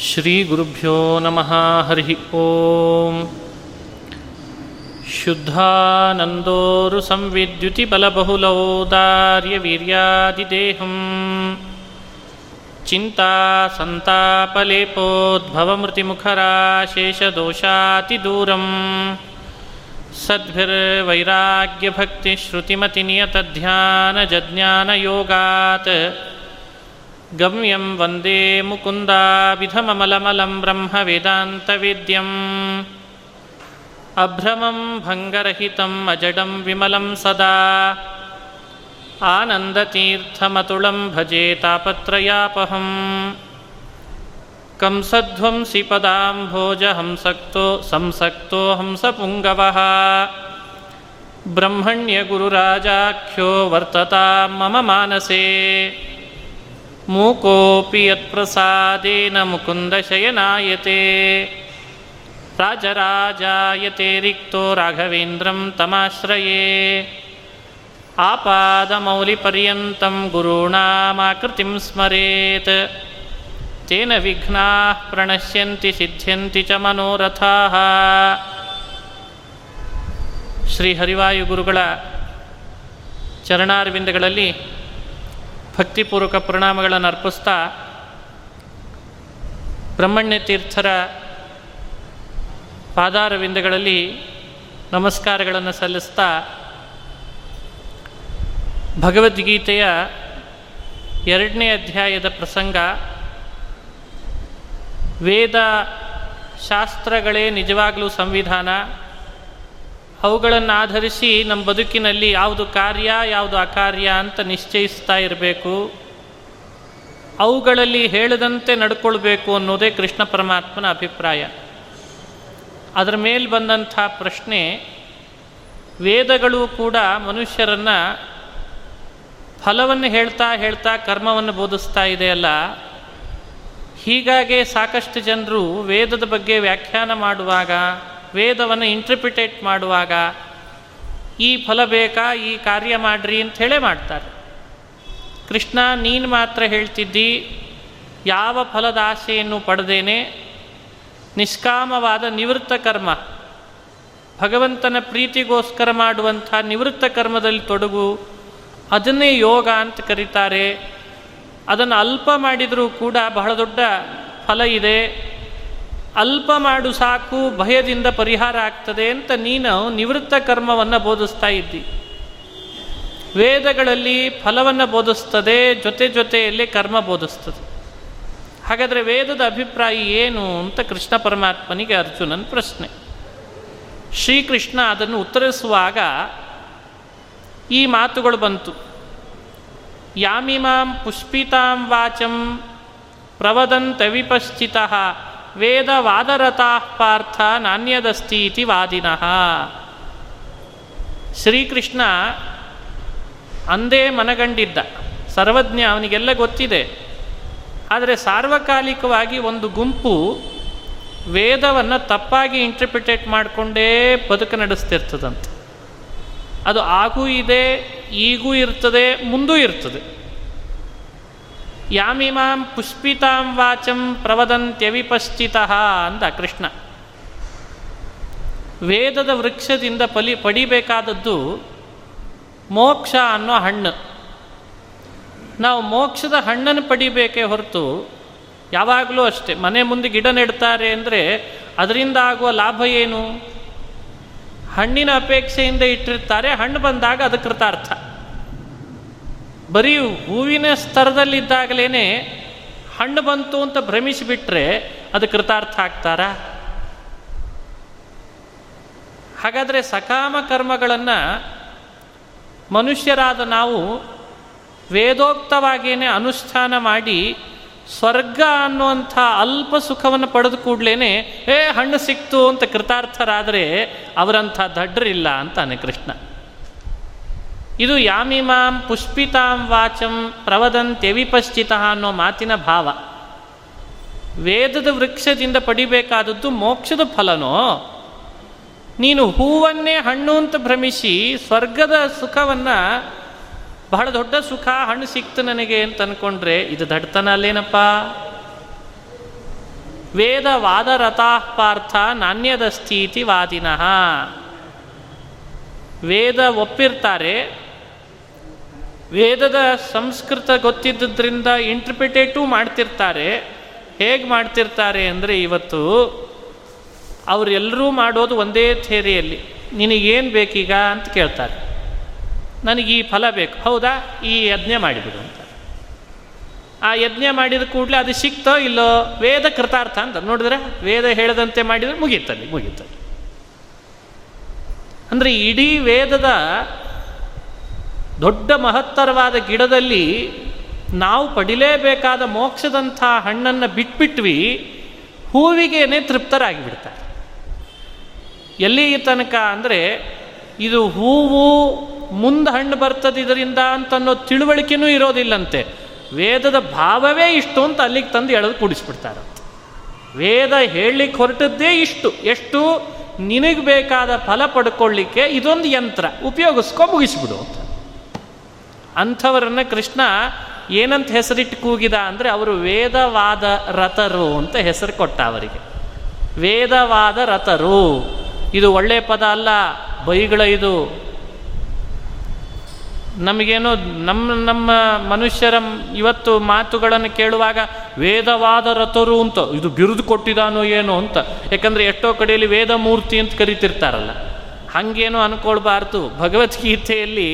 ಶ್ರೀ ಗುರುಭ್ಯೋ ನಮಃ ಹರಿ ಓಂ ಶುದ್ಧಾನಂದೋರು ಸಂವಿದ್ಯುತಿ ಬಲಬಹುಲೌದಾರ್ಯವೀರ್ಯಾದಿದೇಹಂ ಚಿಂತಾ ಸಂತಾಪಲೇಪೋದ್ಭವಮೃತಿಮುಖರಾಶೇಷದೋಷಾತಿದೂರಂ ಸದ್ಭಿರ್ವೈರಾಗ್ಯಭಕ್ತಿಶ್ರುತಿಮತಿನಿಯತಧ್ಯಾನಜಜ್ಞಾನಯೋಗಾತ್ गम्यं वंदे मुकुन्दाविधममलमलं ब्रह्मवेदान्तवेद्यम्। अभ्रमं भङ्गरहितम्, अजडं विमलं सदा। आनन्दतीर्थमतुलं भजे तापत्रयापहम्। कंसध्वंसि पदाम्भोजहंसक्तो संसक्तो हंसपुङ्गवः। ब्रह्मण्यगुरुराजाख्यो वर्तता मम मानसे। ಮೂಕೋಪಿ ಯತ್ಪ್ರಸಾದೇನ ಮುಕುಂದಶಯನಾಯತೆ ರಾಜರಾಜಾಯತೆ ರಿಕ್ತೋ ರಾಘವೇಂದ್ರಂ ತಮಾಶ್ರಯೇ. ಆಪಾದಮೌಲಿಪರ್ಯಂತಂ ಗುರುಣಾಮಾಕೃತಿಂ ಸ್ಮರೇತ್. ತೇನ ವಿಘ್ನಾ ಪ್ರಣಶ್ಯಂತಿ ಸಿದ್ಧ್ಯಂತಿ ಚ ಮನೋರಥಾಃ. ಶ್ರೀ ಹರಿವಾಯು ಗುರುಗಳ ಚರಣಾರ್ವಿಂದಗಳಲ್ಲಿ ಭಕ್ತಿಪೂರ್ವಕ ಪ್ರಣಾಮಗಳನ್ನು ಅರ್ಪಿಸ್ತಾ ಬ್ರಹ್ಮಣ್ಯ ತೀರ್ಥರ ಪಾದಾರವಿಂದಗಳಲ್ಲಿ ನಮಸ್ಕಾರಗಳನ್ನು ಸಲ್ಲಿಸ್ತಾ ಭಗವದ್ಗೀತೆಯ ಎರಡನೇ ಅಧ್ಯಾಯದ ಪ್ರಸಂಗ, ವೇದ ಶಾಸ್ತ್ರಗಳೇ ನಿಜವಾಗಲೂ ಸಂವಿಧಾನ? ಅವುಗಳನ್ನು ಆಧರಿಸಿ ನಮ್ಮ ಬದುಕಿನಲ್ಲಿ ಯಾವುದು ಕಾರ್ಯ, ಯಾವುದು ಅಕಾರ್ಯ ಅಂತ ನಿಶ್ಚಯಿಸ್ತಾ ಇರಬೇಕು. ಅವುಗಳಲ್ಲಿ ಹೇಳದಂತೆ ನಡ್ಕೊಳ್ಬೇಕು ಅನ್ನೋದೇ ಕೃಷ್ಣ ಪರಮಾತ್ಮನ ಅಭಿಪ್ರಾಯ. ಅದರ ಮೇಲೆ ಬಂದಂಥ ಪ್ರಶ್ನೆ, ವೇದಗಳು ಕೂಡ ಮನುಷ್ಯರನ್ನು ಫಲವನ್ನು ಹೇಳ್ತಾ ಹೇಳ್ತಾ ಕರ್ಮವನ್ನು ಬೋಧಿಸ್ತಾ ಇದೆಯಲ್ಲ ಹೀಗಾಗಿ ಸಾಕಷ್ಟು ಜನರು ವೇದದ ಬಗ್ಗೆ ವ್ಯಾಖ್ಯಾನ ಮಾಡುವಾಗ ವೇದವನ್ನು ಇಂಟರ್ಪ್ರಿಟೇಟ್ ಮಾಡುವಾಗ ಈ ಫಲ ಬೇಕಾ, ಈ ಕಾರ್ಯ ಮಾಡ್ರಿ ಅಂತ ಹೇಳೇ ಮಾಡ್ತಾರೆ. ಕೃಷ್ಣ, ನೀನು ಮಾತ್ರ ಹೇಳ್ತಿದ್ದಿ, ಯಾವ ಫಲದ ಆಸೆಯನ್ನು ಪಡೆದೇನೆ? ನಿಷ್ಕಾಮವಾದ ನಿವೃತ್ತ ಕರ್ಮ. ಭಗವಂತನ ಪ್ರೀತಿಗೋಸ್ಕರ ಮಾಡುವಂಥ ನಿವೃತ್ತ ಕರ್ಮದಲ್ಲಿ ತೊಡಗು, ಅದನ್ನೇ ಯೋಗ ಅಂತ ಕರೀತಾರೆ. ಅದನ್ನು ಅಲ್ಪ ಮಾಡಿದರೂ ಕೂಡ ಬಹಳ ದೊಡ್ಡ ಫಲ ಇದೆ. ಅಲ್ಪ ಮಾಡು ಸಾಕು, ಭಯದಿಂದ ಪರಿಹಾರ ಆಗ್ತದೆ ಅಂತ ನೀನು ನಿವೃತ್ತ ಕರ್ಮವನ್ನು ಬೋಧಿಸ್ತಾ ಇದ್ದಿ. ವೇದಗಳಲ್ಲಿ ಫಲವನ್ನು ಬೋಧಿಸ್ತದೆ, ಜೊತೆ ಜೊತೆಯಲ್ಲಿ ಕರ್ಮ ಬೋಧಿಸ್ತದೆ. ಹಾಗಾದರೆ ವೇದದ ಅಭಿಪ್ರಾಯ ಏನು ಅಂತ ಕೃಷ್ಣ ಪರಮಾತ್ಮನಿಗೆ ಅರ್ಜುನನ ಪ್ರಶ್ನೆ. ಶ್ರೀಕೃಷ್ಣ ಅದನ್ನು ಉತ್ತರಿಸುವಾಗ ಈ ಮಾತುಗಳು ಬಂತು. ಯಾಮಿಮಾಂ ಪುಷ್ಪಿತಾಂ ವಾಚಂ ಪ್ರವದಂತ ವಿಪಶ್ಚಿತ ವೇದವಾದರತಾ ಪಾರ್ಥ ನಾಣ್ಯದಸ್ತಿ ಇತಿ ವಾದಿನಃ. ಶ್ರೀಕೃಷ್ಣ ಅಂದೇ ಮನಗಂಡಿದ್ದ. ಸರ್ವಜ್ಞ ಅವನಿಗೆಲ್ಲ ಗೊತ್ತಿದೆ. ಆದರೆ ಸಾರ್ವಕಾಲಿಕವಾಗಿ ಒಂದು ಗುಂಪು ವೇದವನ್ನು ತಪ್ಪಾಗಿ ಇಂಟರ್ಪ್ರಿಟೇಟ್ ಮಾಡಿಕೊಂಡೇ ಬದುಕು ನಡೆಸ್ತಿರ್ತದಂತೆ. ಅದು ಆಗೂ ಇದೆ, ಈಗೂ ಇರ್ತದೆ, ಮುಂದೂ ಇರ್ತದೆ. ಯಾಮಿಮಾಂ ಪುಷ್ಪಿತಾಂ ವಾಚಂ ಪ್ರವದಂತ್ಯವಿಪಶ್ಚಿತ ಅಂದ ಕೃಷ್ಣ. ವೇದದ ವೃಕ್ಷದಿಂದ ಪಲಿ ಪಡಿಬೇಕಾದದ್ದು ಮೋಕ್ಷ ಅನ್ನೋ ಹಣ್ಣು. ನಾವು ಮೋಕ್ಷದ ಹಣ್ಣನ್ನು ಪಡಿಬೇಕೇ ಹೊರತು ಯಾವಾಗಲೂ ಅಷ್ಟೇ, ಮನೆ ಮುಂದೆ ಗಿಡ ನೆಡ್ತಾರೆ ಅಂದರೆ ಅದರಿಂದ ಆಗುವ ಲಾಭ ಏನು? ಹಣ್ಣಿನ ಅಪೇಕ್ಷೆಯಿಂದ ಇಟ್ಟಿರ್ತಾರೆ, ಹಣ್ಣು ಬಂದಾಗ ಅದು ಕೃತಾರ್ಥ. ಬರೀ ಹೂವಿನ ಸ್ತರದಲ್ಲಿದ್ದಾಗಲೇ ಹಣ್ಣು ಬಂತು ಅಂತ ಭ್ರಮಿಸಿಬಿಟ್ರೆ ಅದು ಕೃತಾರ್ಥ ಆಗ್ತಾರ? ಹಾಗಾದರೆ ಸಕಾಮ ಕರ್ಮಗಳನ್ನು ಮನುಷ್ಯರಾದ ನಾವು ವೇದೋಕ್ತವಾಗಿಯೇ ಅನುಷ್ಠಾನ ಮಾಡಿ ಸ್ವರ್ಗ ಅನ್ನುವಂಥ ಅಲ್ಪ ಸುಖವನ್ನು ಪಡೆದು ಕೂಡಲೇ ಏ, ಹಣ್ಣು ಸಿಕ್ತು ಅಂತ ಕೃತಾರ್ಥರಾದರೆ ಅವರಂಥ ದಡ್ರಿಲ್ಲ ಅಂತಾನೆ ಕೃಷ್ಣ. ಇದು ಯಾಮಿಮಾಂ ಪುಷ್ಪಿತಾಂ ವಾಚಂ ಪ್ರವದಂತ್ಯವಿಪಶ್ಚಿತ ಅನ್ನೋ ಮಾತಿನ ಭಾವ. ವೇದದ ವೃಕ್ಷದಿಂದ ಪಡಿಬೇಕಾದದ್ದು ಮೋಕ್ಷದ ಫಲನೋ? ನೀನು ಹೂವನ್ನೇ ಹಣ್ಣು ಅಂತ ಭ್ರಮಿಸಿ ಸ್ವರ್ಗದ ಸುಖವನ್ನು, ಬಹಳ ದೊಡ್ಡ ಸುಖ ಹಣ್ಣು ಸಿಕ್ತು ನನಗೆ ಅಂತ ಅಂದ್ಕೊಂಡ್ರೆ ಇದು ದಡ್ತನ ಅಲ್ಲೇನಪ್ಪ? ವೇದ ವಾದರಥಾ ಪಾರ್ಥ ನಾಣ್ಯದಸ್ಥಿತಿ ವಾದಿನಃ. ವೇದ ಒಪ್ಪಿರ್ತಾರೆ ವೇದದ ಸಂಸ್ಕೃತ ಗೊತ್ತಿದ್ದರಿಂದ ಇಂಟರ್ಪ್ರಿಟೇಟೂ ಮಾಡ್ತಿರ್ತಾರೆ. ಹೇಗೆ ಮಾಡ್ತಿರ್ತಾರೆ ಅಂದರೆ ಇವತ್ತು ಅವರೆಲ್ಲರೂ ಮಾಡೋದು ಒಂದೇ ಥೇರಿಯಲ್ಲಿ. ನಿನಗೇನು ಬೇಕೀಗ ಅಂತ ಕೇಳ್ತಾರೆ. ನನಗೆ ಈ ಫಲ ಬೇಕು. ಹೌದಾ? ಈ ಯಜ್ಞ ಮಾಡಿಬಿಡು ಅಂತ. ಆ ಯಜ್ಞ ಮಾಡಿದ ಕೂಡಲೇ ಅದು ಸಿಕ್ತೋ ಇಲ್ಲೋ? ವೇದ ಕೃತಾರ್ಥ ಅಂತ. ನೋಡಿದ್ರೆ ವೇದ ಹೇಳದಂತೆ ಮಾಡಿದರೆ ಮುಗೀತಲ್ಲಿ ಮುಗೀತಲ್ಲಿ. ಅಂದರೆ ಇಡೀ ವೇದದ ದೊಡ್ಡ ಮಹತ್ತರವಾದ ಗಿಡದಲ್ಲಿ ನಾವು ಪಡಿಲೇಬೇಕಾದ ಮೋಕ್ಷದಂಥ ಹಣ್ಣನ್ನು ಬಿಟ್ಬಿಟ್ವಿ, ಹೂವಿಗೇನೆ ತೃಪ್ತರಾಗಿಬಿಡ್ತಾರೆ. ಎಲ್ಲಿ ತನಕ ಅಂದರೆ, ಇದು ಹೂವು ಮುಂದೆ ಹಣ್ಣು ಬರ್ತದೆ ಇದರಿಂದ ಅಂತ ಅನ್ನೋ ತಿಳುವಳಿಕೆನೂ ಇರೋದಿಲ್ಲಂತೆ. ವೇದದ ಭಾವವೇ ಇಷ್ಟು ಅಂತ ಅಲ್ಲಿಗೆ ತಂದು ಎಳೆದು ಕೂಡಿಸ್ಬಿಡ್ತಾರೆ. ವೇದ ಹೇಳಲಿಕ್ಕೆ ಹೊರಟದ್ದೇ ಇಷ್ಟು. ಎಷ್ಟು? ನಿನಗೆ ಬೇಕಾದ ಫಲ ಪಡ್ಕೊಳ್ಳಿಕ್ಕೆ ಇದೊಂದು ಯಂತ್ರ. ಉಪಯೋಗಿಸ್ಕೊ ಮುಗಿಸ್ಬಿಡು ಅಂಥವರನ್ನು ಕೃಷ್ಣ ಏನಂತ ಹೆಸರಿಟ್ಟು ಕೂಗಿದ ಅಂದರೆ ಅವರು ವೇದವಾದ ರಥರು ಅಂತ ಹೆಸರು ಕೊಟ್ಟ ಅವರಿಗೆ. ವೇದವಾದ ರಥರು ಇದು ಒಳ್ಳೆ ಪದ ಅಲ್ಲ, ಬೈಗಳ ಇದು. ನಮಗೇನೋ ನಮ್ಮ ನಮ್ಮ ಮನುಷ್ಯರ ಇವತ್ತು ಮಾತುಗಳನ್ನು ಕೇಳುವಾಗ ವೇದವಾದ ರಥರು ಅಂತ, ಇದು ಬಿರುದು ಕೊಟ್ಟಿದಾನೋ ಏನೋ ಅಂತ. ಯಾಕಂದರೆ ಎಷ್ಟೋ ಕಡೆಯಲ್ಲಿ ವೇದ ಮೂರ್ತಿ ಅಂತ ಕರಿತಿರ್ತಾರಲ್ಲ. ಹಾಗೇನೋ ಅನ್ಕೊಳ್ಬಾರ್ದು. ಭಗವದ್ಗೀತೆಯಲ್ಲಿ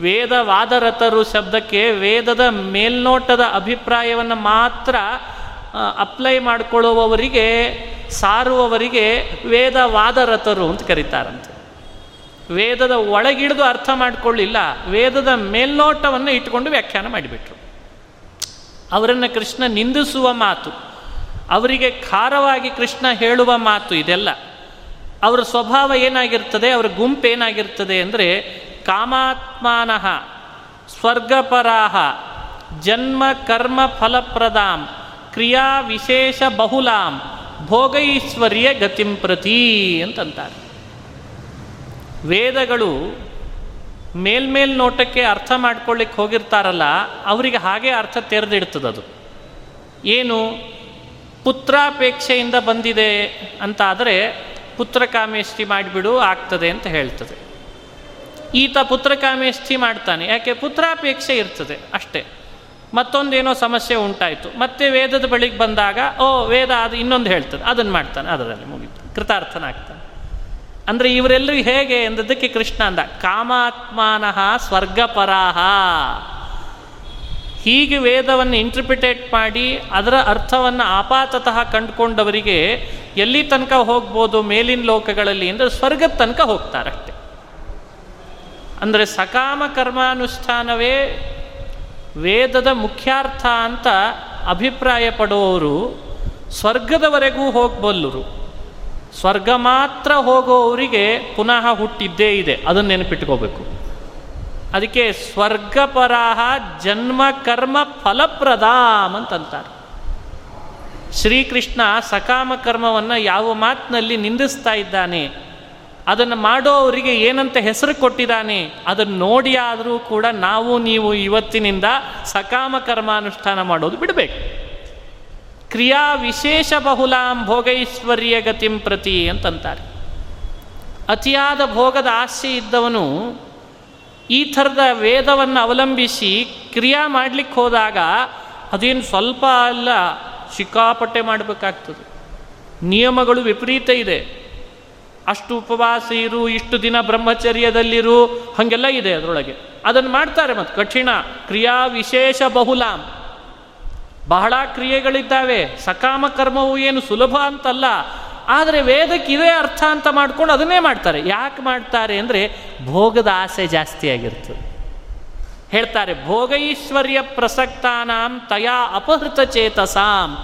ವೇದವಾದರಥರು ಶಬ್ದಕ್ಕೆ ವೇದದ ಮೇಲ್ನೋಟದ ಅಭಿಪ್ರಾಯವನ್ನು ಮಾತ್ರ ಅಪ್ಲೈ ಮಾಡಿಕೊಳ್ಳುವವರಿಗೆ, ಸಾರುವವರಿಗೆ ವೇದವಾದರತರು ಅಂತ ಕರೀತಾರಂತೆ. ವೇದದ ಒಳಗಿಡಿದು ಅರ್ಥ ಮಾಡಿಕೊಳ್ಳಿಲ್ಲ, ವೇದದ ಮೇಲ್ನೋಟವನ್ನು ಇಟ್ಟುಕೊಂಡು ವ್ಯಾಖ್ಯಾನ ಮಾಡಿಬಿಟ್ರು. ಅವರನ್ನು ಕೃಷ್ಣ ನಿಂದಿಸುವ ಮಾತು, ಅವರಿಗೆ ಖಾರವಾಗಿ ಕೃಷ್ಣ ಹೇಳುವ ಮಾತು ಇದೆಲ್ಲ. ಅವರ ಸ್ವಭಾವ ಏನಾಗಿರ್ತದೆ, ಅವರ ಗುಂಪು ಏನಾಗಿರ್ತದೆ ಅಂದರೆ ಕಾಮಾತ್ಮಾನಃ ಸ್ವರ್ಗಪರಾಹ, ಜನ್ಮ ಕರ್ಮ ಫಲಪ್ರದಾಂ, ಕ್ರಿಯಾ ವಿಶೇಷ ಬಹುಲಾಂ, ಭೋಗೈಶ್ವರ್ಯ ಗತಿಂ ಪ್ರತಿ ಅಂತಂತಾರೆ. ವೇದಗಳು ಮೇಲ್ಮೇಲ್ ನೋಟಕ್ಕೆ ಅರ್ಥ ಮಾಡ್ಕೊಳ್ಳಿಕ್ಕೆ ಹೋಗಿರ್ತಾರಲ್ಲ, ಅವರಿಗೆ ಹಾಗೆ ಅರ್ಥ ತೆರೆದಿಡ್ತದದು ಏನು? ಪುತ್ರಾಪೇಕ್ಷೆಯಿಂದ ಬಂದಿದೆ ಅಂತಾದರೆ ಪುತ್ರಕಾಮೇಷ್ಟಿ ಮಾಡಿಬಿಡು ಆಗ್ತದೆ ಅಂತ ಹೇಳ್ತದೆ. ಈತ ಪುತ್ರಕಾಮೇಷ್ಠಿ ಮಾಡ್ತಾನೆ. ಯಾಕೆ? ಪುತ್ರಾಪೇಕ್ಷೆ ಇರ್ತದೆ ಅಷ್ಟೇ. ಮತ್ತೊಂದೇನೋ ಸಮಸ್ಯೆ ಉಂಟಾಯಿತು. ಮತ್ತೆ ವೇದದ ಬಳಿಗೆ ಬಂದಾಗ, ಓ, ವೇದ ಅದು ಇನ್ನೊಂದು ಹೇಳ್ತದೆ. ಅದನ್ನು ಮಾಡ್ತಾನೆ. ಅದರಲ್ಲಿ ಮುಗಿತು. ಕೃತಾರ್ಥನಾಗ್ತಾನೆ. ಅಂದರೆ ಇವರೆಲ್ಲರೂ ಹೇಗೆ ಎಂದದಕ್ಕೆ ಕೃಷ್ಣ ಅಂದ, ಕಾಮಾತ್ಮಾನಃ ಸ್ವರ್ಗಪರಾಹ. ಹೀಗೆ ವೇದವನ್ನು ಇಂಟರ್ಪ್ರಿಟೇಟ್ ಮಾಡಿ, ಅದರ ಅರ್ಥವನ್ನು ಆಪಾತತಃ ಕಂಡುಕೊಂಡವರಿಗೆ ಎಲ್ಲಿ ತನಕ ಹೋಗ್ಬೋದು ಮೇಲಿನ ಲೋಕಗಳಲ್ಲಿ ಅಂದರೆ ಸ್ವರ್ಗದ ತನಕ ಹೋಗ್ತಾರಷ್ಟೆ. ಅಂದರೆ ಸಕಾಮ ಕರ್ಮಾನುಷ್ಠಾನವೇ ವೇದದ ಮುಖ್ಯಾರ್ಥ ಅಂತ ಅಭಿಪ್ರಾಯ ಪಡುವವರು ಸ್ವರ್ಗದವರೆಗೂ ಹೋಗಬಲ್ಲರು. ಸ್ವರ್ಗ ಮಾತ್ರ ಹೋಗೋವರಿಗೆ ಪುನಃ ಹುಟ್ಟಿದ್ದೇ ಇದೆ. ಅದನ್ನು ನೆನಪಿಟ್ಕೋಬೇಕು. ಅದಕ್ಕೆ ಸ್ವರ್ಗಪರಾಹ ಜನ್ಮ ಕರ್ಮ ಫಲಪ್ರದಾಮ್ ಅಂತಂತಾರೆ. ಶ್ರೀಕೃಷ್ಣ ಸಕಾಮ ಕರ್ಮವನ್ನು ಯಾವ ಮಾತಿನಲ್ಲಿ ನಿಂದಿಸ್ತಾ ಇದ್ದಾನೆ? ಅದನ್ನು ಮಾಡೋವರಿಗೆ ಏನಂತ ಹೆಸರು ಕೊಟ್ಟಿದ್ದಾನೆ, ಅದನ್ನು ನೋಡಿ ಆದರೂ ಕೂಡ ನಾವು ನೀವು ಇವತ್ತಿನಿಂದ ಸಕಾಮ ಕರ್ಮಾನುಷ್ಠಾನ ಮಾಡೋದು ಬಿಡಬೇಕು. ಕ್ರಿಯಾ ವಿಶೇಷ ಬಹುಲಾಂ ಭೋಗೈಶ್ವರ್ಯ ಗತಿಂ ಪ್ರತಿ ಅಂತಂತಾರೆ. ಅತಿಯಾದ ಭೋಗದ ಆಸೆ ಇದ್ದವನು ಈ ಥರದ ವೇದವನ್ನು ಅವಲಂಬಿಸಿ ಕ್ರಿಯಾ ಮಾಡಲಿಕ್ಕೆ ಹೋದಾಗ ಅದೇನು ಸ್ವಲ್ಪ ಅಲ್ಲ ಸಿಕ್ಕಾಪಟ್ಟೆ ಮಾಡಬೇಕಾಗ್ತದೆ. ನಿಯಮಗಳು ವಿಪರೀತ ಇದೆ. ಅಷ್ಟು ಉಪವಾಸ ಇರು, ಇಷ್ಟು ದಿನ ಬ್ರಹ್ಮಚರ್ಯದಲ್ಲಿರು, ಹಾಗೆಲ್ಲ ಇದೆ ಅದರೊಳಗೆ. ಅದನ್ನು ಮಾಡ್ತಾರೆ ಮತ್ತು. ಕಠಿಣ. ಕ್ರಿಯಾ ವಿಶೇಷ ಬಹುಲಾಂ. ಬಹಳ ಕ್ರಿಯೆಗಳಿದ್ದಾವೆ. ಸಕಾಮ ಕರ್ಮವು ಏನು ಸುಲಭ ಅಂತಲ್ಲ. ಆದರೆ ವೇದಕ್ಕೆ ಇದೇ ಅರ್ಥ ಅಂತ ಮಾಡ್ಕೊಂಡು ಅದನ್ನೇ ಮಾಡ್ತಾರೆ. ಯಾಕೆ ಮಾಡ್ತಾರೆ ಅಂದರೆ ಭೋಗದ ಆಸೆ ಜಾಸ್ತಿ ಆಗಿರ್ತದೆ ಹೇಳ್ತಾರೆ, ಭೋಗೈಶ್ವರ್ಯ ಪ್ರಸಕ್ತಾನಾಂ ತಯಾ ಅಪಹೃತ ಚೇತಸಾಂ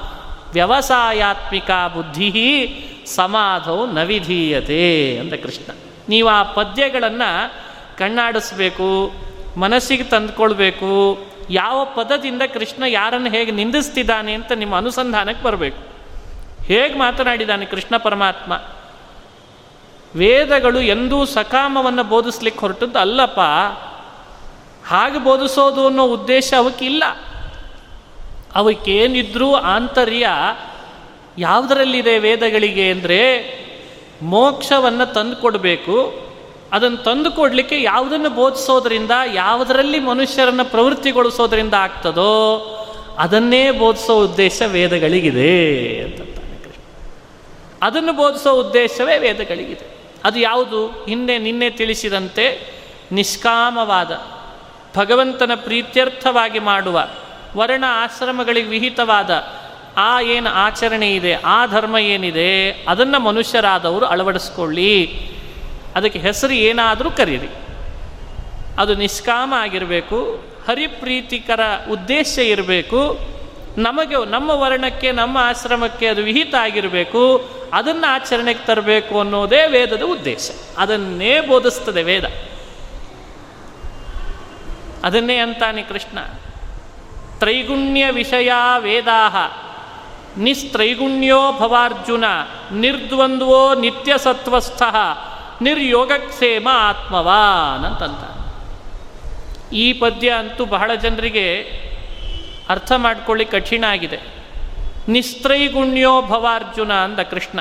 ವ್ಯವಸಾಯಾತ್ಮಿಕ ಬುದ್ಧಿ ಸಮಾಧೌ ನವಿಧೀಯತೆ ಅಂತ ಕೃಷ್ಣ. ನೀವು ಆ ಪದ್ಯಗಳನ್ನು ಕಣ್ಣಾಡಿಸ್ಬೇಕು, ಮನಸ್ಸಿಗೆ ತಂದುಕೊಳ್ಬೇಕು, ಯಾವ ಪದದಿಂದ ಕೃಷ್ಣ ಯಾರನ್ನು ಹೇಗೆ ನಿಂದಿಸ್ತಿದ್ದಾನೆ ಅಂತ ನಿಮ್ಮ ಅನುಸಂಧಾನಕ್ಕೆ ಬರಬೇಕು. ಹೇಗೆ ಮಾತನಾಡಿದ್ದಾನೆ ಕೃಷ್ಣ ಪರಮಾತ್ಮ? ವೇದಗಳು ಎಂದೂ ಸಕಾಮವನ್ನು ಬೋಧಿಸ್ಲಿಕ್ಕೆ ಹೊರಟದ್ದು ಅಲ್ಲಪ್ಪ. ಹಾಗೆ ಬೋಧಿಸೋದು ಅನ್ನೋ ಉದ್ದೇಶ ಅವಕ್ಕಿಲ್ಲ. ಅವಕ್ಕೇನಿದ್ರೂ ಆಂತರ್ಯ ಯಾವುದರಲ್ಲಿದೆ ವೇದಗಳಿಗೆ ಅಂದರೆ ಮೋಕ್ಷವನ್ನು ತಂದುಕೊಡ್ಬೇಕು. ಅದನ್ನು ತಂದು ಕೊಡಲಿಕ್ಕೆ ಯಾವುದನ್ನು ಬೋಧಿಸೋದ್ರಿಂದ, ಯಾವುದರಲ್ಲಿ ಮನುಷ್ಯರನ್ನು ಪ್ರವೃತ್ತಿಗೊಳಿಸೋದ್ರಿಂದ ಆಗ್ತದೋ, ಅದನ್ನೇ ಬೋಧಿಸೋ ಉದ್ದೇಶ ವೇದಗಳಿಗಿದೆ ಅಂತ ಅದನ್ನು ಬೋಧಿಸೋ ಉದ್ದೇಶವೇ ವೇದಗಳಿಗಿದೆ. ಅದು ಯಾವುದು? ಹಿಂದೆ ನಿನ್ನೆ ತಿಳಿಸಿದಂತೆ ನಿಷ್ಕಾಮವಾದ, ಭಗವಂತನ ಪ್ರೀತ್ಯರ್ಥವಾಗಿ ಮಾಡುವ, ವರ್ಣ ಆಶ್ರಮಗಳಿಗೆ ವಿಹಿತವಾದ ಆ ಏನು ಆಚರಣೆ ಇದೆ, ಆ ಧರ್ಮ ಏನಿದೆ, ಅದನ್ನು ಮನುಷ್ಯರಾದವರು ಅಳವಡಿಸ್ಕೊಳ್ಳಿ. ಅದಕ್ಕೆ ಹೆಸರು ಏನಾದರೂ ಕರೀರಿ. ಅದು ನಿಷ್ಕಾಮ ಆಗಿರಬೇಕು, ಹರಿಪ್ರೀತಿಕರ ಉದ್ದೇಶ ಇರಬೇಕು, ನಮಗೆ, ನಮ್ಮ ವರ್ಣಕ್ಕೆ, ನಮ್ಮ ಆಶ್ರಮಕ್ಕೆ ಅದು ವಿಹಿತ ಆಗಿರಬೇಕು, ಅದನ್ನು ಆಚರಣೆಗೆ ತರಬೇಕು ಅನ್ನೋದೇ ವೇದದ ಉದ್ದೇಶ. ಅದನ್ನೇ ಬೋಧಿಸ್ತದೆ ವೇದ. ಅದನ್ನೇ ಅಂತಾನೆ ಕೃಷ್ಣ. ತ್ರೈಗುಣ್ಯ ವಿಷಯ ವೇದಾಹ. ನಿಸ್ತ್ರೈಗುಣ್ಯೋ ಭವಾರ್ಜುನ, ನಿರ್ದ್ವಂದ್ವೋ ನಿತ್ಯ ಸತ್ವಸ್ಥ ನಿರ್ಯೋಗಕ್ಷೇಮ ಆತ್ಮವಾನ್ ಅಂತಂತ ಈ ಪದ್ಯ ಅಂತೂ ಬಹಳ ಜನರಿಗೆ ಅರ್ಥ ಮಾಡ್ಕೊಳ್ಳಿ ಕಠಿಣ ಆಗಿದೆ. ನಿಸ್ತ್ರೈಗುಣ್ಯೋ ಭವಾರ್ಜುನ ಅಂದ ಕೃಷ್ಣ.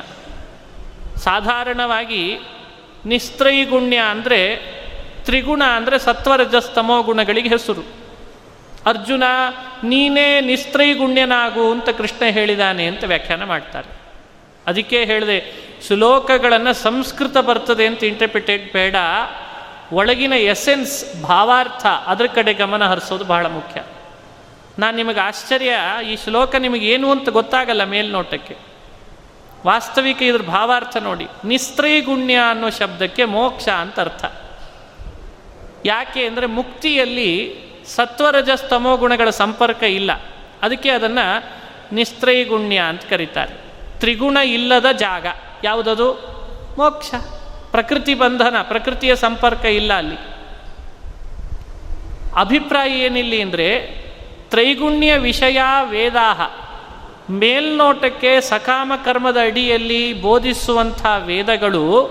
ಸಾಧಾರಣವಾಗಿ ನಿಸ್ತ್ರೈಗುಣ್ಯ ಅಂದರೆ ತ್ರಿಗುಣ ಅಂದರೆ ಸತ್ವರಜಸ್ತಮೋ ಗುಣಗಳಿಗೆ ಹೆಸರು. ಅರ್ಜುನ, ನೀನೇ ನಿಸ್ತ್ರೈಗುಣ್ಯನಾಗು ಅಂತ ಕೃಷ್ಣ ಹೇಳಿದಾನೆ ಅಂತ ವ್ಯಾಖ್ಯಾನ ಮಾಡ್ತಾರೆ. ಅದಕ್ಕೆ ಹೇಳಿದೆ, ಶ್ಲೋಕಗಳನ್ನು ಸಂಸ್ಕೃತ ಬರ್ತದೆ ಅಂತ ಇಂಟರ್ಪ್ರಿಟೇಟ್ ಬೇಡ. ಒಳಗಿನ ಎಸೆನ್ಸ್ ಭಾವಾರ್ಥ, ಅದರ ಕಡೆ ಗಮನ ಹರಿಸೋದು ಬಹಳ ಮುಖ್ಯ. ನಾನು ನಿಮಗೆ ಆಶ್ಚರ್ಯ, ಈ ಶ್ಲೋಕ ನಿಮಗೆ ಏನು ಅಂತ ಗೊತ್ತಾಗಲ್ಲ ಮೇಲ್ನೋಟಕ್ಕೆ. ವಾಸ್ತವಿಕ ಇದ್ರ ಭಾವಾರ್ಥ ನೋಡಿ. ನಿಸ್ತ್ರೈಗುಣ್ಯ ಅನ್ನೋ ಶಬ್ದಕ್ಕೆ ಮೋಕ್ಷ ಅಂತ ಅರ್ಥ. ಯಾಕೆ ಅಂದರೆ ಮುಕ್ತಿಯಲ್ಲಿ ಸತ್ವರಜಸ್ತಮೋ ಗುಣಗಳ ಸಂಪರ್ಕ ಇಲ್ಲ. ಅದಕ್ಕೆ ಅದನ್ನು ನಿಸ್ತ್ರೈಗುಣ್ಯ ಅಂತ ಕರೀತಾರೆ. ತ್ರಿಗುಣ ಇಲ್ಲದ ಜಾಗ. ಯಾವುದದು? ಮೋಕ್ಷ. ಪ್ರಕೃತಿ ಬಂಧನ, ಪ್ರಕೃತಿಯ ಸಂಪರ್ಕ ಇಲ್ಲ ಅಲ್ಲಿ. ಅಭಿಪ್ರಾಯ ಏನಿಲ್ಲ ಅಂದರೆ, ತ್ರೈಗುಣ್ಯ ವಿಷಯ ವೇದಾಹ. ಮೇಲ್ನೋಟಕ್ಕೆ ಸಕಾಮ ಕರ್ಮದ ಅಡಿಯಲ್ಲಿ ಬೋಧಿಸುವಂಥ ವೇದಗಳು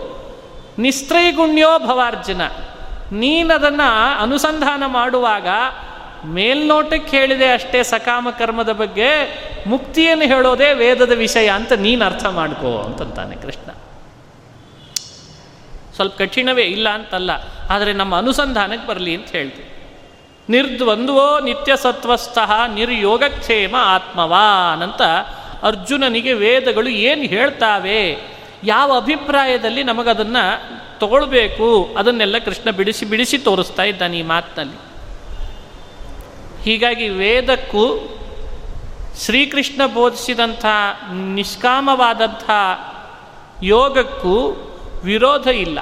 ನಿಸ್ತ್ರೈಗುಣ್ಯೋ ಭವಾರ್ಜುನ. ನೀನದನ್ನು ಅನುಸಂಧಾನ ಮಾಡುವಾಗ ಮೇಲ್ನೋಟಕ್ಕೆ ಹೇಳಿದೆ ಅಷ್ಟೇ ಸಕಾಮ ಕರ್ಮದ ಬಗ್ಗೆ, ಮುಕ್ತಿಯನ್ನು ಹೇಳೋದೇ ವೇದದ ವಿಷಯ ಅಂತ ನೀನು ಅರ್ಥ ಮಾಡ್ಕೋ ಅಂತಂತಾನೆ ಕೃಷ್ಣ. ಸ್ವಲ್ಪ ಕಠಿಣವೇ ಇಲ್ಲ ಅಂತಲ್ಲ, ಆದರೆ ನಮ್ಮ ಅನುಸಂಧಾನಕ್ಕೆ ಬರಲಿ ಅಂತ ಹೇಳ್ತೀವಿ ನಿರ್ದ್ವಂದ್ವೋ ನಿತ್ಯ ಸತ್ವಸ್ಥಃ ನಿರ್ಯೋಗಕ್ಷೇಮ ಆತ್ಮವಾನ್ ಅಂತ ಅರ್ಜುನನಿಗೆ ವೇದಗಳು ಏನು ಹೇಳ್ತಾವೆ, ಯಾವ ಅಭಿಪ್ರಾಯದಲ್ಲಿ ನಮಗದನ್ನು ತಗೊಳ್ಬೇಕು, ಅದನ್ನೆಲ್ಲ ಕೃಷ್ಣ ಬಿಡಿಸಿ ಬಿಡಿಸಿ ತೋರಿಸ್ತಾ ಇದ್ದಾನೆ ಈ ಮಾತಿನಲ್ಲಿ. ಹೀಗಾಗಿ ವೇದಕ್ಕೂ ಶ್ರೀಕೃಷ್ಣ ಬೋಧಿಸಿದಂಥ ನಿಷ್ಕಾಮವಾದಂಥ ಯೋಗಕ್ಕೂ ವಿರೋಧ ಇಲ್ಲ.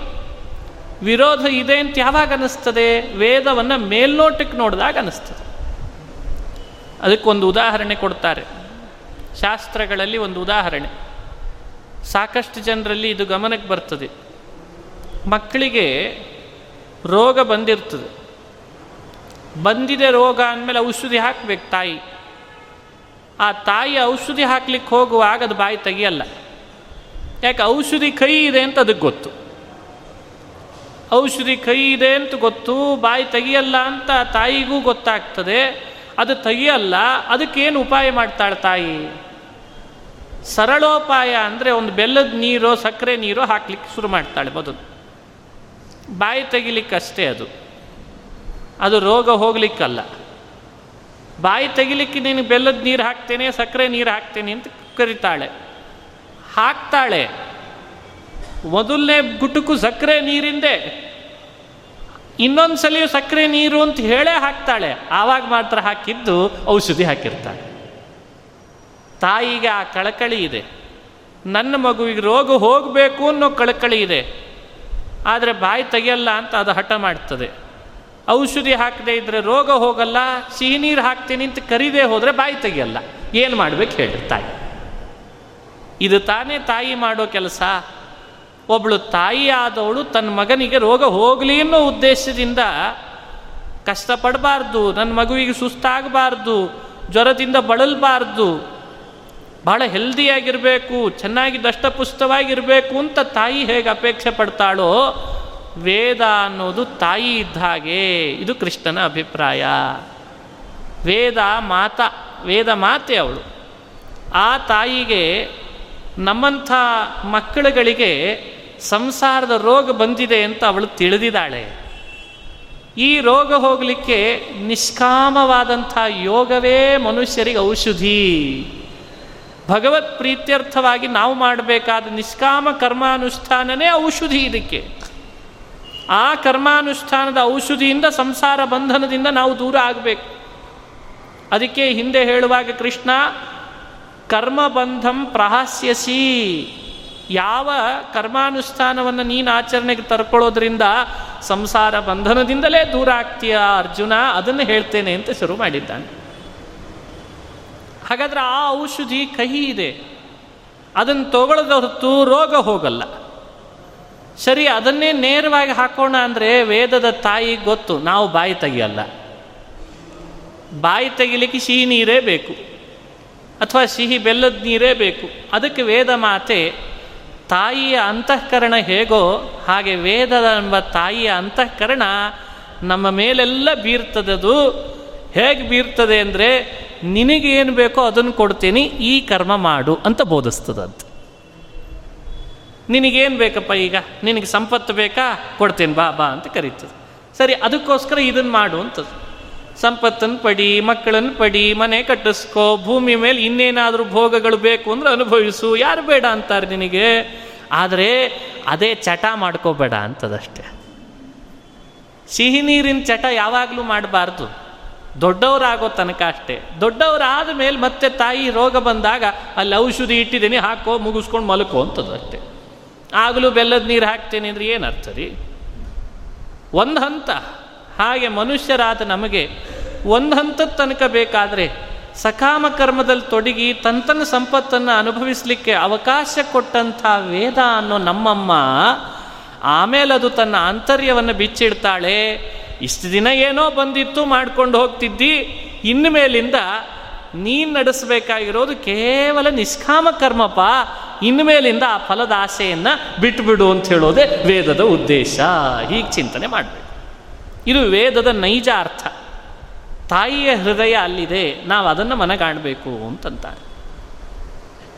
ವಿರೋಧ ಇದೆ ಅಂತ ಯಾವಾಗ ಅನ್ನಿಸ್ತದೆ? ವೇದವನ್ನು ಮೇಲ್ನೋಟಕ್ಕೆ ನೋಡಿದಾಗ ಅನ್ನಿಸ್ತದೆ. ಅದಕ್ಕೊಂದು ಉದಾಹರಣೆ ಕೊಡ್ತಾರೆ. ಶಾಸ್ತ್ರಗಳಲ್ಲಿ ಒಂದು ಉದಾಹರಣೆ. ಸಾಕಷ್ಟು ಜನರಲ್ಲಿ ಇದು ಗಮನಕ್ಕೆ ಬರ್ತದೆ. ಮಕ್ಕಳಿಗೆ ರೋಗ ಬಂದಿರ್ತದೆ. ಬಂದಿದೆ ರೋಗ ಅಂದಮೇಲೆ ಔಷಧಿ ಹಾಕಬೇಕು ತಾಯಿ. ಆ ತಾಯಿ ಔಷಧಿ ಹಾಕ್ಲಿಕ್ಕೆ ಹೋಗುವಾಗ ಅದು ಬಾಯಿ ತೆಗಿಯಲ್ಲ. ಯಾಕೆ ಔಷಧಿ ಕೈ ಇದೆ ಅಂತ ಅದಕ್ಕೆ ಗೊತ್ತು. ಔಷಧಿ ಕೈ ಇದೆ ಅಂತ ಗೊತ್ತು, ಬಾಯಿ ತೆಗಿಯಲ್ಲ ಅಂತ ತಾಯಿಗೂ ಗೊತ್ತಾಗ್ತದೆ. ಅದು ತೆಗಿಯಲ್ಲ, ಅದಕ್ಕೇನು ಉಪಾಯ ಮಾಡ್ತಾಳೆ ತಾಯಿ? ಸರಳೋಪಾಯ ಅಂದರೆ ಒಂದು ಬೆಲ್ಲದ ನೀರೋ, ಸಕ್ಕರೆ ನೀರೋ ಹಾಕ್ಲಿಕ್ಕೆ ಶುರು ಮಾಡ್ತಾಳೆ ಮೊದಲು. ಬಾಯಿ ತೆಗಿಲಿಕ್ಕಷ್ಟೇ ಅದು. ಅದು ರೋಗ ಹೋಗ್ಲಿಕ್ಕಲ್ಲ. ಬಾಯಿ ತೆಗಿಲಿಕ್ಕೆ ನೀನು ಬೆಲ್ಲದ ನೀರು ಹಾಕ್ತೇನೆ, ಸಕ್ಕರೆ ನೀರು ಹಾಕ್ತೇನೆ ಅಂತ ಕರಿತಾಳೆ. ಹಾಕ್ತಾಳೆ. ಮೊದಲನೇ ಗುಟುಕು ಸಕ್ಕರೆ ನೀರಿಂದೆ, ಇನ್ನೊಂದು ಸಲಿಯು ಸಕ್ಕರೆ ನೀರು ಅಂತ ಹೇಳೇ ಹಾಕ್ತಾಳೆ. ಆವಾಗ ಮಾತ್ರ ಹಾಕಿದ್ದು ಔಷಧಿ ಹಾಕಿರ್ತಾಳೆ. ತಾಯಿಗೆ ಆ ಕಳಕಳಿ ಇದೆ. ನನ್ನ ಮಗುವಿಗೆ ರೋಗ ಹೋಗಬೇಕು ಅನ್ನೋ ಕಳಕಳಿ ಇದೆ. ಆದರೆ ಬಾಯಿ ತೆಗೆಯಲ್ಲ ಅಂತ ಅದು ಹಠ ಮಾಡ್ತದೆ. ಔಷಧಿ ಹಾಕದೇ ಇದ್ದರೆ ರೋಗ ಹೋಗಲ್ಲ, ಸಿಹಿ ನೀರು ಹಾಕ್ತೀನಿ ಅಂತ ಕರಿದೇ ಹೋದರೆ ಬಾಯಿ ತೆಗೆಯಲ್ಲ. ಏನು ಮಾಡಬೇಕು ಹೇಳಿ ತಾಯಿ. ಇದು ತಾನೇ ತಾಯಿ ಮಾಡೋ ಕೆಲಸ. ಒಬ್ಬಳು ತಾಯಿ ಆದವಳು ತನ್ನ ಮಗನಿಗೆ ರೋಗ ಹೋಗಲಿ ಅನ್ನೋ ಉದ್ದೇಶದಿಂದ ಕಷ್ಟಪಡಬಾರ್ದು ನನ್ನ ಮಗುವಿಗೆ ಸುಸ್ತಾಗಬಾರ್ದು, ಜ್ವರದಿಂದ ಬಳಲಬಾರ್ದು ಭಾಳ ಹೆಲ್ದಿಯಾಗಿರಬೇಕು, ಚೆನ್ನಾಗಿ ದಷ್ಟಪುಷ್ಟವಾಗಿರಬೇಕು ಅಂತ ತಾಯಿ ಹೇಗೆ ಅಪೇಕ್ಷೆ ಪಡ್ತಾಳೋ, ವೇದ ಅನ್ನೋದು ತಾಯಿ ಇದ್ದ ಹಾಗೆ. ಇದು ಕೃಷ್ಣನ ಅಭಿಪ್ರಾಯ. ವೇದ ಮಾತ, ವೇದ ಮಾತೆ ಅವಳು. ಆ ತಾಯಿಗೆ ನಮ್ಮಂಥ ಮಕ್ಕಳುಗಳಿಗೆ ಸಂಸಾರದ ರೋಗ ಬಂದಿದೆ ಅಂತ ಅವಳು ತಿಳಿದಿದ್ದಾಳೆ. ಈ ರೋಗ ಹೋಗಲಿಕ್ಕೆ ನಿಷ್ಕಾಮವಾದಂಥ ಯೋಗವೇ ಮನುಷ್ಯರಿಗೆ ಔಷಧಿ. ಭಗವತ್ ಪ್ರೀತ್ಯರ್ಥವಾಗಿ ನಾವು ಮಾಡಬೇಕಾದ ನಿಷ್ಕಾಮ ಕರ್ಮಾನುಷ್ಠಾನನೇ ಔಷಧಿ ಇದಕ್ಕೆ. ಆ ಕರ್ಮಾನುಷ್ಠಾನದ ಔಷಧಿಯಿಂದ ಸಂಸಾರ ಬಂಧನದಿಂದ ನಾವು ದೂರ ಆಗಬೇಕು. ಅದಕ್ಕೆ ಹಿಂದೆ ಹೇಳುವಾಗ ಕೃಷ್ಣ ಕರ್ಮಬಂಧಂ ಪ್ರಹಾಸ್ಯಸಿ. ಯಾವ ಕರ್ಮಾನುಷ್ಠಾನವನ್ನು ನೀನು ಆಚರಣೆಗೆ ತರ್ಕೊಳ್ಳೋದ್ರಿಂದ ಸಂಸಾರ ಬಂಧನದಿಂದಲೇ ದೂರ ಆಗ್ತೀಯ ಅರ್ಜುನ? ಅದನ್ನು ಹೇಳ್ತೇನೆ ಅಂತ ಶುರು ಮಾಡಿದ್ದಾನೆ. ಹಾಗಾದ್ರೆ ಆ ಔಷಧಿ ಕಹಿ ಇದೆ. ಅದನ್ನು ತಗೊಳ್ಳದ ಹೊರತು ರೋಗ ಹೋಗಲ್ಲ. ಸರಿ, ಅದನ್ನೇ ನೇರವಾಗಿ ಹಾಕೋಣ ಅಂದರೆ ವೇದದ ತಾಯಿ ಗೊತ್ತು, ನಾವು ಬಾಯಿ ತೆಗಿಯಲ್ಲ. ಬಾಯಿ ತೆಗಿಲಿಕ್ಕೆ ಸಿಹಿ ನೀರೇ ಬೇಕು. ಅಥವಾ ಸಿಹಿ ಬೆಲ್ಲದ ನೀರೇ ಬೇಕು. ಅದಕ್ಕೆ ವೇದ ಮಾತೆ, ತಾಯಿಯ ಅಂತಃಕರಣ ಹೇಗೋ ಹಾಗೆ ವೇದದ ಎಂಬ ತಾಯಿಯ ಅಂತಃಕರಣ ನಮ್ಮ ಮೇಲೆಲ್ಲ ಬೀರ್ತದದು. ಹೇಗೆ ಬೀರ್ತದೆ ಅಂದರೆ ನಿನಗೇನು ಬೇಕೋ ಅದನ್ನು ಕೊಡ್ತೀನಿ, ಈ ಕರ್ಮ ಮಾಡು ಅಂತ ಬೋಧಿಸ್ತದಂತ. ನಿನಗೇನು ಬೇಕಪ್ಪ ಈಗ? ನಿನಗೆ ಸಂಪತ್ತು ಬೇಕಾ? ಕೊಡ್ತೇನೆ ಬಾ ಬಾ ಅಂತ ಕರೀತದೆ. ಸರಿ, ಅದಕ್ಕೋಸ್ಕರ ಇದನ್ನು ಮಾಡು ಅಂತದ್ದು ಸಂಪತ್ತನ್ನು ಪಡಿ ಮಕ್ಕಳನ್ನು ಪಡಿ, ಮನೆ ಕಟ್ಟಿಸ್ಕೋ, ಭೂಮಿ ಮೇಲೆ ಇನ್ನೇನಾದರೂ ಭೋಗಗಳು ಬೇಕು ಅಂದ್ರೆ ಅನುಭವಿಸು. ಯಾರು ಬೇಡ ಅಂತಾರೆ ನಿನಗೆ? ಆದರೆ ಅದೇ ಚಟ ಮಾಡ್ಕೋಬೇಡ ಅಂತದಷ್ಟೆ. ಸಿಹಿ ನೀರಿನ ಚಟ ಯಾವಾಗಲೂ ಮಾಡಬಾರ್ದು. ದೊಡ್ಡವರಾಗೋ ತನಕ ಅಷ್ಟೇ. ದೊಡ್ಡವರಾದ ಮೇಲೆ ಮತ್ತೆ ತಾಯಿ ರೋಗ ಬಂದಾಗ ಅಲ್ಲಿ ಔಷಧಿ ಇಟ್ಟಿದ್ದೀನಿ, ಹಾಕೋ, ಮುಗಿಸ್ಕೊಂಡು ಮಲಕೋ ಅಂತದ್ದು ಅಷ್ಟೇ. ಆಗಲೂ ಬೆಲ್ಲದ ನೀರು ಹಾಕ್ತೇನೆ ಅಂದರೆ ಏನು ಅರ್ಥ ರೀ? ಒಂದು ಹಂತ. ಹಾಗೆ ಮನುಷ್ಯರಾದ ನಮಗೆ ಒಂದು ಹಂತದ ತನಕ ಬೇಕಾದರೆ ಸಕಾಮ ಕರ್ಮದಲ್ಲಿ ತೊಡಗಿ ತಂತನ ಸಂಪತ್ತನ್ನು ಅನುಭವಿಸಲಿಕ್ಕೆ ಅವಕಾಶ ಕೊಟ್ಟಂಥ ವೇದ ಅನ್ನೋ ನಮ್ಮಮ್ಮ ಆಮೇಲೆ ಅದು ತನ್ನ ಆಂತರ್ಯವನ್ನು ಬಿಚ್ಚಿಡ್ತಾಳೆ. ಇಷ್ಟು ದಿನ ಏನೋ ಬಂದಿತ್ತು ಮಾಡ್ಕೊಂಡು ಹೋಗ್ತಿದ್ದಿ ಇನ್ನು ಮೇಲಿಂದ ನೀನು ನಡೆಸಬೇಕಾಗಿರೋದು ಕೇವಲ ನಿಷ್ಕಾಮ ಕರ್ಮಪ್ಪ ಇನ್ನು ಮೇಲಿಂದ ಆ ಫಲದ ಆಸೆಯನ್ನು ಬಿಟ್ಟುಬಿಡು ಅಂತ ಹೇಳೋದೇ ವೇದದ ಉದ್ದೇಶ. ಹೀಗೆ ಚಿಂತನೆ ಮಾಡಬೇಕು. ಇದು ವೇದದ ನೈಜ ಅರ್ಥ. ತಾಯಿಯ ಹೃದಯ ಅಲ್ಲಿದೆ, ನಾವು ಅದನ್ನು ಮನಗಾಣಬೇಕು ಅಂತಂತಾರೆ.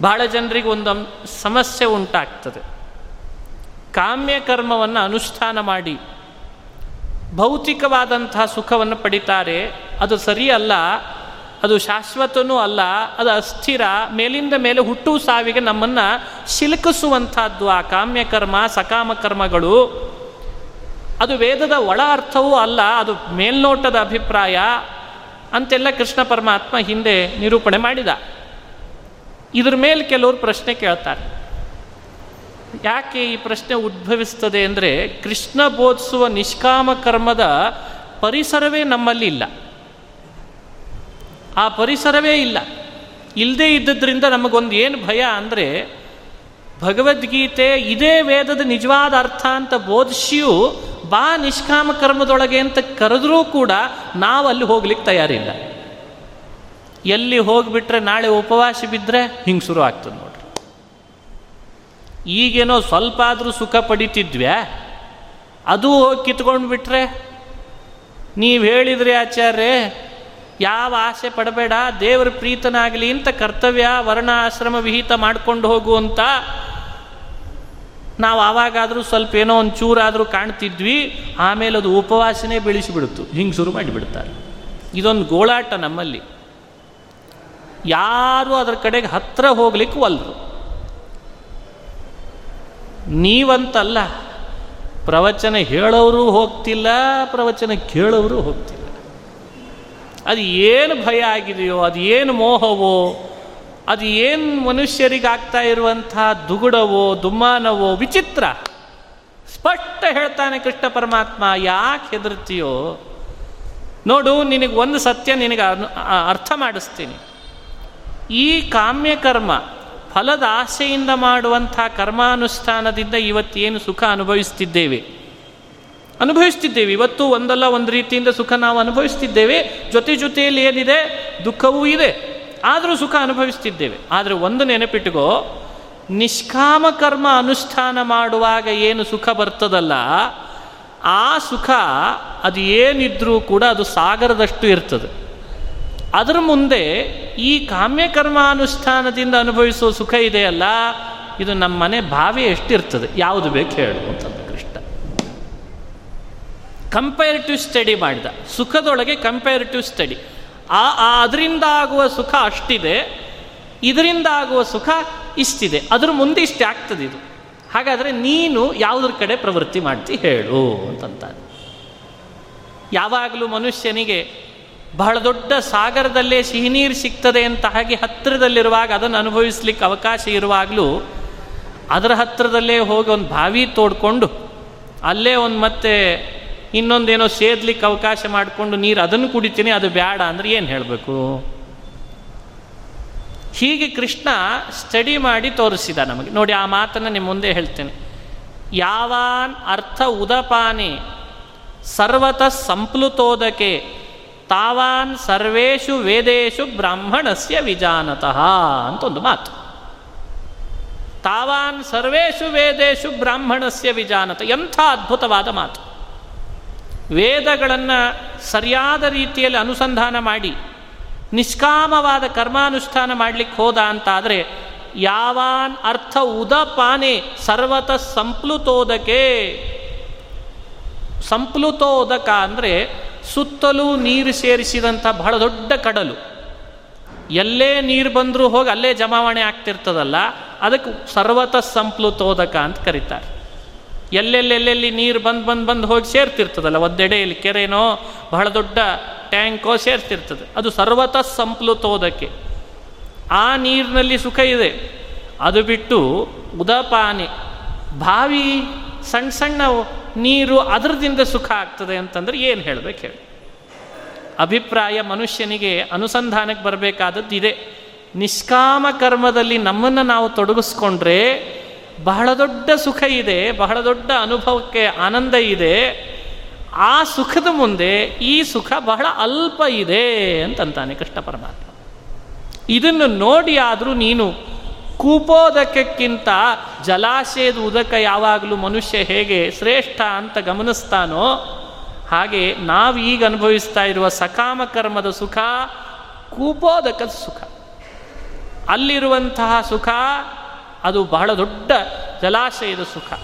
ಬಹಳ ಜನರಿಗೆ ಒಂದು ಸಮಸ್ಯೆ ಉಂಟಾಗ್ತದೆ. ಕಾಮ್ಯ ಕರ್ಮವನ್ನು ಅನುಷ್ಠಾನ ಮಾಡಿ ಭೌತಿಕವಾದಂತಹ ಸುಖವನ್ನು ಪಡಿತಾರೆ. ಅದು ಸರಿಯಲ್ಲ, ಅದು ಶಾಶ್ವತನೂ ಅಲ್ಲ, ಅದು ಅಸ್ಥಿರ, ಮೇಲಿಂದ ಮೇಲೆ ಹುಟ್ಟು ಸಾವಿಗೆ ನಮ್ಮನ್ನು ಶಿಲುಕಿಸುವಂಥದ್ದು ಆ ಕಾಮ್ಯಕರ್ಮ ಸಕಾಮ ಕರ್ಮಗಳು ಅದು ವೇದದ ಒಳ ಅರ್ಥವೂ ಅಲ್ಲ, ಅದು ಮೇಲ್ನೋಟದ ಅಭಿಪ್ರಾಯ ಅಂತೆಲ್ಲ ಕೃಷ್ಣ ಪರಮಾತ್ಮ ಹಿಂದೆ ನಿರೂಪಣೆ ಮಾಡಿದ. ಇದ್ರ ಮೇಲೆ ಕೆಲವರು ಪ್ರಶ್ನೆ ಕೇಳ್ತಾರೆ. ಯಾಕೆ ಈ ಪ್ರಶ್ನೆ ಉದ್ಭವಿಸ್ತದೆ ಅಂದರೆ ಕೃಷ್ಣ ಬೋಧಿಸುವ ನಿಷ್ಕಾಮ ಕರ್ಮದ ಪರಿಸರವೇ ನಮ್ಮಲ್ಲಿ ಇಲ್ಲ. ಆ ಪರಿಸರವೇ ಇಲ್ಲ. ಇಲ್ಲದೇ ಇದ್ದದ್ರಿಂದ ನಮಗೊಂದು ಏನು ಭಯ ಅಂದರೆ ಭಗವದ್ಗೀತೆ ಇದೇ ವೇದದ ನಿಜವಾದ ಅರ್ಥ ಅಂತ ಬೋಧಿಸಿಯೂ ಬಾ ನಿಷ್ಕಾಮ ಕರ್ಮದೊಳಗೆ ಅಂತ ಕರೆದ್ರೂ ಕೂಡ ನಾವು ಅಲ್ಲಿ ಹೋಗ್ಲಿಕ್ಕೆ ತಯಾರಿಲ್ಲ. ಎಲ್ಲಿ ಹೋಗಿಬಿಟ್ರೆ ನಾಳೆ ಉಪವಾಸ ಬಿದ್ದರೆ ಹಿಂಗೆ ಶುರು ಆಗ್ತದೆ ಈಗೇನೋ ಸ್ವಲ್ಪ ಆದರೂ ಸುಖ ಪಡಿತಿದ್ವ್ಯಾ? ಅದು ಹೋಗಿ ಕಿತ್ಕೊಂಡು ಬಿಟ್ರೆ? ನೀವು ಹೇಳಿದ್ರಿ ಆಚಾರ್ಯ ಯಾವ ಆಸೆ ಪಡಬೇಡ, ದೇವರ ಪ್ರೀತನಾಗಲಿ ಅಂತ ಕರ್ತವ್ಯ ವರ್ಣ ಆಶ್ರಮ ವಿಹಿತ ಮಾಡ್ಕೊಂಡು ಹೋಗು ಅಂತ. ನಾವು ಆವಾಗಾದರೂ ಸ್ವಲ್ಪ ಏನೋ ಒಂದು ಚೂರಾದರೂ ಕಾಣ್ತಿದ್ವಿ, ಆಮೇಲೆ ಅದು ಉಪವಾಸನೆ ಬೆಳೆಸಿಬಿಡ್ತು ಹಿಂಗೆ ಶುರು ಮಾಡಿಬಿಡ್ತಾರೆ. ಇದೊಂದು ಗೋಳಾಟ ನಮ್ಮಲ್ಲಿ. ಯಾರು ಅದರ ಕಡೆಗೆ ಹತ್ತಿರ ಹೋಗ್ಲಿಕ್ಕೆ ಒಲ್ರು ನೀವಂತಲ್ಲ. ಪ್ರವಚನ ಹೇಳೋರು ಹೋಗ್ತಿಲ್ಲ, ಪ್ರವಚನ ಕೇಳೋರು ಹೋಗ್ತಿಲ್ಲ. ಅದು ಏನು ಭಯ ಆಗಿದೆಯೋ, ಅದು ಏನು ಮೋಹವೋ, ಅದು ಏನು ಮನುಷ್ಯರಿಗಾಗ್ತಾ ಇರುವಂಥ ದುಗುಡವೋ, ದುಮ್ಮಾನವೋ, ವಿಚಿತ್ರ. ಸ್ಪಷ್ಟ ಹೇಳ್ತಾನೆ ಕೃಷ್ಣ ಪರಮಾತ್ಮ, ಯಾಕೆ ಹೆದರ್ತೀಯೋ? ನೋಡು, ನಿನಗೆ ಒಂದು ಸತ್ಯ ನಿನಗೆ ಅರ್ಥ ಮಾಡಿಸ್ತೀನಿ. ಈ ಕಾಮ್ಯಕರ್ಮ ಫಲದ ಆಸೆಯಿಂದ ಮಾಡುವಂಥ ಕರ್ಮಾನುಷ್ಠಾನದಿಂದ ಇವತ್ತೇನು ಸುಖ ಅನುಭವಿಸ್ತಿದ್ದೇವೆ? ಅನುಭವಿಸ್ತಿದ್ದೇವೆ. ಇವತ್ತು ಒಂದಲ್ಲ ಒಂದು ರೀತಿಯಿಂದ ಸುಖ ನಾವು ಅನುಭವಿಸ್ತಿದ್ದೇವೆ. ಜೊತೆ ಜೊತೆಯಲ್ಲಿ ಏನಿದೆ? ದುಃಖವೂ ಇದೆ. ಆದರೂ ಸುಖ ಅನುಭವಿಸ್ತಿದ್ದೇವೆ. ಆದರೆ ಒಂದು ನೆನಪಿಟ್ಟುಕೋ ನಿಷ್ಕಾಮ ಕರ್ಮ ಅನುಷ್ಠಾನ ಮಾಡುವಾಗ ಏನು ಸುಖ ಬರ್ತದಲ್ಲ, ಆ ಸುಖ ಅದು ಏನಿದ್ರೂ ಕೂಡ ಅದು ಸಾಗರದಷ್ಟು ಇರ್ತದೆ. ಅದರ ಮುಂದೆ ಈ ಕಾಮ್ಯ ಕರ್ಮಾನುಷ್ಠಾನದಿಂದ ಅನುಭವಿಸುವ ಸುಖ ಇದೆಯಲ್ಲ? ಇದು ನಮ್ಮ ಮನೆ ಭಾವಿ ಎಷ್ಟಿರ್ತದೆ? ಯಾವುದು ಬೇಕು ಹೇಳು ಅಂತಂದ ಕೃಷ್ಣ. ಕಂಪೇರಿಟಿವ್ ಸ್ಟಡಿ ಮಾಡಿದ. ಸುಖದೊಳಗೆ ಕಂಪೇರಿಟಿವ್ ಸ್ಟಡಿ ಆ ಅದರಿಂದ ಆಗುವ ಸುಖ ಅಷ್ಟಿದೆ. ಇದರಿಂದ ಆಗುವ ಸುಖ ಇಷ್ಟಿದೆ. ಅದ್ರ ಮುಂದೆ ಇಷ್ಟೇ ಆಗ್ತದೆ ಇದು. ಹಾಗಾದರೆ ನೀನು ಯಾವುದ್ರ ಕಡೆ ಪ್ರವೃತ್ತಿ ಮಾಡ್ತಿ ಹೇಳು ಅಂತಂತಾನೆ ಯಾವಾಗಲೂ ಮನುಷ್ಯನಿಗೆ ಬಹಳ ದೊಡ್ಡ ಸಾಗರದಲ್ಲೇ ಸಿಹಿ ನೀರು ಸಿಗ್ತದೆ ಅಂತ ಹಾಗೆ ಹತ್ತಿರದಲ್ಲಿರುವಾಗ ಅದನ್ನು ಅನುಭವಿಸ್ಲಿಕ್ಕೆ ಅವಕಾಶ ಇರುವಾಗಲೂ ಅದರ ಹತ್ತಿರದಲ್ಲೇ ಹೋಗಿ ಒಂದು ಬಾವಿ ತೋಡ್ಕೊಂಡು ಅಲ್ಲೇ ಒಂದು ಮತ್ತೆ ಇನ್ನೊಂದೇನೋ ಸೇದ್ಲಿಕ್ಕೆ ಅವಕಾಶ ಮಾಡಿಕೊಂಡು ನೀರು ಅದನ್ನು ಕುಡಿತೀನಿ, ಅದು ಬೇಡ ಅಂದರೆ ಏನು ಹೇಳಬೇಕು? ಹೀಗೆ ಕೃಷ್ಣ ಸ್ಟಡಿ ಮಾಡಿ ತೋರಿಸಿದ ನಮಗೆ. ನೋಡಿ, ಆ ಮಾತನ್ನು ನಿಮ್ಮ ಮುಂದೆ ಹೇಳ್ತೇನೆ. ಯಾವಾನ್ ಅರ್ಥ ಉದಪಾನೆ ಸರ್ವತಃ ಸಂಪ್ಲುತೋದಕೆ ತಾವಾನ್ ಸರ್ವೇಷು ವೇದೇಶು ಬ್ರಾಹ್ಮಣಸ್ಯ ವಿಜಾನತಃ ಅಂತ ಒಂದು ಮಾತು. ತಾವಾನ್ ಸರ್ವೇಷು ವೇದೇಶು ಬ್ರಾಹ್ಮಣಸ್ಯ ವಿಜಾನತ, ಎಂಥ ಅದ್ಭುತವಾದ ಮಾತು. ವೇದಗಳನ್ನು ಸರಿಯಾದ ರೀತಿಯಲ್ಲಿ ಅನುಸಂಧಾನ ಮಾಡಿ, ನಿಷ್ಕಾಮವಾದ ಕರ್ಮಾನುಷ್ಠಾನ ಮಾಡಲಿಕ್ಕೆ ಹೋದ ಅಂತಾದರೆ, ಯಾವಾನ್ ಅರ್ಥ ಉದಪಾನೆ ಸರ್ವತ ಸಂಪ್ಲುತೋದಕೆ. ಸಂಪ್ಲುತೋದಕ ಅಂದರೆ ಸುತ್ತಲೂ ನೀರು ಸೇರಿಸಿದಂಥ ಬಹಳ ದೊಡ್ಡ ಕಡಲು. ಎಲ್ಲೇ ನೀರು ಬಂದರೂ ಹೋಗಿ ಅಲ್ಲೇ ಜಮಾವಣೆ ಆಗ್ತಿರ್ತದಲ್ಲ, ಅದಕ್ಕೆ ಸರ್ವತ ಸಂಪ್ಲುತೋದಕ ಅಂತ ಕರೀತಾರೆ. ಎಲ್ಲೆಲ್ಲೆಲ್ಲೆಲ್ಲಿ ನೀರು ಬಂದು ಬಂದು ಬಂದು ಹೋಗಿ ಸೇರ್ತಿರ್ತದಲ್ಲ, ಒಂದೆಡೆಯಲ್ಲಿ ಕೆರೆನೋ, ಬಹಳ ದೊಡ್ಡ ಟ್ಯಾಂಕೋ ಸೇರ್ತಿರ್ತದೆ. ಅದು ಸರ್ವತ ಸಂಪ್ಲುತೋದಕ್ಕೆ ಆ ನೀರಿನಲ್ಲಿ ಸುಖ ಇದೆ. ಅದು ಬಿಟ್ಟು ಉದಪಾನೆ ಬಾವಿ ಸಣ್ಣ ಸಣ್ಣ ನೀರು ಅದರದಿಂದ ಸುಖ ಆಗ್ತದೆ ಅಂತಂದ್ರೆ ಏನು ಹೇಳಬೇಕು ಹೇಳಿ. ಅಭಿಪ್ರಾಯ ಮನುಷ್ಯನಿಗೆ ಅನುಸಂಧಾನಕ್ಕೆ ಬರಬೇಕಾದದ್ದು ಇದೆ. ನಿಷ್ಕಾಮ ಕರ್ಮದಲ್ಲಿ ನಮ್ಮನ್ನು ನಾವು ತೊಡಗಿಸ್ಕೊಂಡ್ರೆ ಬಹಳ ದೊಡ್ಡ ಸುಖ ಇದೆ, ಬಹಳ ದೊಡ್ಡ ಅನುಭವಕ್ಕೆ ಆನಂದ ಇದೆ. ಆ ಸುಖದ ಮುಂದೆ ಈ ಸುಖ ಬಹಳ ಅಲ್ಪ ಇದೆ ಅಂತಂತಾನೆ ಕೃಷ್ಣ ಪರಮಾತ್ಮ. ಇದನ್ನು ನೋಡಿ ಆದರೂ ನೀನು ಕೂಪೋದಕ್ಕಿಂತ ಜಲಾಶಯದ ಉದಕ ಯಾವಾಗಲೂ ಮನುಷ್ಯ ಹೇಗೆ ಶ್ರೇಷ್ಠ ಅಂತ ಗಮನಿಸ್ತಾನೋ, ಹಾಗೆ ನಾವು ಈಗ ಅನುಭವಿಸ್ತಾ ಇರುವ ಸಕಾಮ ಕರ್ಮದ ಸುಖ ಕೂಪೋದಕದ ಸುಖ. ಅಲ್ಲಿರುವಂತಹ ಸುಖ, ಅದು ಬಹಳ ದೊಡ್ಡ ಜಲಾಶಯದ ಸುಖ.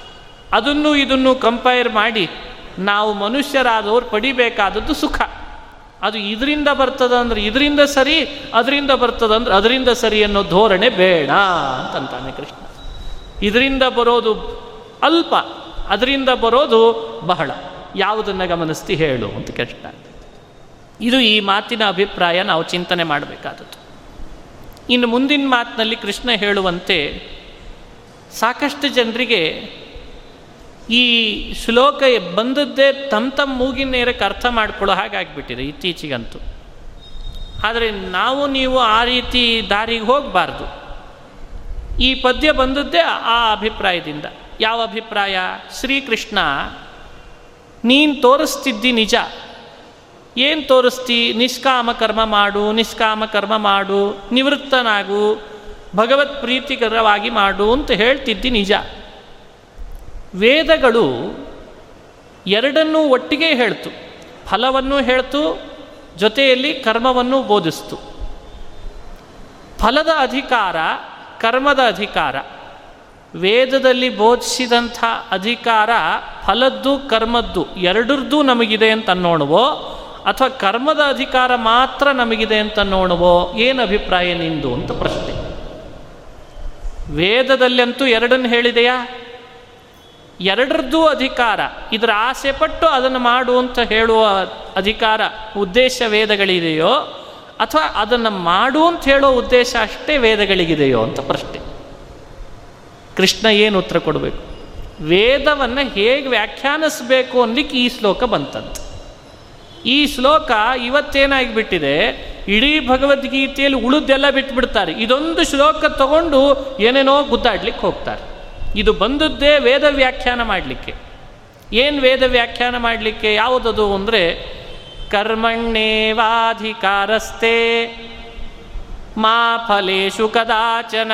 ಅದನ್ನು ಇದನ್ನು ಕಂಪೇರ್ ಮಾಡಿ, ನಾವು ಮನುಷ್ಯರಾದವ್ರು ಪಡಿಬೇಕಾದದ್ದು ಸುಖ. ಅದು ಇದರಿಂದ ಬರ್ತದಂದ್ರೆ ಇದರಿಂದ ಸರಿ, ಅದರಿಂದ ಬರ್ತದಂದ್ರೆ ಅದರಿಂದ ಸರಿ ಅನ್ನೋ ಧೋರಣೆ ಬೇಡ ಅಂತಂತಾನೆ ಕೃಷ್ಣ. ಇದರಿಂದ ಬರೋದು ಅಲ್ಪ, ಅದರಿಂದ ಬರೋದು ಬಹಳ. ಯಾವುದನ್ನು ಗಮನಿಸ್ತಿ ಹೇಳು ಅಂತ ಕೃಷ್ಣ ಇದು ಈ ಮಾತಿನ ಅಭಿಪ್ರಾಯ ನಾವು ಚಿಂತನೆ ಮಾಡಬೇಕಾದದ್ದು. ಇನ್ನು ಮುಂದಿನ ಮಾತಿನಲ್ಲಿ ಕೃಷ್ಣ ಹೇಳುವಂತೆ ಸಾಕಷ್ಟು ಜನರಿಗೆ ಈ ಶ್ಲೋಕ ಬಂದದ್ದೇ ತಮ್ಮ ತಮ್ಮ ಮೂಗಿನ ನೇರಕ್ಕೆ ಅರ್ಥ ಮಾಡ್ಕೊಳ್ಳೋ ಹಾಗಾಗಿಬಿಟ್ಟಿದೆ ಇತ್ತೀಚೆಗಂತೂ. ಆದರೆ ನಾವು ನೀವು ಆ ರೀತಿ ದಾರಿಗೆ ಹೋಗಬಾರ್ದು. ಈ ಪದ್ಯ ಬಂದದ್ದೇ ಆ ಅಭಿಪ್ರಾಯದಿಂದ. ಯಾವ ಅಭಿಪ್ರಾಯ? ಶ್ರೀಕೃಷ್ಣ, ನೀನು ತೋರಿಸ್ತಿದ್ದಿ ನಿಜ. ಏನು ತೋರಿಸ್ತಿ? ನಿಷ್ಕಾಮ ಕರ್ಮ ಮಾಡು, ನಿಷ್ಕಾಮ ಕರ್ಮ ಮಾಡು, ನಿವೃತ್ತನಾಗು, ಭಗವತ್ ಪ್ರೀತಿಕರವಾಗಿ ಮಾಡು ಅಂತ ಹೇಳ್ತಿದ್ದಿ ನಿಜ. ವೇದಗಳು ಎರಡನ್ನೂ ಒಟ್ಟಿಗೆ ಹೇಳ್ತು. ಫಲವನ್ನು ಹೇಳ್ತು, ಜೊತೆಯಲ್ಲಿ ಕರ್ಮವನ್ನು ಬೋಧಿಸ್ತು. ಫಲದ ಅಧಿಕಾರ, ಕರ್ಮದ ಅಧಿಕಾರ. ವೇದದಲ್ಲಿ ಬೋಧಿಸಿದಂಥ ಅಧಿಕಾರ ಫಲದ್ದು, ಕರ್ಮದ್ದು ಎರಡರದ್ದು ನಮಗಿದೆ ಅಂತ ನೋಡುವೋ, ಅಥವಾ ಕರ್ಮದ ಅಧಿಕಾರ ಮಾತ್ರ ನಮಗಿದೆ ಅಂತ ನೋಡುವೋ, ಏನು ಅಭಿಪ್ರಾಯ ನಿಂದು ಅಂತ ಪ್ರಶ್ನೆ. ವೇದದಲ್ಲಂತೂ ಎರಡನ್ನು ಹೇಳಿದೆಯಾ? ಎರಡರದ್ದು ಅಧಿಕಾರ. ಇದರ ಆಸೆ ಪಟ್ಟು ಅದನ್ನು ಮಾಡು ಅಂತ ಹೇಳುವ ಅಧಿಕಾರ ಉದ್ದೇಶ ವೇದಗಳಿದೆಯೋ, ಅಥವಾ ಅದನ್ನು ಮಾಡು ಅಂತ ಹೇಳೋ ಉದ್ದೇಶ ಅಷ್ಟೇ ವೇದಗಳಿಗಿದೆಯೋ ಅಂತ ಪ್ರಶ್ನೆ. ಕೃಷ್ಣ ಏನು ಉತ್ತರ ಕೊಡಬೇಕು? ವೇದವನ್ನು ಹೇಗೆ ವ್ಯಾಖ್ಯಾನಿಸಬೇಕು ಅನ್ಲಿಕ್ಕೆ ಈ ಶ್ಲೋಕ ಬಂತಂತೆ. ಈ ಶ್ಲೋಕ ಇವತ್ತೇನಾಗಿಬಿಟ್ಟಿದೆ? ಇಡೀ ಭಗವದ್ಗೀತೆಯಲ್ಲಿ ಉಳಿದೆಲ್ಲ ಬಿಟ್ಬಿಡ್ತಾರೆ. ಇದೊಂದು ಶ್ಲೋಕ ತಗೊಂಡು ಏನೇನೋ ಗುದ್ದಾಡ್ಲಿಕ್ಕೆ ಹೋಗ್ತಾರೆ. ಇದು ಬಂದದ್ದೇ ವೇದ ವ್ಯಾಖ್ಯಾನ ಮಾಡಲಿಕ್ಕೆ. ಏನು ವೇದ ವ್ಯಾಖ್ಯಾನ ಮಾಡಲಿಕ್ಕೆ? ಯಾವುದದು ಅಂದರೆ ಕರ್ಮಣ್ಣೇವಾಧಿಕಾರಸ್ತೆ ಮಾ ಫಲೇಶು ಕದಾಚನ,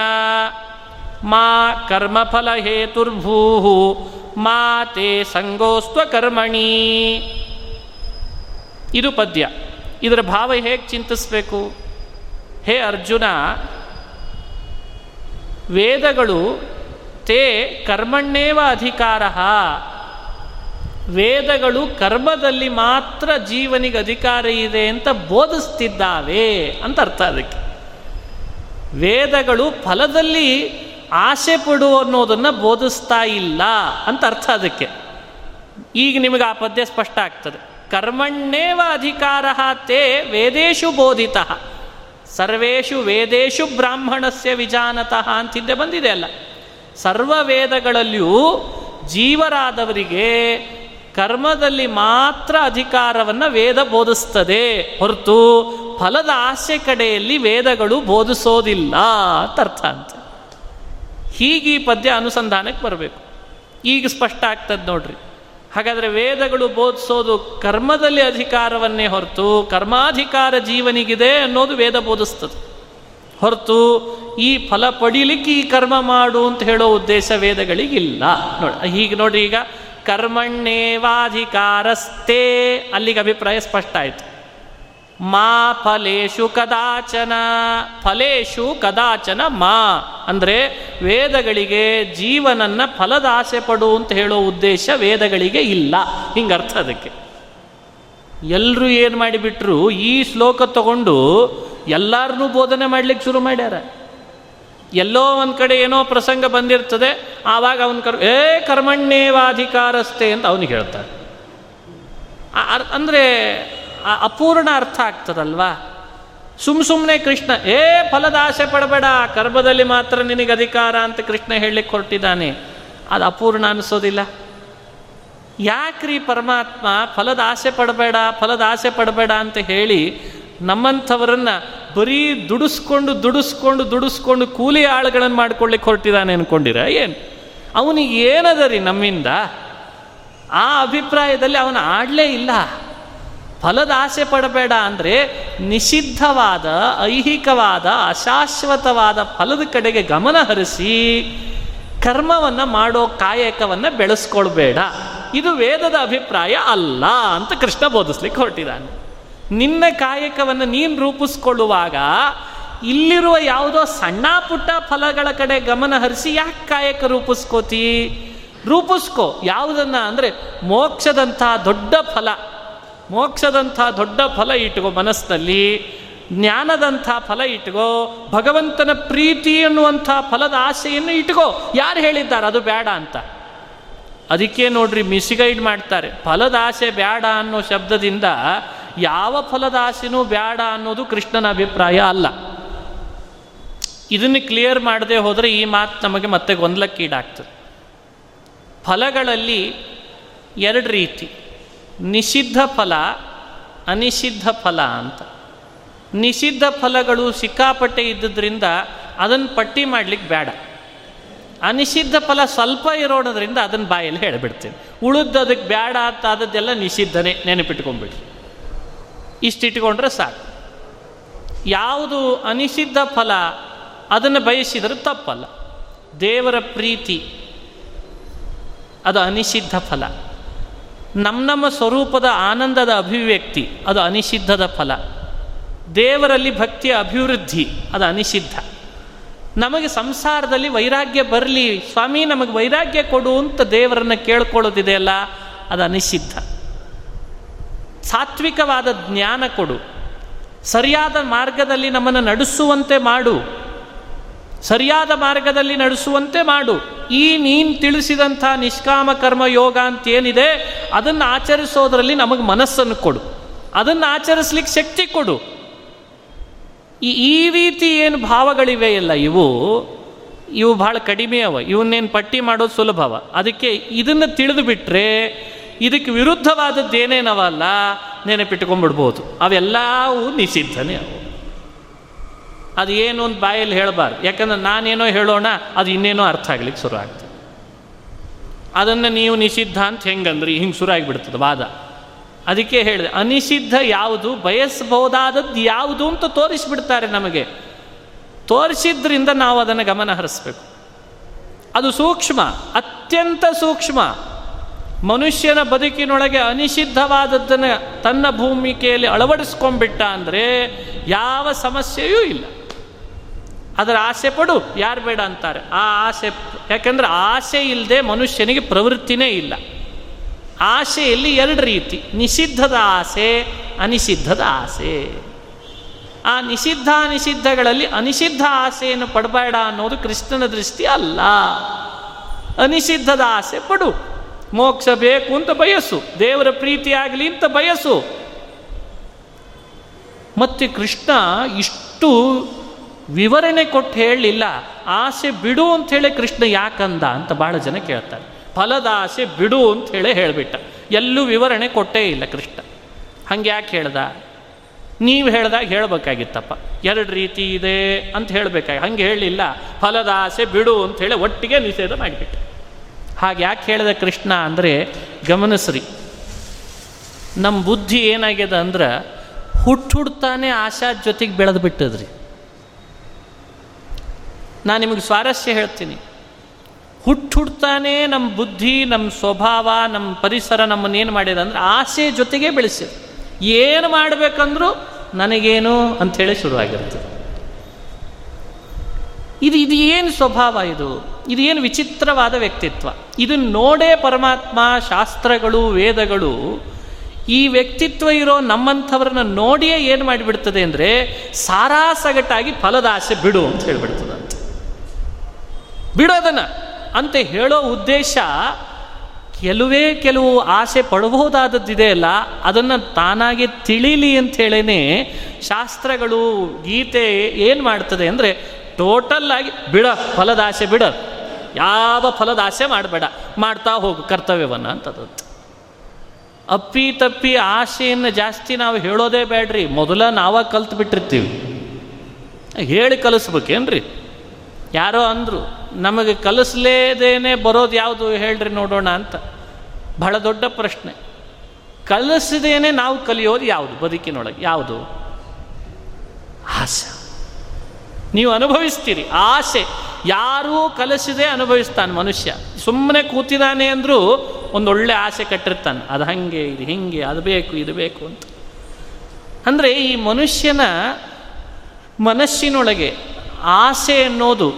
ಮಾ ಕರ್ಮಫಲ ಹೇತುರ್ಭೂ ಮಾ ತೇ ಸಂಗೋಸ್ತ್ವ ಕರ್ಮಣಿ. ಇದು ಪದ್ಯ. ಇದರ ಭಾವ ಹೇಗೆ ಚಿಂತಿಸಬೇಕು? ಹೇ ಅರ್ಜುನ, ವೇದಗಳು ತೇ ಕರ್ಮಣ್ಣೇವ ಅಧಿಕಾರ ವೇದಗಳು ಕರ್ಮದಲ್ಲಿ ಮಾತ್ರ ಜೀವನಿಗೆ ಅಧಿಕಾರ ಇದೆ ಅಂತ ಬೋಧಿಸ್ತಿದ್ದಾವೆ ಅಂತ ಅರ್ಥ ಅದಕ್ಕೆ. ವೇದಗಳು ಫಲದಲ್ಲಿ ಆಸೆ ಪಡು ಅನ್ನೋದನ್ನು ಬೋಧಿಸ್ತಾ ಇಲ್ಲ ಅಂತ ಅರ್ಥ ಅದಕ್ಕೆ. ಈಗ ನಿಮಗೆ ಆ ಪದ್ಯ ಸ್ಪಷ್ಟ ಆಗ್ತದೆ. ಕರ್ಮಣ್ಣೇವ ಅಧಿಕಾರ ತೇ ವೇದೇಶು ಬೋಧಿತ. ಸರ್ವೇಶು ವೇದೇಶು ಬ್ರಾಹ್ಮಣಸ್ಯ ವಿಜಾನತಃ ಅಂತಿದ್ದೆ ಬಂದಿದೆ ಅಲ್ಲ. ಸರ್ವ ವೇದಗಳಲ್ಲಿಯೂ ಜೀವರಾದವರಿಗೆ ಕರ್ಮದಲ್ಲಿ ಮಾತ್ರ ಅಧಿಕಾರವನ್ನು ವೇದ ಬೋಧಿಸ್ತದೆ. ಹೊರತು ಫಲದ ಆಸೆ ಕಡೆಯಲ್ಲಿ ವೇದಗಳು ಬೋಧಿಸೋದಿಲ್ಲ ಅಂತ ಅರ್ಥ ಅಂತ. ಹೀಗೆ ಈ ಪದ್ಯ ಅನುಸಂಧಾನಕ್ಕೆ ಬರಬೇಕು. ಈಗ ಸ್ಪಷ್ಟ ಆಗ್ತದೆ ನೋಡ್ರಿ. ಹಾಗಾದರೆ ವೇದಗಳು ಬೋಧಿಸೋದು ಕರ್ಮದಲ್ಲಿ ಅಧಿಕಾರವನ್ನೇ ಹೊರತು ಕರ್ಮಾಧಿಕಾರ ಜೀವನಿಗಿದೆ ಅನ್ನೋದು ವೇದ ಬೋಧಿಸ್ತದೆ. ಹೊರತು ಈ ಫಲ ಪಡೀಲಿಕ್ಕೆ ಈ ಕರ್ಮ ಮಾಡು ಅಂತ ಹೇಳೋ ಉದ್ದೇಶ ವೇದಗಳಿಗಿಲ್ಲ. ನೋಡಿ, ಹೀಗೆ ನೋಡಿ ಈಗ ಕರ್ಮಣ್ಣೇವಾಧಿಕಾರಸ್ಥೇ ಅಲ್ಲಿಗೆ ಅಭಿಪ್ರಾಯ ಸ್ಪಷ್ಟ ಆಯಿತು. ಮಾ ಫಲೇಶು ಕದಾಚನ ಫಲೇಶು ಕದಾಚನ ಮಾ. ಅಂದರೆ ವೇದಗಳಿಗೆ ಜೀವನನ್ನ ಫಲದ ಆಸೆ ಪಡು ಅಂತ ಹೇಳೋ ಉದ್ದೇಶ ವೇದಗಳಿಗೆ ಇಲ್ಲ. ಹಿಂಗೆ ಅರ್ಥ ಅದಕ್ಕೆ. ಎಲ್ಲರೂ ಏನು ಮಾಡಿಬಿಟ್ರು, ಈ ಶ್ಲೋಕ ತಗೊಂಡು ಎಲ್ಲರನ್ನೂ ಬೋಧನೆ ಮಾಡ್ಲಿಕ್ಕೆ ಶುರು ಮಾಡ್ಯಾರ. ಎಲ್ಲೋ ಒಂದು ಕಡೆ ಏನೋ ಪ್ರಸಂಗ ಬಂದಿರ್ತದೆ, ಆವಾಗ ಅವನ ಕರ್, ಏ ಕರ್ಮಣ್ಯೇವಾಧಿಕಾರಸ್ಥೆ ಅಂತ ಅವನಿಗೆ ಹೇಳ್ತಾರೆ ಅಂದರೆ ಅಪೂರ್ಣ ಅರ್ಥ ಆಗ್ತದಲ್ವಾ? ಸುಮ್ ಸುಮ್ಮನೆ ಕೃಷ್ಣ, ಏ ಫಲದ ಆಸೆ ಪಡಬೇಡ, ಕರ್ಮದಲ್ಲಿ ಮಾತ್ರ ನಿನಗೆ ಅಧಿಕಾರ ಅಂತ ಕೃಷ್ಣ ಹೇಳಲಿಕ್ಕೆ ಹೊರಟಿದ್ದಾನೆ. ಅದು ಅಪೂರ್ಣ ಅನಿಸೋದಿಲ್ಲ. ಯಾಕ್ರಿ ಪರಮಾತ್ಮ ಫಲದ ಆಸೆ ಪಡಬೇಡ ಫಲದ ಆಸೆ ಪಡಬೇಡ ಅಂತ ಹೇಳಿ ನಮ್ಮಂಥವರನ್ನ ಬರೀ ದುಡಿಸ್ಕೊಂಡು ದುಡಿಸ್ಕೊಂಡು ದುಡಿಸ್ಕೊಂಡು ಕೂಲಿ ಆಳುಗಳನ್ನು ಮಾಡ್ಕೊಳ್ಳಿಕ್ಕೆ ಹೊರಟಿದ್ದಾನೆ ಅನ್ಕೊಂಡಿರ? ಏನು? ಅವನಿಗೆ ಏನದ ರೀ ನಮ್ಮಿಂದ? ಆ ಅಭಿಪ್ರಾಯದಲ್ಲಿ ಅವನು ಆಡಲೇ ಇಲ್ಲ. ಫಲದ ಆಸೆ ಪಡಬೇಡ ಅಂದರೆ ನಿಷಿದ್ಧವಾದ, ಐಹಿಕವಾದ, ಅಶಾಶ್ವತವಾದ ಫಲದ ಕಡೆಗೆ ಗಮನ ಹರಿಸಿ ಕರ್ಮವನ್ನು ಮಾಡೋ ಕಾಯಕವನ್ನು ಬೆಳೆಸ್ಕೊಳ್ಬೇಡ. ಇದು ವೇದದ ಅಭಿಪ್ರಾಯ ಅಲ್ಲ ಅಂತ ಕೃಷ್ಣ ಬೋಧಿಸ್ಲಿಕ್ಕೆ ಹೊರಟಿದ್ದಾನೆ ನಿನ್ನ ಕಾಯಕವನ್ನು ನೀನು ರೂಪಿಸ್ಕೊಳ್ಳುವಾಗ ಇಲ್ಲಿರುವ ಯಾವುದೋ ಸಣ್ಣ ಪುಟ್ಟ ಫಲಗಳ ಕಡೆ ಗಮನ ಹರಿಸಿ ಯಾಕೆ ಕಾಯಕ ರೂಪಿಸ್ಕೋತಿ? ರೂಪಿಸ್ಕೋ. ಯಾವುದನ್ನ ಅಂದರೆ ಮೋಕ್ಷದಂಥ ದೊಡ್ಡ ಫಲ. ಮೋಕ್ಷದಂಥ ದೊಡ್ಡ ಫಲ ಇಟ್ಕೋ ಮನಸ್ಸಿನಲ್ಲಿ ಜ್ಞಾನದಂಥ ಫಲ ಇಟ್ಕೋ. ಭಗವಂತನ ಪ್ರೀತಿ ಅನ್ನುವಂಥ ಫಲದ ಆಸೆಯನ್ನು ಇಟ್ಕೋ. ಯಾರು ಹೇಳಿದ್ದಾರೆ ಅದು ಬೇಡ ಅಂತ? ಅದಕ್ಕೆ ನೋಡ್ರಿ, ಮಿಸ್ಗೈಡ್ ಮಾಡ್ತಾರೆ. ಫಲದ ಆಸೆ ಬೇಡ ಅನ್ನೋ ಶಬ್ದದಿಂದ ಯಾವ ಫಲದ ಆಸೆನೂ ಬೇಡ ಅನ್ನೋದು ಕೃಷ್ಣನ ಅಭಿಪ್ರಾಯ ಅಲ್ಲ. ಇದನ್ನು ಕ್ಲಿಯರ್ ಮಾಡದೆ ಹೋದರೆ ಈ ಮಾತು ನಮಗೆ ಮತ್ತೆ ಗೊಂದಲಕ್ಕೀಡಾಗ್ತದೆ. ಫಲಗಳಲ್ಲಿ ಎರಡು ರೀತಿ. ನಿಷಿದ್ಧ ಫಲ, ಅನಿಷಿದ್ಧ ಫಲ ಅಂತ. ನಿಷಿದ್ಧ ಫಲಗಳು ಸಿಕ್ಕಾಪಟ್ಟೆ ಇದ್ದುದರಿಂದ ಅದನ್ನು ಪಟ್ಟಿ ಮಾಡಲಿಕ್ಕೆ ಬೇಡ ಅನಿಷಿದ್ಧ ಫಲ ಸ್ವಲ್ಪ ಇರೋಣದ್ರಿಂದ ಅದನ್ನು ಬಾಯಲ್ಲಿ ಹೇಳಿಬಿಡ್ತೇನೆ. ಉಳಿದು ಅದಕ್ಕೆ ಬೇಡ ಅಂತ ಆದದ್ದೆಲ್ಲ ನಿಷಿದ್ಧನೇ ನೆನಪಿಟ್ಕೊಂಡ್ಬಿಡ್ರಿ. ಇಷ್ಟಿಟ್ಕೊಂಡ್ರೆ ಸಾಕು. ಯಾವುದು ಅನಿಷಿದ್ಧ ಫಲ, ಅದನ್ನು ಬಯಸಿದರೆ ತಪ್ಪಲ್ಲ. ದೇವರ ಪ್ರೀತಿ, ಅದು ಅನಿಷಿದ್ಧ ಫಲ. ನಮ್ಮ ನಮ್ಮ ಸ್ವರೂಪದ ಆನಂದದ ಅಭಿವ್ಯಕ್ತಿ, ಅದು ಅನಿಷಿದ್ಧದ ಫಲ. ದೇವರಲ್ಲಿ ಭಕ್ತಿಯ ಅಭಿವೃದ್ಧಿ, ಅದು ಅನಿಷಿದ್ಧ ನಮಗೆ ಸಂಸಾರದಲ್ಲಿ ವೈರಾಗ್ಯ ಬರಲಿ, ಸ್ವಾಮಿ ನಮಗೆ ವೈರಾಗ್ಯ ಕೊಡು ಅಂತ ದೇವರನ್ನು ಕೇಳ್ಕೊಳ್ಳೋದಿದೆಯಲ್ಲ, ಅದು ಅನಿಷಿದ್ಧ ಸಾತ್ವಿಕವಾದ ಜ್ಞಾನ ಕೊಡು. ಸರಿಯಾದ ಮಾರ್ಗದಲ್ಲಿ ನಮ್ಮನ್ನು ನಡೆಸುವಂತೆ ಮಾಡು. ಸರಿಯಾದ ಮಾರ್ಗದಲ್ಲಿ ನಡೆಸುವಂತೆ ಮಾಡು. ಈ ನೀನು ತಿಳಿಸಿದಂಥ ನಿಷ್ಕಾಮ ಕರ್ಮ ಯೋಗ ಅಂತ ಏನಿದೆ ಅದನ್ನು ಆಚರಿಸೋದರಲ್ಲಿ ನಮಗೆ ಮನಸ್ಸನ್ನು ಕೊಡು. ಅದನ್ನು ಆಚರಿಸ್ಲಿಕ್ಕೆ ಶಕ್ತಿ ಕೊಡು. ಈ ರೀತಿ ಏನು ಭಾವಗಳಿವೆ ಎಲ್ಲ ಇವು ಇವು ಭಾಳ ಕಡಿಮೆ ಅವ. ಇವನ್ನೇನು ಪಟ್ಟಿ ಮಾಡೋದು ಸುಲಭವ ಅದಕ್ಕೆ ಇದನ್ನು ತಿಳಿದು ಬಿಟ್ಟರೆ ಇದಕ್ಕೆ ವಿರುದ್ಧವಾದದ್ದೇನೇನವಲ್ಲ ನೆನಪಿಟ್ಕೊಂಡ್ಬಿಡ್ಬೋದು ಅವೆಲ್ಲವೂ ನಿಷಿದ್ಧನೇ ಅವು. ಅದು ಏನು ಒಂದು ಬಾಯಲ್ಲಿ ಹೇಳಬಾರ್ದು. ಯಾಕಂದ್ರೆ ನಾನೇನೋ ಹೇಳೋಣ, ಅದು ಇನ್ನೇನೋ ಅರ್ಥ ಆಗ್ಲಿಕ್ಕೆ ಶುರು ಆಗ್ತದೆ. ಅದನ್ನು ನೀವು ನಿಷಿದ್ಧ ಅಂತ ಹೆಂಗಂದ್ರಿ? ಹಿಂಗೆ ಶುರು ಆಗಿಬಿಡ್ತದೆ ವಾದ. ಅದಕ್ಕೆ ಹೇಳಿದೆ, ಅನಿಷಿದ್ಧ ಯಾವುದು, ಬಯಸಬಹುದಾದದ್ದು ಯಾವುದು ಅಂತ ತೋರಿಸಿಬಿಡ್ತಾರೆ ನಮಗೆ. ತೋರಿಸಿದ್ರಿಂದ ನಾವು ಅದನ್ನು ಗಮನ ಹರಿಸ್ಬೇಕು. ಅದು ಸೂಕ್ಷ್ಮ, ಅತ್ಯಂತ ಸೂಕ್ಷ್ಮ. ಮನುಷ್ಯನ ಬದುಕಿನೊಳಗೆ ಅನಿಷಿದ್ಧವಾದದ್ದನ್ನು ತನ್ನ ಭೂಮಿಕೆಯಲ್ಲಿ ಅಳವಡಿಸ್ಕೊಂಡ್ಬಿಟ್ಟ ಅಂದರೆ ಯಾವ ಸಮಸ್ಯೆಯೂ ಇಲ್ಲ. ಅದರ ಆಸೆ ಪಡು, ಯಾರು ಬೇಡ ಅಂತಾರೆ. ಆ ಆಸೆ, ಯಾಕಂದ್ರೆ ಆಸೆ ಇಲ್ಲದೆ ಮನುಷ್ಯನಿಗೆ ಪ್ರವೃತ್ತಿನೇ ಇಲ್ಲ. ಆಸೆಯಲ್ಲಿ ಎರಡು ರೀತಿ, ನಿಷಿದ್ಧದ ಆಸೆ, ಅನಿಷಿದ್ಧದ ಆಸೆ. ಆ ನಿಷಿದ್ಧ ಅನಿಷಿದ್ಧಗಳಲ್ಲಿ ಅನಿಷಿದ್ಧ ಆಸೆಯನ್ನು ಪಡಬೇಡ ಅನ್ನೋದು ಕೃಷ್ಣನ ದೃಷ್ಟಿ ಅಲ್ಲ. ಅನಿಷಿದ್ಧದ ಆಸೆ ಪಡು ಮೋಕ್ಷ ಬೇಕು ಅಂತ ಬಯಸು. ದೇವರ ಪ್ರೀತಿ ಆಗಲಿ ಅಂತ ಬಯಸು. ಮತ್ತೆ ಕೃಷ್ಣ ಇಷ್ಟು ವಿವರಣೆ ಕೊಟ್ಟು ಹೇಳಲಿಲ್ಲ ಆಸೆ ಬಿಡು ಅಂತ ಹೇಳಿ ಕೃಷ್ಣ ಯಾಕಂದ ಅಂತ ಭಾಳ ಜನ ಕೇಳ್ತಾರೆ. ಫಲದ ಆಸೆ ಬಿಡು ಅಂತ ಹೇಳಿ ಹೇಳಿಬಿಟ್ಟ. ಎಲ್ಲೂ ವಿವರಣೆ ಕೊಟ್ಟೇ ಇಲ್ಲ ಕೃಷ್ಣ. ಹಂಗೆ ಯಾಕೆ ಹೇಳ್ದ? ನೀವು ಹೇಳ್ದಾಗ ಹೇಳಬೇಕಾಗಿತ್ತಪ್ಪ. ಎರಡು ರೀತಿ ಇದೆ ಅಂತ ಹೇಳಬೇಕಾಗಿ ಹಂಗೆ ಹೇಳಲಿಲ್ಲ ಫಲದ ಆಸೆ ಬಿಡು ಅಂತ ಹೇಳಿ ಒಟ್ಟಿಗೆ ನಿಷೇಧ ಮಾಡಿಬಿಟ್ಟೆ. ಹಾಗೆ ಯಾಕೆ ಹೇಳಿದ ಕೃಷ್ಣ ಅಂದರೆ ಗಮನಿಸ್ರಿ ನಮ್ಮ ಬುದ್ಧಿ ಏನಾಗ್ಯದ ಅಂದ್ರೆ ಹುಟ್ಟು ಹುಡ್ತಾನೆ ಆಶಾ ಜೊತೆಗೆ ಬೆಳೆದು ಬಿಟ್ಟದ್ರಿ. ನಾನು ನಿಮಗೆ ಸ್ವಾರಸ್ಯ ಹೇಳ್ತೀನಿ. ಹುಟ್ಟು ಹುಡ್ತಾನೆ ನಮ್ಮ ಬುದ್ಧಿ ನಮ್ಮ ಸ್ವಭಾವ ನಮ್ಮ ಪರಿಸರ ನಮ್ಮನ್ನೇನು ಮಾಡಿದ ಅಂದ್ರೆ ಆಸೆ ಜೊತೆಗೆ ಬೆಳೆಸ್ಯದು. ಏನು ಮಾಡಬೇಕಂದ್ರೂ ನನಗೇನು ಅಂಥೇಳಿ ಶುರುವಾಗಿರ್ತದೆ. ಇದು ಇದು ಏನು ಸ್ವಭಾವ ಇದು? ಇದು ಏನು ವಿಚಿತ್ರವಾದ ವ್ಯಕ್ತಿತ್ವ? ಇದನ್ನು ನೋಡೇ ಪರಮಾತ್ಮ, ಶಾಸ್ತ್ರಗಳು, ವೇದಗಳು. ಈ ವ್ಯಕ್ತಿತ್ವ ಇರೋ ನಮ್ಮಂಥವ್ರನ್ನ ನೋಡಿಯೇ ಏನು ಮಾಡಿಬಿಡ್ತದೆ ಅಂದರೆ ಸಾರಾಸಗಟಾಗಿ ಫಲದ ಆಸೆ ಬಿಡು ಅಂತ ಹೇಳ್ಬಿಡ್ತದೆ ಅಂತ. ಬಿಡೋದನ್ನ ಅಂತ ಹೇಳೋ ಉದ್ದೇಶ ಕೆಲವೇ ಕೆಲವು ಆಸೆ ಪಡಬಹುದಾದದ್ದಿದೆ ಅಲ್ಲ, ಅದನ್ನು ತಾನಾಗೆ ತಿಳಿಲಿ ಹೇಳೇನೆ ಶಾಸ್ತ್ರಗಳು, ಗೀತೆ ಏನು ಮಾಡ್ತದೆ ಅಂದರೆ ಟೋಟಲ್ ಆಗಿ ಬಿಡ ಫಲದ ಆಸೆ ಬಿಡ. ಯಾವ ಫಲದ ಆಸೆ ಮಾಡಬೇಡ. ಮಾಡ್ತಾ ಹೋಗು ಕರ್ತವ್ಯವನ್ನು ಅಂತದ್ದು. ಅಪ್ಪಿ ತಪ್ಪಿ ಆಸೆಯನ್ನು ಜಾಸ್ತಿ ನಾವು ಹೇಳೋದೇ ಬೇಡ್ರಿ. ಮೊದಲ ನಾವ ಕಲ್ತು ಬಿಟ್ಟಿರ್ತೀವಿ. ಹೇಳಿ ಕಲಿಸ್ಬೇಕೇನ್ರಿ? ಯಾರೋ ಅಂದರು, ನಮಗೆ ಕಲಿಸ್ಲೇದೇನೆ ಬರೋದು ಯಾವುದು ಹೇಳ್ರಿ ನೋಡೋಣ ಅಂತ. ಬಹಳ ದೊಡ್ಡ ಪ್ರಶ್ನೆ. ಕಲಿಸದೇನೆ ನಾವು ಕಲಿಯೋದು ಯಾವುದು? ಬದುಕಿನೊಳಗೆ. ಯಾವುದು? ಆಸೆ. ನೀವು ಅನುಭವಿಸ್ತೀರಿ. ಆಸೆ. ಯಾರೂ ಕಲಿಸಿದೆ ಅನುಭವಿಸ್ತಾನೆ ಮನುಷ್ಯ. ಸುಮ್ಮನೆ ಕೂತಿದ್ದಾನೆ ಅಂದರೂ ಒಂದೊಳ್ಳೆ ಆಸೆ ಕಟ್ಟಿರ್ತಾನೆ. ಅದು ಹಂಗೆ, ಇದು ಹಿಂಗೆ, ಅದು ಬೇಕು, ಇದು ಬೇಕು ಅಂತ. ಅಂದರೆ ಈ ಮನುಷ್ಯನ ಮನಸ್ಸಿನೊಳಗೆ ಆಸೆ ಅನ್ನೋದು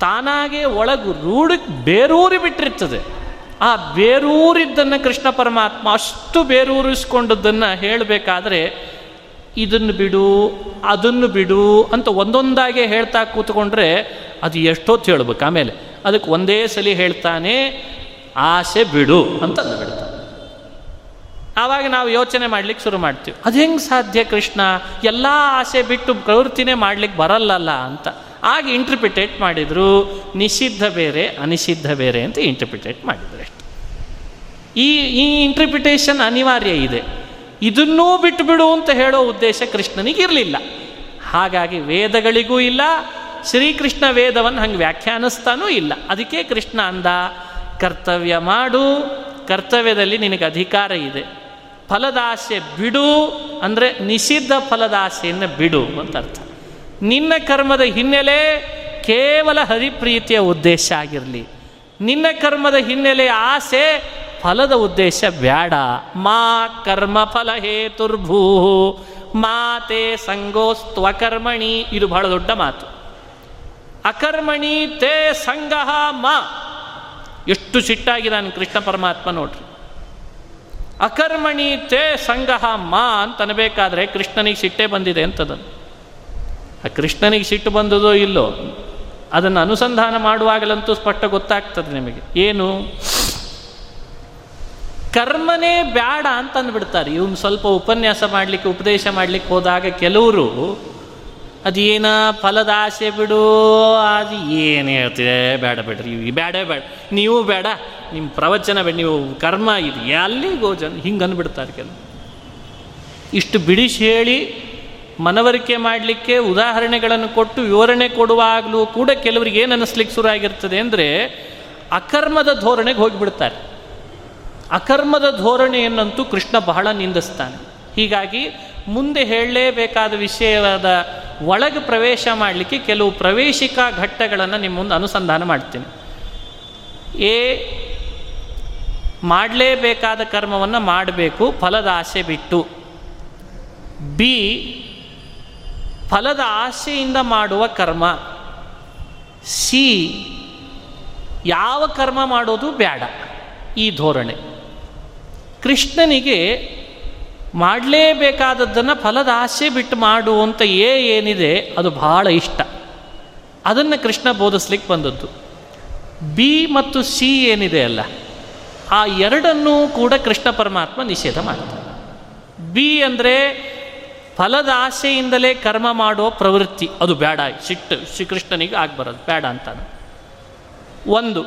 ತಾನಾಗೆ ಒಳಗು ರೂಢಿ ಬೇರೂರಿ ಬಿಟ್ಟಿರ್ತದೆ. ಆ ಬೇರೂರಿದ್ದನ್ನು ಕೃಷ್ಣ ಪರಮಾತ್ಮ ಅಷ್ಟು ಬೇರೂರಿಸ್ಕೊಂಡದ್ದನ್ನು ಹೇಳಬೇಕಾದ್ರೆ ಇದನ್ನು ಬಿಡು, ಅದನ್ನು ಬಿಡು ಅಂತ ಒಂದೊಂದಾಗೆ ಹೇಳ್ತಾ ಕೂತ್ಕೊಂಡ್ರೆ ಅದು ಎಷ್ಟೊತ್ತು ಹೇಳ್ಬೇಕು. ಆಮೇಲೆ ಅದಕ್ಕೆ ಒಂದೇ ಸಲ ಹೇಳ್ತಾನೆ, ಆಸೆ ಬಿಡು ಅಂತ ಬಿಡ್ತಾನೆ. ಆವಾಗ ನಾವು ಯೋಚನೆ ಮಾಡ್ಲಿಕ್ಕೆ ಶುರು ಮಾಡ್ತೀವಿ. ಅದು ಹೆಂಗೆ ಸಾಧ್ಯ ಕೃಷ್ಣ? ಎಲ್ಲ ಆಸೆ ಬಿಟ್ಟು ಪ್ರವೃತ್ತಿನೇ ಮಾಡ್ಲಿಕ್ಕೆ ಬರಲ್ಲಲ್ಲ ಅಂತ. ಆಗ ಇಂಟರ್ಪ್ರಿಟೇಟ್ ಮಾಡಿದರು, ನಿಷಿದ್ಧ ಬೇರೆ, ಅನಿಷಿದ್ಧ ಬೇರೆ ಅಂತ ಇಂಟರ್ಪ್ರಿಟೇಟ್ ಮಾಡಿದ್ರು ಈ ಈ ಇಂಟರ್ಪ್ರಿಟೇಷನ್ ಅನಿವಾರ್ಯ ಇದೆ. ಇದನ್ನೂ ಬಿಟ್ಟು ಬಿಡು ಅಂತ ಹೇಳೋ ಉದ್ದೇಶ ಕೃಷ್ಣನಿಗೆ ಇರಲಿಲ್ಲ ಹಾಗಾಗಿ ವೇದಗಳಿಗೂ ಇಲ್ಲ, ಶ್ರೀಕೃಷ್ಣ ವೇದವನ್ನು ಹಂಗೆ ವ್ಯಾಖ್ಯಾನಿಸ್ತಾನೂ ಇಲ್ಲ. ಅದಕ್ಕೆ ಕೃಷ್ಣ ಅಂದ, ಕರ್ತವ್ಯ ಮಾಡು, ಕರ್ತವ್ಯದಲ್ಲಿ ನಿನಗೆ ಅಧಿಕಾರ ಇದೆ. ಫಲದಾಸೆ ಬಿಡು ಅಂದರೆ ನಿಷಿದ್ಧ ಫಲದಾಸೆಯನ್ನು ಬಿಡು ಅಂತ ಅರ್ಥ. ನಿನ್ನ ಕರ್ಮದ ಹಿನ್ನೆಲೆ ಕೇವಲ ಹರಿಪ್ರೀತಿಯ ಉದ್ದೇಶ ಆಗಿರಲಿ. ನಿನ್ನ ಕರ್ಮದ ಹಿನ್ನೆಲೆ ಆಸೆ ಫಲದ ಉದ್ದೇಶ ಬೇಡ ಮಾ ಕರ್ಮ ಫಲ ಹೇತುರ್ಭೂ. ಮಾತೆ ಸಂಗೋಸ್ತ್ವಕರ್ಮಣಿ ಇದು ಬಹಳ ದೊಡ್ಡ ಮಾತು. ಅಕರ್ಮಣಿ ತೇ ಸಂಗಹ ಮಾ. ಎಷ್ಟು ಸಿಟ್ಟಾಗಿದ್ದಾನೆ ಕೃಷ್ಣ ಪರಮಾತ್ಮ ನೋಡ್ರಿ. ಅಕರ್ಮಣಿ ತೇ ಸಂಗಹ ಮಾ ಅಂತ ಅನ್ಬೇಕಾದ್ರೆ ಕೃಷ್ಣನಿಗೆ ಸಿಟ್ಟೆ ಬಂದಿದೆ ಅಂತದನ್ನು. ಆ ಕೃಷ್ಣನಿಗೆ ಸಿಟ್ಟು ಬಂದದೋ ಇಲ್ಲೋ, ಅದನ್ನು ಅನುಸಂಧಾನ ಮಾಡುವಾಗಲಂತೂ ಸ್ಪಷ್ಟ ಗೊತ್ತಾಗ್ತದೆ ನಿಮಗೆ. ಏನು? ಕರ್ಮನೇ ಬೇಡ ಅಂತ ಅಂದ್ಬಿಡ್ತಾರೆ ಇವನು ಸ್ವಲ್ಪ ಉಪನ್ಯಾಸ ಮಾಡಲಿಕ್ಕೆ, ಉಪದೇಶ ಮಾಡಲಿಕ್ಕೆ ಹೋದಾಗ ಕೆಲವರು, ಅದೇನ ಫಲದ ಆಸೆ ಬಿಡು, ಅದು ಏನು ಹೇಳ್ತಿದೆ? ಬೇಡ ಬೇಡ್ರಿ ಬೇಡೇ ಬೇಡ ನೀವು ಬೇಡ ನಿಮ್ಮ ಪ್ರವಚನ ಬೇಡ, ನೀವು ಕರ್ಮ ಇದು ಎಲ್ಲಿ ಗೋಜನ್ ಹಿಂಗೆ ಅಂದ್ಬಿಡ್ತಾರೆ ಕೆಲವು ಇಷ್ಟು ಬಿಡಿಸಿ ಹೇಳಿ ಮನವರಿಕೆ ಮಾಡಲಿಕ್ಕೆ ಉದಾಹರಣೆಗಳನ್ನು ಕೊಟ್ಟು ವಿವರಣೆ ಕೊಡುವಾಗಲೂ ಕೂಡ ಕೆಲವರಿಗೆ ಏನು ಅನ್ನಿಸ್ಲಿಕ್ಕೆ ಶುರು ಆಗಿರ್ತದೆ ಅಂದರೆ ಅಕರ್ಮದ ಧೋರಣೆಗೆ ಹೋಗಿಬಿಡ್ತಾರೆ. ಅಕರ್ಮದ ಧೋರಣೆಯನ್ನಂತೂ ಕೃಷ್ಣ ಬಹಳ ನಿಂದಿಸ್ತಾನೆ. ಹೀಗಾಗಿ ಮುಂದೆ ಹೇಳಲೇಬೇಕಾದ ವಿಷಯವಾದ ಒಳಗೆ ಪ್ರವೇಶ ಮಾಡಲಿಕ್ಕೆ ಕೆಲವು ಪ್ರವೇಶಿಕಾ ಘಟ್ಟಗಳನ್ನು ನಿಮ್ಮ ಮುಂದೆ ಅನುಸಂಧಾನ ಮಾಡ್ತೀನಿ. ಎ, ಮಾಡಲೇಬೇಕಾದ ಕರ್ಮವನ್ನು ಮಾಡಬೇಕು, ಫಲದ ಆಸೆ ಬಿಟ್ಟು. ಬಿ, ಫಲದ ಆಸೆಯಿಂದ ಮಾಡುವ ಕರ್ಮ. ಸಿ, ಯಾವ ಕರ್ಮ ಮಾಡೋದು ಬೇಡ. ಈ ಧೋರಣೆ. ಕೃಷ್ಣನಿಗೆ ಮಾಡಲೇಬೇಕಾದದ್ದನ್ನು ಫಲದ ಆಸೆ ಬಿಟ್ಟು ಮಾಡು ಅಂತ ಏ ಏನಿದೆ, ಅದು ಬಹಳ ಇಷ್ಟ. ಅದನ್ನು ಕೃಷ್ಣ ಬೋಧಿಸ್ಲಿಕ್ಕೆ ಬಂದದ್ದು. ಬಿ ಮತ್ತು ಸಿ ಏನಿದೆ ಅಲ್ಲ, ಆ ಎರಡನ್ನೂ ಕೂಡ ಕೃಷ್ಣ ಪರಮಾತ್ಮ ನಿಷೇಧ ಮಾಡ್ತಾನೆ. ಬಿ ಅಂದರೆ ಫಲದ ಆಸೆಯಿಂದಲೇ ಕರ್ಮ ಮಾಡುವ ಪ್ರವೃತ್ತಿ, ಅದು ಬೇಡ, ಸಿಟ್ಟು ಶ್ರೀಕೃಷ್ಣನಿಗೆ ಆಗಬಾರದು, ಬೇಡ ಅಂತಾನೆ. ಒಂದು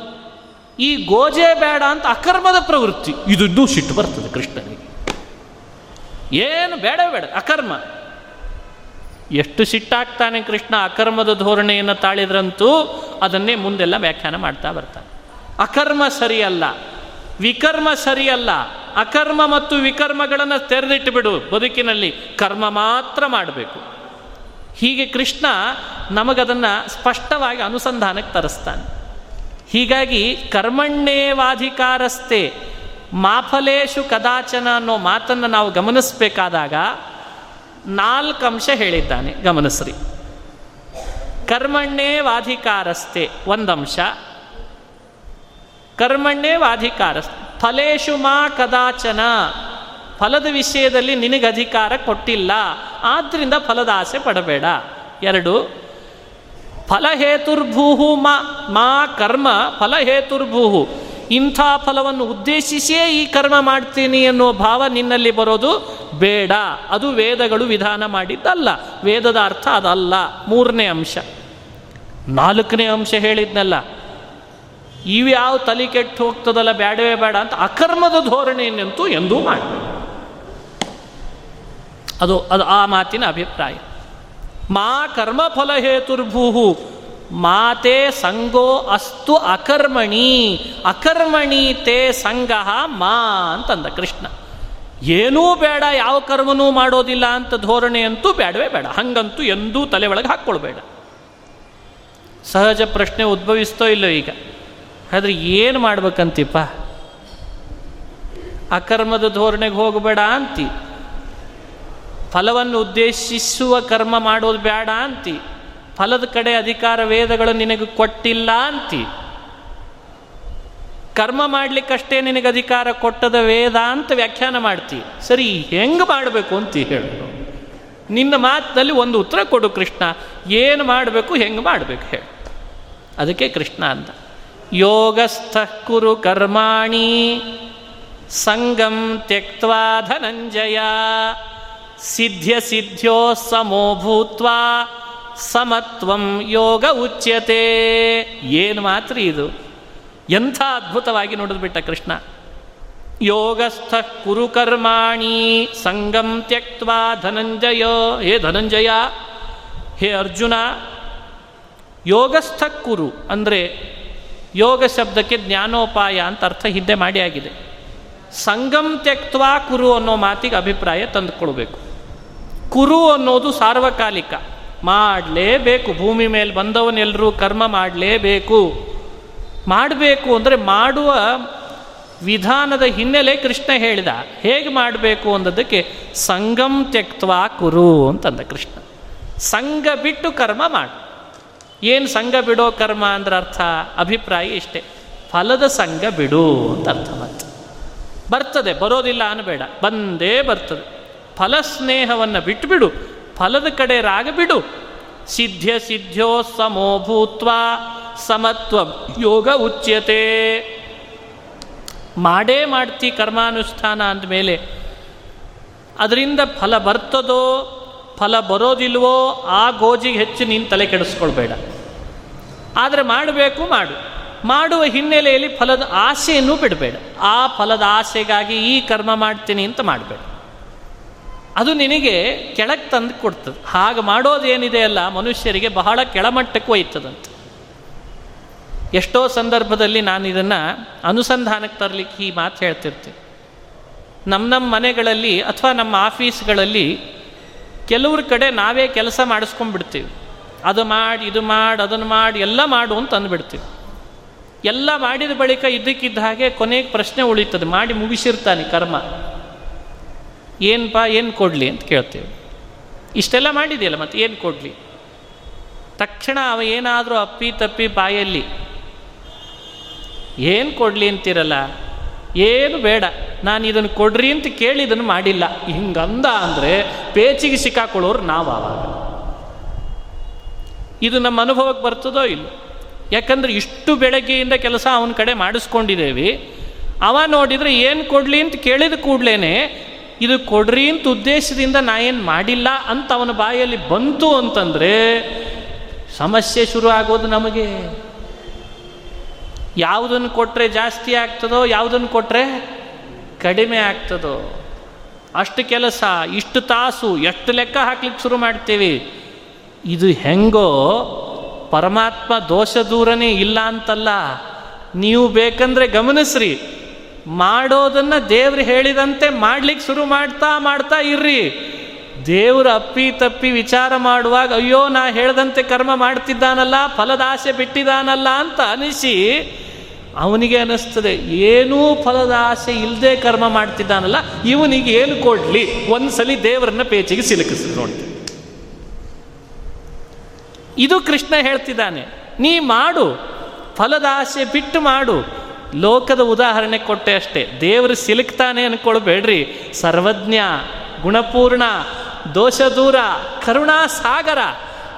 ಈ ಗೋಜೆ ಬೇಡ ಅಂತ ಅಕರ್ಮದ ಪ್ರವೃತ್ತಿ. ಇದು ಇನ್ನೂ ಸಿಟ್ಟು ಬರ್ತದೆ ಕೃಷ್ಣನಿಗೆ. ಏನು ಬೇಡ ಬೇಡ, ಅಕರ್ಮ. ಎಷ್ಟು ಸಿಟ್ಟಾಗ್ತಾನೆ ಕೃಷ್ಣ ಅಕರ್ಮದ ಧೋರಣೆಯನ್ನು ತಾಳಿದ್ರಂತೂ ಅದನ್ನೇ ಮುಂದೆಲ್ಲ ವ್ಯಾಖ್ಯಾನ ಮಾಡ್ತಾ ಬರ್ತಾನೆ. ಅಕರ್ಮ ಸರಿಯಲ್ಲ, ವಿಕರ್ಮ ಸರಿಯಲ್ಲ, ಅಕರ್ಮ ಮತ್ತು ವಿಕರ್ಮಗಳನ್ನು ತೆರೆದಿಟ್ಟು ಬಿಡು ಬದುಕಿನಲ್ಲಿ, ಕರ್ಮ ಮಾತ್ರ ಮಾಡಬೇಕು. ಹೀಗೆ ಕೃಷ್ಣ ನಮಗದನ್ನು ಸ್ಪಷ್ಟವಾಗಿ ಅನುಸಂಧಾನಕ್ಕೆ ತರಿಸ್ತಾನೆ. ಹೀಗಾಗಿ ಕರ್ಮಣ್ಣೇವಾಧಿಕಾರಸ್ಥೆ ಮಾಫಲೇಶು ಕದಾಚನ ಅನ್ನೋ ಮಾತನ್ನು ನಾವು ಗಮನಿಸಬೇಕಾದಾಗ ನಾಲ್ಕು ಅಂಶ ಹೇಳಿದ್ದಾನೆ, ಗಮನಿಸ್ರಿ. ಕರ್ಮಣ್ಣೇವಾಧಿಕಾರಸ್ಥೆ ಒಂದಂಶ ಕರ್ಮಣ್ಣೇವಾಧಿಕಾರಸ್ಥೆ ಫಲೇಶು ಮಾ ಕದಾಚನ. ಫಲದ ವಿಷಯದಲ್ಲಿ ನಿನಗೆ ಅಧಿಕಾರ ಕೊಟ್ಟಿಲ್ಲ ಆದ್ದರಿಂದ ಫಲದ ಆಸೆ ಪಡಬೇಡ. ಎರಡು ಫಲಹೇತುರ್ಭೂಹು ಮಾ ಮಾ ಕರ್ಮ ಫಲಹೇತುರ್ಭೂಹು. ಇಂಥ ಫಲವನ್ನು ಉದ್ದೇಶಿಸಿಯೇ ಈ ಕರ್ಮ ಮಾಡ್ತೀನಿ ಅನ್ನೋ ಭಾವ ನಿನ್ನಲ್ಲಿ ಬರೋದು ಬೇಡ. ಅದು ವೇದಗಳು ವಿಧಾನ ಮಾಡಿದ್ದಲ್ಲ. ವೇದದ ಅರ್ಥ ಅದಲ್ಲ. ಮೂರನೇ ಅಂಶ. ನಾಲ್ಕನೇ ಅಂಶ ಹೇಳಿದ್ನಲ್ಲ. ಇವ್ಯಾವ ತಲೆ ಕೆಟ್ಟು ಹೋಗ್ತದಲ್ಲ ಬೇಡವೇ ಬೇಡ ಅಂತ ಅಕರ್ಮದ ಧೋರಣೆಯನ್ನಂತೂ ಎಂದೂ ಮಾಡಿ ಅದು ಅದು ಆ ಮಾತಿನ ಅಭಿಪ್ರಾಯ. ಮಾ ಕರ್ಮಫಲ ಹೇತುರ್ಭೂಹು ಮಾತೆ ಸಂಗೋ ಅಸ್ತು ಅಕರ್ಮಣಿ. ಅಕರ್ಮಣಿ ತೇ ಸಂಗ ಮಾ ಅಂತಂದ ಕೃಷ್ಣ. ಏನೂ ಬೇಡ, ಯಾವ ಕರ್ಮನೂ ಮಾಡೋದಿಲ್ಲ ಅಂತ ಧೋರಣೆ ಅಂತೂ ಬೇಡವೇ ಬೇಡ. ಹಂಗಂತೂ ಎಂದೂ ತಲೆ ಒಳಗೆ ಹಾಕ್ಕೊಳ್ಬೇಡ. ಸಹಜ ಪ್ರಶ್ನೆ ಉದ್ಭವಿಸ್ತೋ ಇಲ್ಲೋ ಈಗ? ಆದರೆ ಏನು ಮಾಡ್ಬೇಕಂತಿಪ್ಪ? ಅಕರ್ಮದ ಧೋರಣೆಗೆ ಹೋಗಬೇಡ ಅಂತಿ. ಫಲವನ್ನು ಉದ್ದೇಶಿಸುವ ಕರ್ಮ ಮಾಡೋದು ಬೇಡ ಅಂತಿ. ಫಲದ ಕಡೆ ಅಧಿಕಾರ ವೇದಗಳು ನಿನಗೆ ಕೊಟ್ಟಿಲ್ಲ ಅಂತಿ. ಕರ್ಮ ಮಾಡಲಿಕ್ಕಷ್ಟೇ ನಿನಗೆ ಅಧಿಕಾರ ಕೊಟ್ಟದ ವೇದ ಅಂತ ವ್ಯಾಖ್ಯಾನ ಮಾಡ್ತಿ. ಸರಿ, ಹೆಂಗೆ ಮಾಡಬೇಕು ಅಂತ ಹೇಳು. ನಿನ್ನ ಮಾತಿನಲ್ಲಿ ಒಂದು ಉತ್ತರ ಕೊಡು ಕೃಷ್ಣ. ಏನು ಮಾಡಬೇಕು, ಹೆಂಗೆ ಮಾಡಬೇಕು ಹೇಳು. ಅದಕ್ಕೆ ಕೃಷ್ಣ ಅಂತ ಯೋಗಸ್ಥ ಕುರು ಕರ್ಮಾಣಿ, ಸಂಗಂ ತ್ಯಕ್ವಾ ಧನಂಜಯ. ಸಿದ್ಧ್ಯ ಸಿದ್ಧ್ಯೋ ಸಮೋ ಭೂತ್ವ ಸಮತ್ವಂ ಯೋಗ ಉಚ್ಯತೆ. ಏನು ಮಾತ್ರ ಇದು? ಎಂಥ ಅದ್ಭುತವಾಗಿ ನೋಡಿದ್ಬಿಟ್ಟ ಕೃಷ್ಣ. ಯೋಗಸ್ಥ ಕುರು ಕರ್ಮಾಣಿ ಸಂಗಂ ತ್ಯಕ್ವಾ ಧನಂಜಯ. ಹೇ ಧನಂಜಯ, ಹೇ ಅರ್ಜುನ, ಯೋಗಸ್ಥ ಕುರು ಅಂದರೆ ಯೋಗ ಶಬ್ದಕ್ಕೆ ಜ್ಞಾನೋಪಾಯ ಅಂತ ಅರ್ಥ ಹಿಂದೆ ಮಾಡಿ ಆಗಿದೆ. ಸಂಗಂ ತ್ಯಕ್ವಾ ಕುರು ಅನ್ನೋ ಮಾತಿಗೆ ಅಭಿಪ್ರಾಯ ತಂದುಕೊಳ್ಬೇಕು. ಕುರು ಅನ್ನೋದು ಸಾರ್ವಕಾಲಿಕ. ಮಾಡಲೇಬೇಕು, ಭೂಮಿ ಮೇಲೆ ಬಂದವನೆಲ್ಲರೂ ಕರ್ಮ ಮಾಡಲೇಬೇಕು. ಮಾಡಬೇಕು ಅಂದರೆ ಮಾಡುವ ವಿಧಾನದ ಹಿನ್ನೆಲೆ ಕೃಷ್ಣ ಹೇಳಿದ. ಹೇಗೆ ಮಾಡಬೇಕು ಅಂದದಕ್ಕೆ ಸಂಗಂ ತ್ಯಕ್ವಾ ಕುರು ಅಂತಂದ ಕೃಷ್ಣ. ಸಂಘ ಬಿಟ್ಟು ಕರ್ಮ ಮಾಡು. ಏನು ಸಂಘ ಬಿಡೋ ಕರ್ಮ ಅಂದ್ರೆ ಅರ್ಥ? ಅಭಿಪ್ರಾಯ ಇಷ್ಟೇ. ಫಲದ ಸಂಘ ಬಿಡು ಅಂತ ಅರ್ಥ ಮತ್ತೆ. ಬರ್ತದೆ, ಬರೋದಿಲ್ಲ ಅನ್ನಬೇಡ ಬಂದೇ ಬರ್ತದೆ. ಫಲ ಸ್ನೇಹವನ್ನು ಬಿಟ್ಟುಬಿಡು ಫಲದ ಕಡೆ ರಾಗ ಬಿಡು ಸಿದ್ಧ್ಯ ಸಿದ್ಧ್ಯೋ ಸಮೋ ಭೂತ್ವ, ಸಮತ್ವ ಯೋಗ ಉಚ್ಯತೆ. ಮಾಡೇ ಮಾಡ್ತಿ ಕರ್ಮಾನುಷ್ಠಾನ ಅಂದಮೇಲೆ, ಅದರಿಂದ ಫಲ ಬರ್ತದೋ, ಫಲ ಬರೋದಿಲ್ವೋ, ಆ ಗೋಜಿಗೆ ಹೆಚ್ಚು ನೀನು ತಲೆ ಕೆಡಿಸ್ಕೊಳ್ಬೇಡ. ಆದರೆ ಮಾಡಬೇಕು ಮಾಡು. ಮಾಡುವ ಹಿನ್ನೆಲೆಯಲ್ಲಿ ಫಲದ ಆಸೆಯನ್ನು ಬಿಡಬೇಡ. ಆ ಫಲದ ಆಸೆಗಾಗಿ ಈ ಕರ್ಮ ಮಾಡ್ತೀನಿ ಅಂತ ಮಾಡಬೇಡ. ಅದು ನಿನಗೆ ಕೆಳಗೆ ತಂದು ಕೊಡ್ತದೆ. ಹಾಗೆ ಮಾಡೋದೇನಿದೆ ಅಲ್ಲ, ಮನುಷ್ಯರಿಗೆ ಬಹಳ ಕೆಳಮಟ್ಟಕ್ಕೆ ಒಯ್ತದಂತೆ. ಎಷ್ಟೋ ಸಂದರ್ಭದಲ್ಲಿ ನಾನು ಇದನ್ನು ಅನುಸಂಧಾನಕ್ಕೆ ತರಲಿಕ್ಕೆ ಈ ಮಾತು ಹೇಳ್ತಿರ್ತೀನಿ. ನಮ್ಮ ನಮ್ಮ ಮನೆಗಳಲ್ಲಿ ಅಥವಾ ನಮ್ಮ ಆಫೀಸ್ಗಳಲ್ಲಿ ಕೆಲವ್ರ ಕಡೆ ನಾವೇ ಕೆಲಸ ಮಾಡಿಸ್ಕೊಂಡ್ಬಿಡ್ತೀವಿ. ಅದು ಮಾಡಿ, ಇದು ಮಾಡಿ, ಅದನ್ನು ಮಾಡಿ, ಎಲ್ಲ ಮಾಡು ಅಂತ ಅಂದ್ಬಿಡ್ತೀವಿ. ಎಲ್ಲ ಮಾಡಿದ ಬಳಿಕ ಇದ್ದಕ್ಕಿದ್ದ ಹಾಗೆ ಕೊನೆಗೆ ಪ್ರಶ್ನೆ ಉಳಿತದೆ. ಮಾಡಿ ಮುಗಿಸಿರ್ತಾನೆ ಕರ್ಮ. ಏನಪ್ಪ ಏನು ಕೊಡಲಿ ಅಂತ ಕೇಳ್ತೇವೆ. ಇಷ್ಟೆಲ್ಲ ಮಾಡಿದೆಯಲ್ಲ ಮತ್ತೆ ಏನು ಕೊಡಲಿ? ತಕ್ಷಣ ಅವ ಏನಾದರೂ ಅಪ್ಪಿ ತಪ್ಪಿ ಬಾಯಲ್ಲಿ, ಏನು ಕೊಡಲಿ ಅಂತಿರಲ್ಲ? ಏನು ಬೇಡ, ನಾನು ಇದನ್ನು ಕೊಡ್ರಿ ಅಂತ ಕೇಳಿ ಇದನ್ನು ಮಾಡಿಲ್ಲ. ಹಿಂಗಂದ ಅಂದರೆ ಪೇಚಿಗೆ ಸಿಕ್ಕಾಕೊಳ್ಳೋರು ನಾವು ಆವಾಗ. ಇದು ನಮ್ಮ ಅನುಭವಕ್ಕೆ ಬರ್ತದೋ ಇಲ್ಲ? ಯಾಕಂದ್ರೆ ಇಷ್ಟು ಬೆಳಗ್ಗೆಯಿಂದ ಕೆಲಸ ಅವನ ಕಡೆ ಮಾಡಿಸ್ಕೊಂಡಿದ್ದೇವೆ. ಅವ ನೋಡಿದರೆ ಏನು ಕೊಡಲಿ ಅಂತ ಕೇಳಿದ ಕೂಡಲೇ ಇದು ಕೊಡ್ರಿ ಅಂತ ಉದ್ದೇಶದಿಂದ ನಾ ಏನು ಮಾಡಿಲ್ಲ ಅಂತ ಅವನ ಬಾಯಲ್ಲಿ ಬಂತು ಅಂತಂದರೆ ಸಮಸ್ಯೆ ಶುರು ಆಗೋದು ನಮಗೆ. ಯಾವುದನ್ನು ಕೊಟ್ಟರೆ ಜಾಸ್ತಿ ಆಗ್ತದೋ, ಯಾವುದನ್ನು ಕೊಟ್ಟರೆ ಕಡಿಮೆ ಆಗ್ತದೋ. ಅಷ್ಟು ಕೆಲಸ, ಇಷ್ಟು ತಾಸು, ಎಷ್ಟು ಲೆಕ್ಕ ಹಾಕ್ಲಿಕ್ಕೆ ಶುರು ಮಾಡ್ತೀವಿ. ಇದು ಹೆಂಗೋ ಪರಮಾತ್ಮ ದೋಷ ದೂರನೇ ಇಲ್ಲ ಅಂತಲ್ಲ. ನೀವು ಬೇಕಂದ್ರೆ ಗಮನಿಸ್ರಿ. ಮಾಡೋದನ್ನು ದೇವ್ರು ಹೇಳಿದಂತೆ ಮಾಡ್ಲಿಕ್ಕೆ ಶುರು ಮಾಡ್ತಾ ಮಾಡ್ತಾ ಇರ್ರಿ. ದೇವ್ರ ಅಪ್ಪಿ ತಪ್ಪಿ ವಿಚಾರ ಮಾಡುವಾಗ, ಅಯ್ಯೋ, ನಾ ಹೇಳ್ದಂತೆ ಕರ್ಮ ಮಾಡ್ತಿದ್ದಾನಲ್ಲ ಫಲದ ಆಸೆ ಬಿಟ್ಟಿದ್ದಾನಲ್ಲ ಅಂತ ಅನಿಸಿ, ಅವನಿಗೆ ಅನಿಸ್ತದೆ, ಏನೂ ಫಲದ ಆಸೆ ಇಲ್ಲದೆ ಕರ್ಮ ಮಾಡ್ತಿದ್ದಾನಲ್ಲ, ಇವನಿಗೆ ಏನು ಕೊಡ್ಲಿ? ಒಂದ್ಸಲಿ ದೇವರನ್ನ ಪೇಚಿಗೆ ಸಿಲುಕಿಸಿ ನೋಡ್ತೀವಿ ಇದು ಕೃಷ್ಣ ಹೇಳ್ತಿದ್ದಾನೆ, ನೀ ಮಾಡು ಫಲದ ಆಸೆ ಬಿಟ್ಟು ಮಾಡು ಲೋಕದ ಉದಾಹರಣೆ ಕೊಟ್ಟೆ ಅಷ್ಟೇ. ದೇವರು ಸಿಲುಕ್ತಾನೆ ಅನ್ಕೊಳ್ಬೇಡ್ರಿ. ಸರ್ವಜ್ಞ, ಗುಣಪೂರ್ಣ ದೋಷ ದೂರ ಕರುಣಾ ಸಾಗರ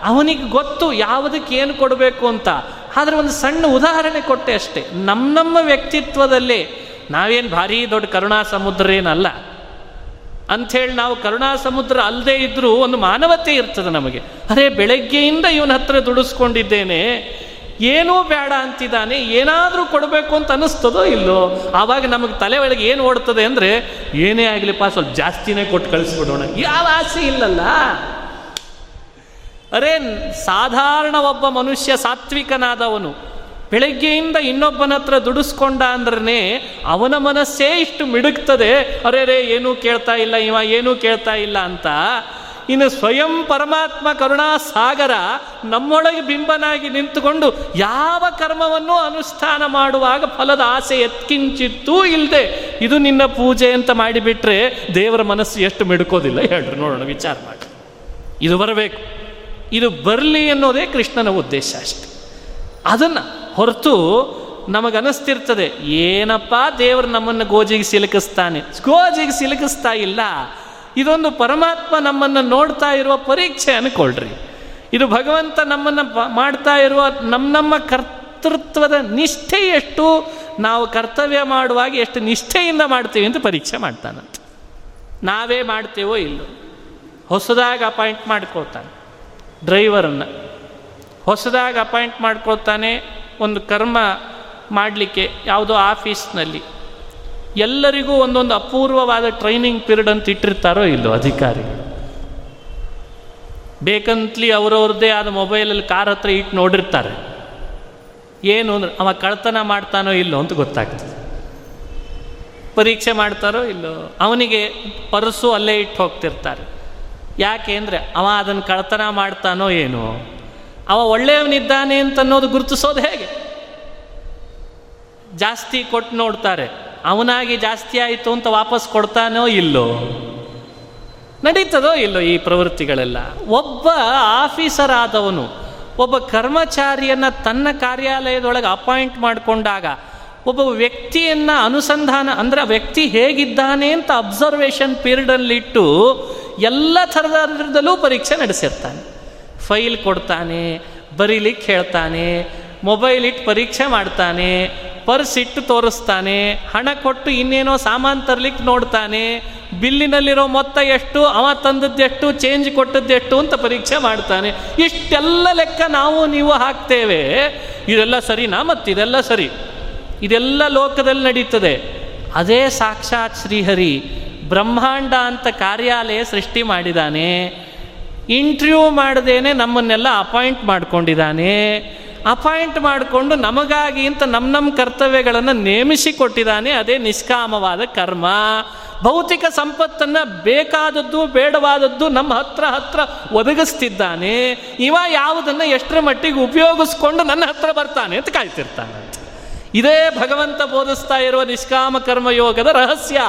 ಅವನಿಗೆ ಗೊತ್ತು ಯಾವುದಕ್ಕೆ ಏನು ಕೊಡಬೇಕು ಅಂತ. ಆದರೆ ಒಂದು ಸಣ್ಣ ಉದಾಹರಣೆ ಕೊಟ್ಟೆ ಅಷ್ಟೇ. ನಮ್ಮ ನಮ್ಮ ವ್ಯಕ್ತಿತ್ವದಲ್ಲಿ ನಾವೇನು ಭಾರಿ ದೊಡ್ಡ ಕರುಣಾ ಸಮುದ್ರ ಏನಲ್ಲ. ಅಂಥೇಳಿ ನಾವು ಕರುಣಾ ಸಮುದ್ರ ಅಲ್ಲದೆ ಇದ್ದರೂ ಒಂದು ಮಾನವತೆ ಇರ್ತದೆ ನಮಗೆ. ಅರೆ, ಬೆಳಗ್ಗೆಯಿಂದ ಇವನ ಹತ್ರ ದುಡಿಸ್ಕೊಂಡಿದ್ದೇನೆ. ಏನೂ ಬೇಡ ಅಂತಿದ್ದಾನೆ, ಏನಾದರೂ ಕೊಡಬೇಕು ಅಂತ ಅನ್ನಿಸ್ತದೋ ಇಲ್ಲೋ, ಆವಾಗ ನಮಗೆ ತಲೆ ಒಳಗೆ ಏನು ಓಡ್ತದೆ ಅಂದರೆ, ಏನೇ ಆಗಲಿಪ್ಪ ಸ್ವಲ್ಪ ಜಾಸ್ತಿನೇ ಕೊಟ್ಟು ಕಳಿಸ್ಬಿಡೋಣ. ಯಾವ ಆಸೆ ಇಲ್ಲಲ್ಲ? ಅರೆ, ಸಾಧಾರಣ ಒಬ್ಬ ಮನುಷ್ಯ ಸಾತ್ವಿಕನಾದವನು, ಬೆಳಗ್ಗೆಯಿಂದ ಇನ್ನೊಬ್ಬನ ಹತ್ರ ದುಡಿಸ್ಕೊಂಡ ಅಂದ್ರೆ ಅವನ ಮನಸ್ಸೇ ಇಷ್ಟು ಮಿಡುಕ್ತದೆ ಅರೆ ರೇ ಏನೂ ಕೇಳ್ತಾ ಇಲ್ಲ, ಇವ ಏನೂ ಕೇಳ್ತಾ ಇಲ್ಲ ಅಂತ. ಇನ್ನು ಸ್ವಯಂ ಪರಮಾತ್ಮ ಕರುಣಾ ಸಾಗರ ನಮ್ಮೊಳಗೆ ಬಿಂಬನಾಗಿ ನಿಂತುಕೊಂಡು ಯಾವ ಕರ್ಮವನ್ನು ಅನುಷ್ಠಾನ ಮಾಡುವಾಗ ಫಲದ ಆಸೆ ಎತ್ಕಿಂಚಿತ್ತೂ ಇಲ್ಲದೆ ಇದು ನಿನ್ನ ಪೂಜೆ ಅಂತ ಮಾಡಿಬಿಟ್ರೆ ದೇವರ ಮನಸ್ಸು ಎಷ್ಟು ಮೆಡುಕೋದಿಲ್ಲ? ಹೇಳ್ರಿ. ನೋಡೋಣ, ವಿಚಾರ ಮಾಡಿ. ಇದು ಬರಬೇಕು. ಇದು ಬರಲಿ ಅನ್ನೋದೇ ಕೃಷ್ಣನ ಉದ್ದೇಶ ಅಷ್ಟೆ. ಅದನ್ನು ಹೊರತು ನಮಗನಿಸ್ತಿರ್ತದೆ, ಏನಪ್ಪ ದೇವರು ನಮ್ಮನ್ನು ಗೋಜಿಗೆ ಸಿಲುಕಿಸ್ತಾನೆ? ಗೋಜಿಗೆ ಸಿಲುಕಿಸ್ತಾ ಇಲ್ಲ. ಇದೊಂದು ಪರಮಾತ್ಮ ನಮ್ಮನ್ನು ನೋಡ್ತಾ ಇರುವ ಪರೀಕ್ಷೆ ಅನ್ಕೊಳ್ರಿ. ಇದು ಭಗವಂತ ನಮ್ಮನ್ನು ಮಾಡ್ತಾ ಇರುವ ನಮ್ಮ ನಮ್ಮ ಕರ್ತೃತ್ವದ ನಿಷ್ಠೆ ಎಷ್ಟು ನಾವು ಕರ್ತವ್ಯ ಮಾಡುವಾಗ ಎಷ್ಟು ನಿಷ್ಠೆಯಿಂದ ಮಾಡ್ತೀವಿ ಅಂತ ಪರೀಕ್ಷೆ ಮಾಡ್ತಾನಂತ ನಾವೇ ಮಾಡ್ತೇವೋ ಇಲ್ಲೋ. ಹೊಸದಾಗಿ ಅಪಾಯಿಂಟ್ ಮಾಡ್ಕೊಳ್ತಾನೆ. ಡ್ರೈವರನ್ನು. ಹೊಸದಾಗಿ ಅಪಾಯಿಂಟ್ ಮಾಡ್ಕೊಳ್ತಾನೆ ಒಂದು ಕರ್ಮ ಮಾಡಲಿಕ್ಕೆ ಯಾವುದೋ ಆಫೀಸ್ನಲ್ಲಿ. ಎಲ್ಲರಿಗೂ ಒಂದೊಂದು ಅಪೂರ್ವವಾದ ಟ್ರೈನಿಂಗ್ ಪೀರಿಯಡ್ ಅಂತ ಇಟ್ಟಿರ್ತಾರೋ ಇಲ್ಲೋ ಅಧಿಕಾರಿಗಳು ಬೇಕಂತಲಿ ಅವರವ್ರದ್ದೇ ಆದ ಮೊಬೈಲಲ್ಲಿ ಕಾರ್ ಹತ್ರ ಇಟ್ಟು ನೋಡಿರ್ತಾರೆ. ಏನು ಅಂದ್ರೆ ಅವ ಕಳ್ತನ ಮಾಡ್ತಾನೋ ಇಲ್ಲೋ ಅಂತ ಗೊತ್ತಾಗ್ತದೆ. ಪರೀಕ್ಷೆ ಮಾಡ್ತಾರೋ ಇಲ್ಲೋ? ಅವನಿಗೆ ಪರ್ಸು ಅಲ್ಲೇ ಇಟ್ಟು ಹೋಗ್ತಿರ್ತಾರೆ. ಯಾಕೆ ಅಂದರೆ ಅವ ಅದನ್ನು ಕಳ್ತನ ಮಾಡ್ತಾನೋ ಏನೋ? ಅವ ಒಳ್ಳೆಯವನಿದ್ದಾನೆ ಅಂತ ಅನ್ನೋದು ಗುರುತಿಸೋದು ಹೇಗೆ? ಜಾಸ್ತಿ ಕೊಟ್ಟು ನೋಡ್ತಾರೆ. ಅವನಾಗಿ ಜಾಸ್ತಿ ಆಯಿತು ಅಂತ ವಾಪಸ್ ಕೊಡ್ತಾನೋ ಇಲ್ಲೋ? ನಡೀತದೋ ಇಲ್ಲೋ ಈ ಪ್ರವೃತ್ತಿಗಳೆಲ್ಲ? ಒಬ್ಬ ಆಫೀಸರ್ ಆದವನು ಒಬ್ಬ ಕರ್ಮಚಾರಿಯನ್ನು ತನ್ನ ಕಾರ್ಯಾಲಯದೊಳಗೆ ಅಪಾಯಿಂಟ್ ಮಾಡಿಕೊಂಡಾಗ, ಒಬ್ಬ ವ್ಯಕ್ತಿಯನ್ನು ಅನುಸಂಧಾನ, ಅಂದರೆ ವ್ಯಕ್ತಿ ಹೇಗಿದ್ದಾನೆ ಅಂತ ಅಬ್ಸರ್ವೇಷನ್ ಪೀರಿಯಡಲ್ಲಿಟ್ಟು ಎಲ್ಲ ಥರದಲ್ಲೂ ಪರೀಕ್ಷೆ ನಡೆಸಿರ್ತಾನೆ. ಫೈಲ್ ಕೊಡ್ತಾನೆ, ಬರೀಲಿಕ್ಕೆ ಹೇಳ್ತಾನೆ ಮೊಬೈಲ್ ಇಟ್ಟು ಪರೀಕ್ಷೆ ಮಾಡ್ತಾನೆ, ಪರ್ಸ್ ಇಟ್ಟು ತೋರಿಸ್ತಾನೆ, ಹಣ ಕೊಟ್ಟು ಇನ್ನೇನೋ ಸಾಮಾನು ತರ್ಲಿಕ್ಕೆ ನೋಡ್ತಾನೆ, ಬಿಲ್ಲಿನಲ್ಲಿರೋ ಮೊತ್ತ ಎಷ್ಟು, ಅವ ತಂದದ್ದೆಷ್ಟು ಚೇಂಜ್ ಕೊಟ್ಟದ್ದೆಷ್ಟು ಅಂತ ಪರೀಕ್ಷೆ ಮಾಡ್ತಾನೆ. ಇಷ್ಟೆಲ್ಲ ಲೆಕ್ಕ ನಾವು, ನೀವು ಹಾಕ್ತೇವೆ. ಇದೆಲ್ಲ ಸರಿನಾ ಮತ್ತಿದೆಲ್ಲ ಸರಿ? ಇದೆಲ್ಲ ಲೋಕದಲ್ಲಿ ನಡೀತದೆ. ಅದೇ ಸಾಕ್ಷಾತ್ ಶ್ರೀಹರಿ, ಬ್ರಹ್ಮಾಂಡ ಅಂತ ಕಾರ್ಯಾಲಯ ಸೃಷ್ಟಿ ಮಾಡಿದ್ದಾನೆ ಇಂಟರ್ವ್ಯೂ ಮಾಡದೇನೆ ನಮ್ಮನ್ನೆಲ್ಲ ಅಪಾಯಿಂಟ್ ಮಾಡ್ಕೊಂಡಿದ್ದಾನೆ ಅಪಾಯಿಂಟ್ ಮಾಡಿಕೊಂಡು ನಮಗಾಗಿ ಅಂತ ನಮ್ಮ ನಮ್ಮ ಕರ್ತವ್ಯಗಳನ್ನು ನೇಮಿಸಿಕೊಟ್ಟಿದ್ದಾನೆ ಅದೇ ನಿಷ್ಕಾಮವಾದ ಕರ್ಮ. ಭೌತಿಕ ಸಂಪತ್ತನ್ನು ಬೇಕಾದದ್ದು, ಬೇಡವಾದದ್ದು ನಮ್ಮ ಹತ್ರ ಹತ್ರ ಒದಗಿಸ್ತಿದ್ದಾನೆ. ಇವ ಯಾವುದನ್ನು ಎಷ್ಟರ ಮಟ್ಟಿಗೆ ಉಪಯೋಗಿಸ್ಕೊಂಡು ನನ್ನ ಹತ್ರ ಬರ್ತಾನೆ ಅಂತ ಕಾಯ್ತಿರ್ತಾನೆ ಇದೇ ಭಗವಂತ ಬೋಧಿಸ್ತಾ ಇರುವ ನಿಷ್ಕಾಮ ಕರ್ಮಯೋಗದ ರಹಸ್ಯ.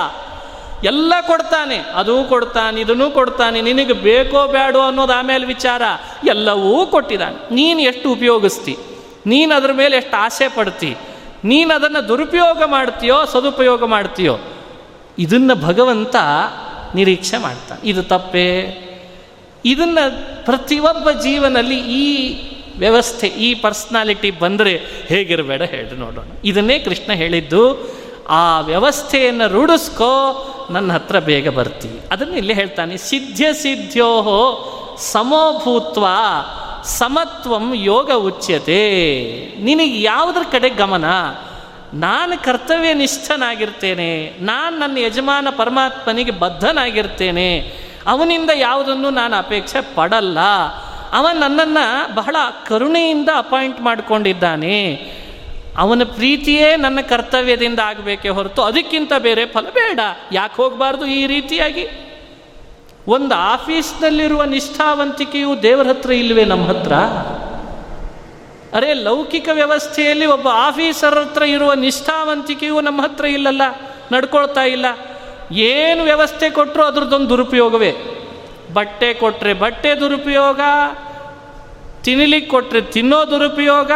ಎಲ್ಲ ಕೊಡ್ತಾನೆ, ಅದೂ ಕೊಡ್ತಾನೆ, ಇದನ್ನೂ ಕೊಡ್ತಾನೆ, ನಿನಗೆ ಬೇಕೋ ಬೇಡೋ ಅನ್ನೋದು ಆಮೇಲೆ ವಿಚಾರ. ಎಲ್ಲವೂ ಕೊಟ್ಟಿದ್ದಾನೆ. ನೀನು ಎಷ್ಟು ಉಪಯೋಗಿಸ್ತಿ? ನೀನು ಅದ್ರ ಮೇಲೆ ಎಷ್ಟು ಆಸೆ ಪಡ್ತಿ? ನೀನು ಅದನ್ನು ದುರುಪಯೋಗ ಮಾಡ್ತೀಯೋ, ಸದುಪಯೋಗ ಮಾಡ್ತೀಯೋ? ಇದನ್ನು ಭಗವಂತ ನಿರೀಕ್ಷೆ ಮಾಡ್ತಾನೆ. ಇದು ತಪ್ಪೇ? ಇದನ್ನು ಪ್ರತಿಯೊಬ್ಬ ಜೀವನಲ್ಲಿ ಈ ವ್ಯವಸ್ಥೆ, ಈ ಪರ್ಸ್ನಾಲಿಟಿ ಬಂದರೆ ಹೇಗಿರಬೇಡ ಹೇಳಿ ನೋಡೋಣ. ಇದನ್ನೇ ಕೃಷ್ಣ ಹೇಳಿದ್ದು, ಆ ವ್ಯವಸ್ಥೆಯನ್ನು ರೂಢಿಸ್ಕೋ ನನ್ನ ಹತ್ರ ಬೇಗ ಬರ್ತೀವಿ ಅದನ್ನು ಇಲ್ಲಿ ಹೇಳ್ತಾನೆ ಸಿದ್ಧ ಸಿದ್ಧೋ ಸಮೋಭೂತ್ವ ಸಮತ್ವಂ ಯೋಗ ಉಚ್ಯತೆ. ನಿನಗೆ ಯಾವುದ್ರ ಕಡೆ ಗಮನ? ನಾನು ಕರ್ತವ್ಯ ನಿಷ್ಠನಾಗಿರ್ತೇನೆ. ನಾನು ನನ್ನ ಯಜಮಾನ ಪರಮಾತ್ಮನಿಗೆ ಬದ್ಧನಾಗಿರ್ತೇನೆ. ಅವನಿಂದ ಯಾವುದನ್ನು ನಾನು ಅಪೇಕ್ಷೆ ಪಡಲ್ಲ. ಅವ ನನ್ನನ್ನು ಬಹಳ ಕರುಣೆಯಿಂದ ಅಪಾಯಿಂಟ್ ಮಾಡಿಕೊಂಡಿದ್ದಾನೆ. ಅವನ ಪ್ರೀತಿಯೇ ನನ್ನ ಕರ್ತವ್ಯದಿಂದ ಆಗಬೇಕೇ ಹೊರತು ಅದಕ್ಕಿಂತ ಬೇರೆ ಫಲ ಬೇಡ. ಯಾಕೆ ಹೋಗಬಾರ್ದು ಈ ರೀತಿಯಾಗಿ? ಒಂದು ಆಫೀಸ್ನಲ್ಲಿರುವ ನಿಷ್ಠಾವಂತಿಕೆಯು ದೇವರ ಹತ್ರ ಇಲ್ವೇ ನಮ್ಮ ಹತ್ರ? ಅರೆ, ಲೌಕಿಕ ವ್ಯವಸ್ಥೆಯಲ್ಲಿ ಒಬ್ಬ ಆಫೀಸರ್ ಹತ್ರ ಇರುವ ನಿಷ್ಠಾವಂತಿಕೆಯು ನಮ್ಮ ಹತ್ರ ಇಲ್ಲಲ್ಲ, ನಡ್ಕೊಳ್ತಾ ಇಲ್ಲ. ಏನು ವ್ಯವಸ್ಥೆ ಕೊಟ್ಟರು ಅದ್ರದ್ದೊಂದು ದುರುಪಯೋಗವೇ? ಬಟ್ಟೆ ಕೊಟ್ಟರೆ ಬಟ್ಟೆ ದುರುಪಯೋಗ ತಿನ್ನಲಿಕ್ಕೆ ಕೊಟ್ಟರೆ ತಿನ್ನೋ ದುರುಪಯೋಗ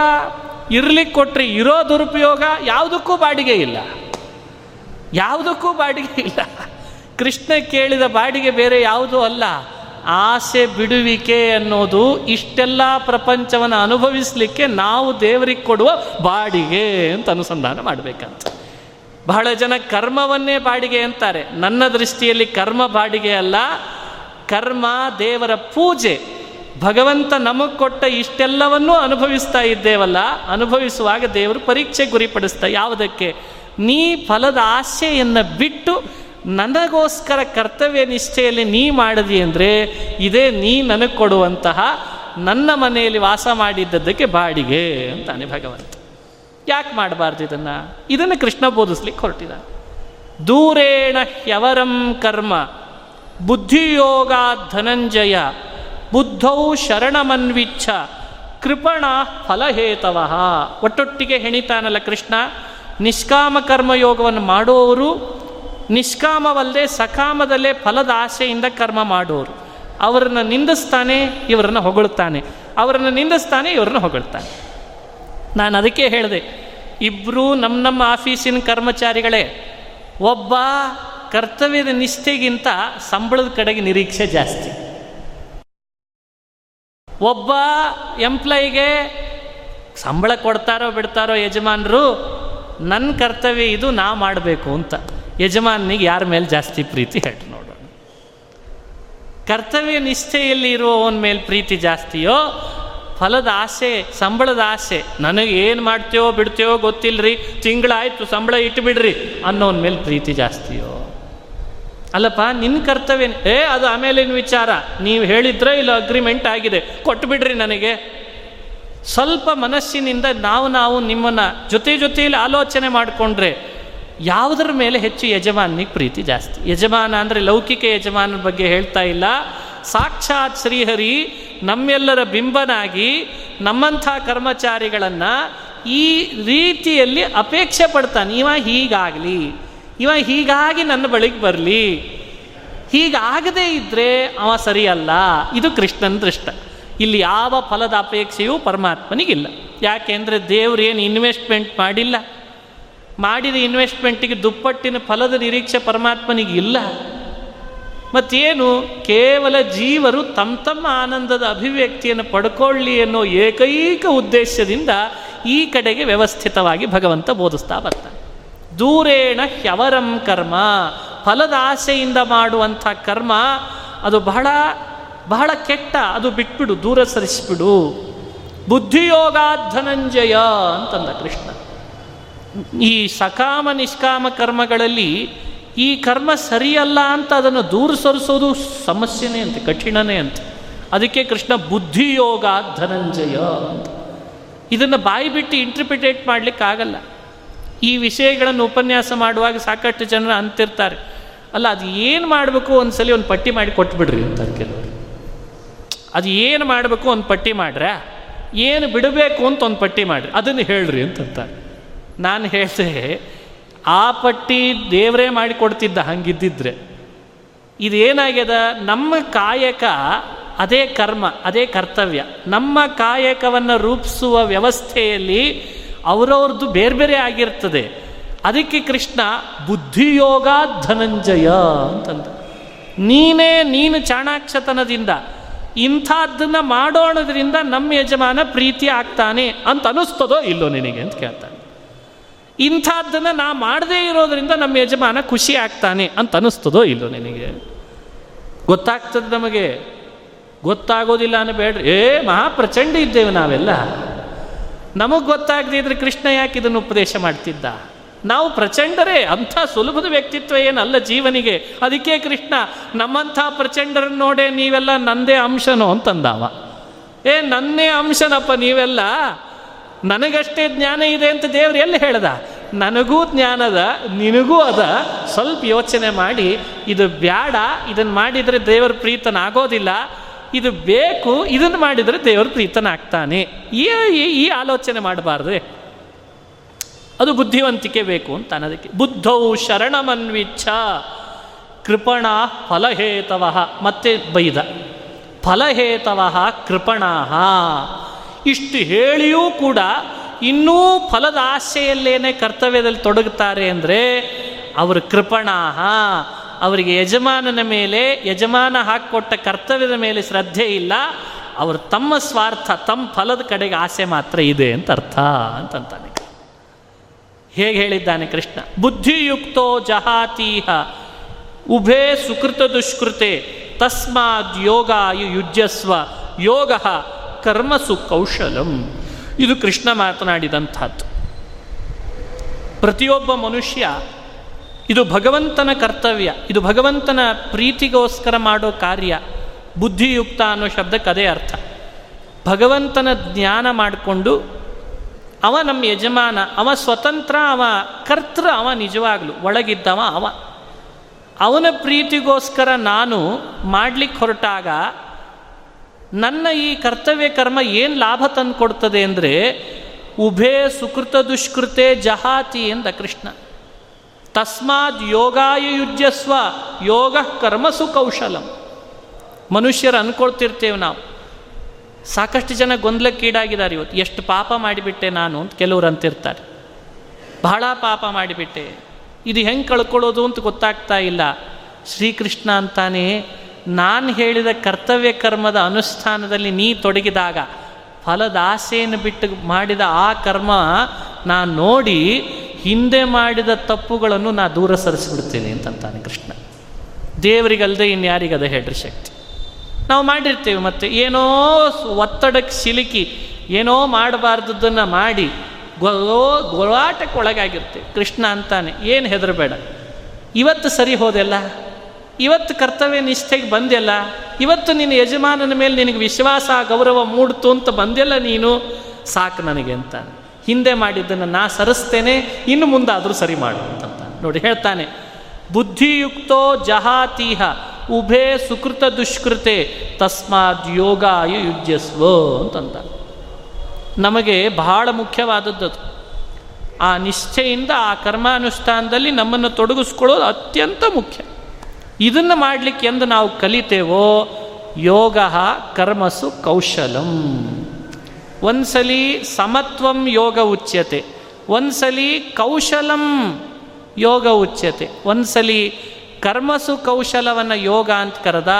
ಇರ್ಲಿಕ್ಕೆ ಕೊಟ್ಟರೆ ಇರೋ ದುರುಪಯೋಗ ಯಾವುದಕ್ಕೂ ಬಾಡಿಗೆ ಇಲ್ಲ. ಯಾವುದಕ್ಕೂ ಬಾಡಿಗೆ ಇಲ್ಲ. ಕೃಷ್ಣ ಕೇಳಿದ ಬಾಡಿಗೆ ಬೇರೆ ಯಾವುದೂ ಅಲ್ಲ. ಆಸೆ, ಬಿಡುವಿಕೆ ಅನ್ನೋದು ಇಷ್ಟೆಲ್ಲ ಪ್ರಪಂಚವನ್ನು ಅನುಭವಿಸಲಿಕ್ಕೆ ನಾವು ದೇವರಿಗೆ ಕೊಡುವ ಬಾಡಿಗೆ ಅಂತ ಅನುಸಂಧಾನ ಮಾಡಬೇಕಂತ. ಬಹಳ ಜನ ಕರ್ಮವನ್ನೇ ಬಾಡಿಗೆ ಅಂತಾರೆ. ನನ್ನ ದೃಷ್ಟಿಯಲ್ಲಿ ಕರ್ಮ ಬಾಡಿಗೆ ಅಲ್ಲ, ಕರ್ಮ ದೇವರ ಪೂಜೆ. ಭಗವಂತ ನಮಗೆ ಕೊಟ್ಟ ಇಷ್ಟೆಲ್ಲವನ್ನೂ ಅನುಭವಿಸ್ತಾ ಇದ್ದೇವಲ್ಲ, ಅನುಭವಿಸುವಾಗ ದೇವರು ಪರೀಕ್ಷೆ ಗುರಿಪಡಿಸ್ತಾ, ಯಾವುದಕ್ಕೆ? ನೀ ಫಲದ ಆಸೆಯನ್ನು ಬಿಟ್ಟು ನನಗೋಸ್ಕರ ಕರ್ತವ್ಯ ನಿಷ್ಠೆಯಲ್ಲಿ ನೀ ಮಾಡಿದಿ ಅಂದರೆ, ಇದೇ ನೀ ನನಗೆ ಕೊಡುವಂತಹ ನನ್ನ ಮನೆಯಲ್ಲಿ ವಾಸ ಮಾಡಿದ್ದದಕ್ಕೆ ಬಾಡಿಗೆ ಅಂತಾನೆ ಭಗವಂತ. ಯಾಕೆ ಮಾಡಬಾರ್ದು ಇದನ್ನು? ಇದನ್ನು ಕೃಷ್ಣ ಬೋಧಿಸ್ಲಿಕ್ಕೆ ಹೊರಟಿದ ದೂರೇಣ ಹ್ಯವರಂ ಕರ್ಮ, ಬುದ್ಧಿಯೋಗ ಧನಂಜಯ ಬುದ್ಧೌ ಶರಣಮನ್ವಿಚ್ಛ, ಕೃಪಣ ಫಲಹೇತವ. ಒಟ್ಟೊಟ್ಟಿಗೆ ಹೆಣಿತಾನಲ್ಲ ಕೃಷ್ಣ, ನಿಷ್ಕಾಮ ಕರ್ಮಯೋಗವನ್ನು ಮಾಡುವವರು ನಿಷ್ಕಾಮವಲ್ಲದೆ ಸಕಾಮದಲ್ಲೇ ಫಲದ ಆಸೆಯಿಂದ ಕರ್ಮ ಮಾಡುವರು ಅವರನ್ನು ನಿಂದಿಸ್ತಾನೆ, ಇವರನ್ನು ಹೊಗಳುತ್ತಾನೆ ಅವರನ್ನು ನಿಂದಿಸ್ತಾನೆ, ಇವರನ್ನು ಹೊಗಳ್ತಾನೆ. ನಾನು ಅದಕ್ಕೆ ಹೇಳಿದೆ ಇಬ್ಬರೂ ನಮ್ಮ ನಮ್ಮ ಆಫೀಸಿನ ಕರ್ಮಚಾರಿಗಳೇ, ಒಬ್ಬ ಕರ್ತವ್ಯದ ನಿಷ್ಠೆಗಿಂತ ಸಂಬಳದ ಕಡೆಗೆ ನಿರೀಕ್ಷೆ ಜಾಸ್ತಿ. ಒಬ್ಬ ಎಂಪ್ಲಾಯಿಗೆ ಸಂಬಳ ಕೊಡ್ತಾರೋ ಬಿಡ್ತಾರೋ ಯಜಮಾನರು ನನ್ನ ಕರ್ತವ್ಯ ಇದು, ನಾ ಮಾಡಬೇಕು ಅಂತ. ಯಜಮಾನಿಗೆ ಯಾರ ಮೇಲೆ ಜಾಸ್ತಿ ಪ್ರೀತಿ? ಹೇಳಿ ನೋಡೋಣ. ಕರ್ತವ್ಯ ನಿಷ್ಠೆಯಲ್ಲಿ ಇರುವವನ ಮೇಲೆ ಪ್ರೀತಿ ಜಾಸ್ತಿಯೋ, ಫಲದ ಆಸೆ, ಸಂಬಳದ ಆಸೆ, ನನಗೆ ಏನು ಮಾಡ್ತೇವೋ ಬಿಡ್ತೇವೋ ಗೊತ್ತಿಲ್ಲರಿ ತಿಂಗಳಾಯಿತು ಸಂಬಳ ಇಟ್ಟುಬಿಡ್ರಿ ಅನ್ನೋನ ಮೇಲೆ ಪ್ರೀತಿ ಜಾಸ್ತಿಯೋ? ಅಲ್ಲಪ್ಪ ನಿನ್ನ ಕರ್ತವ್ಯ ಏ, ಅದು ಆಮೇಲಿನ ವಿಚಾರ. ನೀವು ಹೇಳಿದ್ರೆ ಇಲ್ಲ ಅಗ್ರಿಮೆಂಟ್ ಆಗಿದೆ. ಕೊಟ್ಟುಬಿಡ್ರಿ ನನಗೆ. ಸ್ವಲ್ಪ ಮನಸ್ಸಿನಿಂದ ನಾವು ನಾವು ನಿಮ್ಮನ್ನು ಜೊತೆ ಜೊತೆಯಲ್ಲಿ ಆಲೋಚನೆ ಮಾಡಿಕೊಂಡ್ರೆ ಯಾವುದರ ಮೇಲೆ ಹೆಚ್ಚು ಯಜಮಾನಿಗೆ ಪ್ರೀತಿ ಜಾಸ್ತಿ? ಯಜಮಾನ ಅಂದರೆ ಲೌಕಿಕ ಯಜಮಾನನ ಬಗ್ಗೆ ಹೇಳ್ತಾ ಇಲ್ಲ. ಸಾಕ್ಷಾತ್ ಶ್ರೀಹರಿ ನಮ್ಮೆಲ್ಲರ ಬಿಂಬನಾಗಿ ನಮ್ಮಂಥ ಕರ್ಮಚಾರಿಗಳನ್ನು ಈ ರೀತಿಯಲ್ಲಿ ಅಪೇಕ್ಷೆ ಪಡ್ತಾನೆ. ಇವ ಹೀಗಾಗಲಿ. ಇವ ಹೀಗಾಗಿ ನನ್ನ ಬಳಿಗೆ ಬರಲಿ. ಹೀಗಾಗದೇ ಇದ್ದರೆ ಅವ ಸರಿಯಲ್ಲ. ಇದು ಕೃಷ್ಣನ ದೃಷ್ಟ. ಇಲ್ಲಿ ಯಾವ ಫಲದ ಅಪೇಕ್ಷೆಯೂ ಪರಮಾತ್ಮನಿಗಿಲ್ಲ. ಯಾಕೆಂದರೆ ದೇವ್ರೇನು ಇನ್ವೆಸ್ಟ್ಮೆಂಟ್ ಮಾಡಿಲ್ಲ. ಮಾಡಿದ ಇನ್ವೆಸ್ಟ್ಮೆಂಟಿಗೆ ದುಪ್ಪಟ್ಟಿನ ಫಲದ ನಿರೀಕ್ಷೆ ಪರಮಾತ್ಮನಿಗೆ ಇಲ್ಲ ಮತ್ತೇನು? ಕೇವಲ ಜೀವರು ತಮ್ಮ ತಮ್ಮ ಆನಂದದ ಅಭಿವ್ಯಕ್ತಿಯನ್ನು ಪಡ್ಕೊಳ್ಳಿ ಅನ್ನೋ ಏಕೈಕ ಉದ್ದೇಶದಿಂದ ಈ ಕಡೆಗೆ ವ್ಯವಸ್ಥಿತವಾಗಿ ಭಗವಂತ ಬೋಧಿಸ್ತಾ ಬರ್ತಾನೆ. ದೂರೇಣ ಹ್ಯವರಂ ಕರ್ಮ. ಫಲದ ಆಸೆಯಿಂದ ಮಾಡುವಂಥ ಕರ್ಮ, ಅದು ಬಹಳ ಬಹಳ ಕೆಟ್ಟ, ಅದು ಬಿಟ್ಬಿಡು, ದೂರ ಸರಿಸಿಬಿಡು. ಬುದ್ಧಿಯೋಗ ಧನಂಜಯ ಅಂತಂದ ಕೃಷ್ಣ. ಈ ಸಕಾಮ ನಿಷ್ಕಾಮ ಕರ್ಮಗಳಲ್ಲಿ ಈ ಕರ್ಮ ಸರಿಯಲ್ಲ ಅಂತ ಅದನ್ನು ದೂರ ಸರಿಸೋದು ಸಮಸ್ಯೆನೇ ಅಂತೆ, ಕಠಿಣನೇ ಅಂತ. ಅದಕ್ಕೆ ಕೃಷ್ಣ ಬುದ್ಧಿಯೋಗ ಧನಂಜಯ ಅಂತ. ಇದನ್ನು ಬಾಯಿ ಬಿಟ್ಟು ಇಂಟರ್ಪ್ರಿಟೇಟ್ ಮಾಡಲಿಕ್ಕಾಗಲ್ಲ. ಈ ವಿಷಯಗಳನ್ನು ಉಪನ್ಯಾಸ ಮಾಡುವಾಗ ಸಾಕಷ್ಟು ಜನರು ಅಂತಿರ್ತಾರೆ. ಅಲ್ಲ, ಅದು ಏನು ಮಾಡಬೇಕು ಒಂದ್ಸಲಿ ಒಂದು ಪಟ್ಟಿ ಮಾಡಿ ಕೊಟ್ಬಿಡ್ರಿ ಅಂತಾರೆ ಕೆಲವರು. ಅದು ಏನು ಮಾಡಬೇಕು ಒಂದು ಪಟ್ಟಿ ಮಾಡ್ರೆ, ಏನು ಬಿಡಬೇಕು ಅಂತ ಒಂದು ಪಟ್ಟಿ ಮಾಡಿರಿ, ಅದನ್ನು ಹೇಳ್ರಿ ಅಂತಂತಾರೆ. ನಾನು ಹೇಳಿದೆ, ಆ ಪಟ್ಟಿ ದೇವರೇ ಮಾಡಿಕೊಡ್ತಿದ್ದ ಹಂಗಿದ್ದಿದ್ರೆ, ಇದೇನಾಗ್ಯದ, ನಮ್ಮ ಕಾಯಕ ಅದೇ ಕರ್ಮ, ಅದೇ ಕರ್ತವ್ಯ. ನಮ್ಮ ಕಾಯಕವನ್ನು ರೂಪಿಸುವ ವ್ಯವಸ್ಥೆಯಲ್ಲಿ ಅವರವ್ರದ್ದು ಬೇರೆ ಬೇರೆ ಆಗಿರ್ತದೆ. ಅದಕ್ಕೆ ಕೃಷ್ಣ ಬುದ್ಧಿಯೋಗ ಧನಂಜಯ ಅಂತಂದ. ನೀನೇ ನೀನು ಚಾಣಾಕ್ಷತನದಿಂದ ಇಂಥದ್ದನ್ನು ಮಾಡೋಣದ್ರಿಂದ ನಮ್ಮ ಯಜಮಾನ ಪ್ರೀತಿ ಆಗ್ತಾನೆ ಅಂತ ಅನಿಸ್ತದೋ ಇಲ್ಲೋ ನಿನಗೆ ಅಂತ ಕೇಳ್ತಾನೆ. ಇಂಥದ್ದನ್ನು ನಾ ಮಾಡದೇ ಇರೋದ್ರಿಂದ ನಮ್ಮ ಯಜಮಾನ ಖುಷಿ ಆಗ್ತಾನೆ ಅಂತ ಅನಿಸ್ತದೋ ಇಲ್ಲೋ ನಿನಗೆ. ಗೊತ್ತಾಗ್ತದೆ ನಮಗೆ. ಗೊತ್ತಾಗೋದಿಲ್ಲ ಅನ್ನಬೇಡ್ರಿ ಏ ಮಹಾಪ್ರಚಂಡ ಇದ್ದೇವೆ ನಾವೆಲ್ಲ. ನಮಗೆ ಗೊತ್ತಾಗದಿದ್ರೆ ಕೃಷ್ಣ ಯಾಕೆ ಇದನ್ನು ಉಪದೇಶ ಮಾಡ್ತಿದ್ದ? ನಾವು ಪ್ರಚಂಡರೇ, ಅಂಥ ಸುಲಭದ ವ್ಯಕ್ತಿತ್ವ ಏನಲ್ಲ ಜೀವನಿಗೆ. ಅದಕ್ಕೆ ಕೃಷ್ಣ, ನಮ್ಮಂಥ ಪ್ರಚಂಡರನ್ನು ನೋಡೇ ನೀವೆಲ್ಲ ನಂದೇ ಅಂಶನೋ ಅಂತಂದವ. ಏ, ನನ್ನೇ ಅಂಶನಪ್ಪ ನೀವೆಲ್ಲ? ನನಗಷ್ಟೇ ಜ್ಞಾನ ಇದೆ ಅಂತ ದೇವ್ರು ಎಲ್ಲಿ ಹೇಳ್ದ? ನನಗೂ ಜ್ಞಾನದ, ನಿನಗೂ ಅದ. ಸ್ವಲ್ಪ ಯೋಚನೆ ಮಾಡಿ, ಇದು ಬ್ಯಾಡ ಇದನ್ನು ಮಾಡಿದರೆ ದೇವರ ಪ್ರೀತನಾಗೋದಿಲ್ಲ. ಇದು ಬೇಕು, ಇದನ್ನು ಮಾಡಿದರೆ ದೇವರು ಪ್ರೀತನಾಗ್ತಾನೆ. ಈ ಈ ಆಲೋಚನೆ ಮಾಡಬಾರ್ದೆ. ಅದು ಬುದ್ಧಿವಂತಿಕೆ ಬೇಕು ಅಂತ ಅನ್ನೋದಕ್ಕೆ. ಬುದ್ಧೌ ಶರಣಮನ್ವಿಚ್ಛ ಕೃಪಣ ಫಲಹೇತವ. ಮತ್ತೆ ಬೈದ. ಫಲಹೇತವ ಕೃಪಣ ಇಷ್ಟು ಹೇಳಿಯೂ ಕೂಡ ಇನ್ನೂ ಫಲದ ಆಸೆಯಲ್ಲೇನೆ ಕರ್ತವ್ಯದಲ್ಲಿ ತೊಡಗುತ್ತಾರೆ ಅಂದರೆ ಅವರು ಕೃಪಣಾಹ. ಅವರಿಗೆ ಯಜಮಾನನ ಮೇಲೆ, ಯಜಮಾನ ಹಾಕಿಕೊಟ್ಟ ಕರ್ತವ್ಯದ ಮೇಲೆ ಶ್ರದ್ಧೆ ಇಲ್ಲ. ಅವರು ತಮ್ಮ ಸ್ವಾರ್ಥ, ತಮ್ಮ ಫಲದ ಕಡೆಗೆ ಆಸೆ ಮಾತ್ರ ಇದೆ ಅಂತ ಅರ್ಥ ಅಂತಂತಾನೆ. ಹೇಗೆ ಹೇಳಿದ್ದಾನೆ ಕೃಷ್ಣ? ಬುದ್ಧಿಯುಕ್ತೋ ಜಹಾತೀಹ, ಉಭೇ ಸುಕೃತ ದುಷ್ಕೃತೆ, ತಸ್ಮಾದ್ ಯೋಗ ಯುಜ್ಯಸ್ವ, ಯೋಗ ಕರ್ಮಸು ಕೌಶಲಂ. ಇದು ಕೃಷ್ಣ ಮಾತನಾಡಿದಂಥದ್ದು. ಪ್ರತಿಯೊಬ್ಬ ಮನುಷ್ಯ ಇದು ಭಗವಂತನ ಕರ್ತವ್ಯ, ಇದು ಭಗವಂತನ ಪ್ರೀತಿಗೋಸ್ಕರ ಮಾಡೋ ಕಾರ್ಯ, ಬುದ್ಧಿಯುಕ್ತ ಅನ್ನೋ ಶಬ್ದಕ್ಕೆ ಅದೇ ಅರ್ಥ. ಭಗವಂತನ ಜ್ಞಾನ ಮಾಡಿಕೊಂಡು ಅವ ನಮ್ಮ ಯಜಮಾನ, ಅವ ಸ್ವತಂತ್ರ, ಅವ ಕರ್ತೃ, ಅವ ನಿಜವಾಗ್ಲು, ಒಳಗಿದ್ದವ ಅವ. ಅವನ ಪ್ರೀತಿಗೋಸ್ಕರ ನಾನು ಮಾಡ್ಲಿಕ್ಕೆ ಹೊರಟಾಗ ನನ್ನ ಈ ಕರ್ತವ್ಯ ಕರ್ಮ ಏನು ಲಾಭ ತಂದು ಕೊಡ್ತದೆ ಅಂದರೆ ಉಭೇ ಸುಕೃತ ದುಷ್ಕೃತೆ ಜಹಾತಿ ಎಂದ ಕೃಷ್ಣ. ತಸ್ಮಾದ್ ಯೋಗಾಯ ಯುಜ್ಯಸ್ವ ಯೋಗ ಕರ್ಮಸು ಕೌಶಲಂ ಮನುಷ್ಯರು ಅನ್ಕೊಳ್ತಿರ್ತೇವೆ ನಾವು. ಸಾಕಷ್ಟು ಜನ ಗೊಂದಲಕ್ಕೀಡಾಗಿದ್ದಾರೆ ಇವತ್ತು. ಎಷ್ಟು ಪಾಪ ಮಾಡಿಬಿಟ್ಟೆ ನಾನು ಅಂತ ಕೆಲವರು ಅಂತಿರ್ತಾರೆ. ಬಹಳ ಪಾಪ ಮಾಡಿಬಿಟ್ಟೆ. ಇದು ಹೆಂಗೆ ಕಳ್ಕೊಳ್ಳೋದು ಅಂತ ಗೊತ್ತಾಗ್ತಾ ಇಲ್ಲ. ಶ್ರೀಕೃಷ್ಣ ಅಂತಾನೆ, ನಾನು ಹೇಳಿದ ಕರ್ತವ್ಯ ಕರ್ಮದ ಅನುಷ್ಠಾನದಲ್ಲಿ ನೀ ತೊಡಗಿದಾಗ ಫಲದಾಸೆಯನ್ನು ಬಿಟ್ಟು ಮಾಡಿದ ಆ ಕರ್ಮ ನಾನು ನೋಡಿ ಹಿಂದೆ ಮಾಡಿದ ತಪ್ಪುಗಳನ್ನು ನಾ ದೂರ ಸರಿಸಿಬಿಡ್ತೀನಿ ಅಂತಂತಾನೆ ಕೃಷ್ಣ. ದೇವರಿಗಲ್ಲದೆ ಇನ್ಯಾರಿಗದ ಹೇಳ್ರಿ ಶಕ್ತಿ. ನಾವು ಮಾಡಿರ್ತೀವಿ ಮತ್ತೆ ಏನೋ ಒತ್ತಡಕ್ಕೆ ಸಿಲುಕಿ ಏನೋ ಮಾಡಬಾರ್ದದ್ದನ್ನು ಮಾಡಿ ಗೋ ಗೋಳಾಟಕ್ಕೆ ಒಳಗಾಗಿರ್ತೇವೆ ಕೃಷ್ಣ ಅಂತಾನೆ, ಏನು ಹೆದರಬೇಡ. ಇವತ್ತು ಸರಿ ಹೋದೆಲ್ಲ? ಇವತ್ತು ಕರ್ತವ್ಯ ನಿಷ್ಠೆಗೆ ಬಂದೆಲ್ಲ? ಇವತ್ತು ನಿನ್ನ ಯಜಮಾನನ ಮೇಲೆ ನಿನಗೆ ವಿಶ್ವಾಸ, ಗೌರವ ಮೂಡ್ತು ಅಂತ ಬಂದೆಲ್ಲ ನೀನು? ಸಾಕು ನನಗೆ ಅಂತಾನೆ. ಹಿಂದೆ ಮಾಡಿದ್ದನ್ನು ನಾ ಸರಿಸ್ತೇನೆ, ಇನ್ನು ಮುಂದಾದರೂ ಸರಿ ಮಾಡು ಅಂತ ನೋಡಿ ಹೇಳ್ತಾನೆ, ಬುದ್ಧಿಯುಕ್ತೋ ಜಹಾತೀಹ, ಉಭೇ ಸುಕೃತ ದುಷ್ಕೃತೆ, ತಸ್ಮಾದ್ ಯೋಗಾಯು ಯುಜ್ಯಸ್ವ ಅಂತಂತ. ನಮಗೆ ಬಹಳ ಮುಖ್ಯವಾದದ್ದು ಆ ನಿಷ್ಠೆಯಿಂದ ಆ ಕರ್ಮಾನುಷ್ಠಾನದಲ್ಲಿ ನಮ್ಮನ್ನು ತೊಡಗಿಸ್ಕೊಳ್ಳೋದು ಅತ್ಯಂತ ಮುಖ್ಯ. ಇದನ್ನು ಮಾಡಲಿಕ್ಕೆ ಎಂದು ನಾವು ಕಲಿತೇವೋ ಯೋಗ ಕರ್ಮಸು ಕೌಶಲಂ. ಒಂದ್ಸಲಿ ಸಮತ್ವಂ ಯೋಗ ಉಚ್ಯತೆ, ಒಂದ್ಸಲಿ ಕೌಶಲಂ ಯೋಗ ಉಚ್ಯತೆ, ಒಂದ್ಸಲಿ ಕರ್ಮಸು ಕೌಶಲವನ್ನು ಯೋಗ ಅಂತ ಕರೆದ,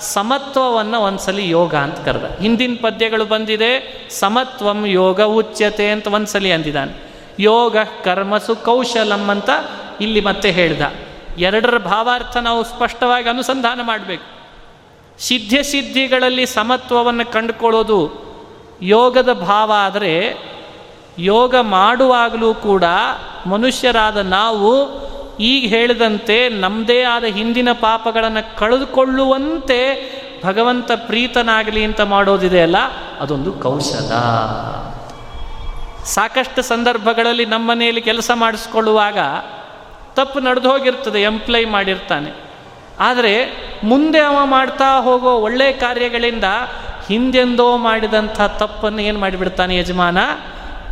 ಸಮತ್ವವನ್ನು ಒಂದ್ಸಲಿ ಯೋಗ ಅಂತ ಕರೆದ. ಹಿಂದಿನ ಪದ್ಯಗಳು ಬಂದಿದೆ, ಸಮತ್ವಂ ಯೋಗ ಉಚ್ಯತೆ ಅಂತ ಒಂದ್ಸಲಿ ಅಂದಿದ್ದಾನೆ. ಯೋಗ ಕರ್ಮಸು ಕೌಶಲಂ ಅಂತ ಇಲ್ಲಿ ಮತ್ತೆ ಹೇಳ್ದ. ಎರಡರ ಭಾವಾರ್ಥ ನಾವು ಸ್ಪಷ್ಟವಾಗಿ ಅನುಸಂಧಾನ ಮಾಡಬೇಕು. ಸಿದ್ಧ ಸಿದ್ಧಿಗಳಲ್ಲಿ ಸಮತ್ವವನ್ನು ಕಂಡುಕೊಳ್ಳೋದು ಯೋಗದ ಭಾವ ಆದರೆ ಯೋಗ ಮಾಡುವಾಗಲೂ ಕೂಡ ಮನುಷ್ಯರಾದ ನಾವು ಈಗ ಹೇಳಿದಂತೆ ನಮ್ಮದೇ ಆದ ಹಿಂದಿನ ಪಾಪಗಳನ್ನು ಕಳೆದುಕೊಳ್ಳುವಂತೆ ಭಗವಂತ ಪ್ರೀತನಾಗಲಿ ಅಂತ ಮಾಡೋದಿದೆಯಲ್ಲ ಅದೊಂದು ಕೌಶಲ. ಸಾಕಷ್ಟು ಸಂದರ್ಭಗಳಲ್ಲಿ ನಮ್ಮ ಮನೆಯಲ್ಲಿ ಕೆಲಸ ಮಾಡಿಸ್ಕೊಳ್ಳುವಾಗ ತಪ್ಪು ನಡೆದು ಹೋಗಿರ್ತದೆ, ಎಂಪ್ಲೈ ಮಾಡಿರ್ತಾನೆ. ಆದರೆ ಮುಂದೆ ಅವ ಮಾಡ್ತಾ ಹೋಗೋ ಒಳ್ಳೆಯ ಕಾರ್ಯಗಳಿಂದ ಹಿಂದೆಂದೋ ಮಾಡಿದಂಥ ತಪ್ಪನ್ನು ಏನು ಮಾಡಿಬಿಡ್ತಾನೆ ಯಜಮಾನ?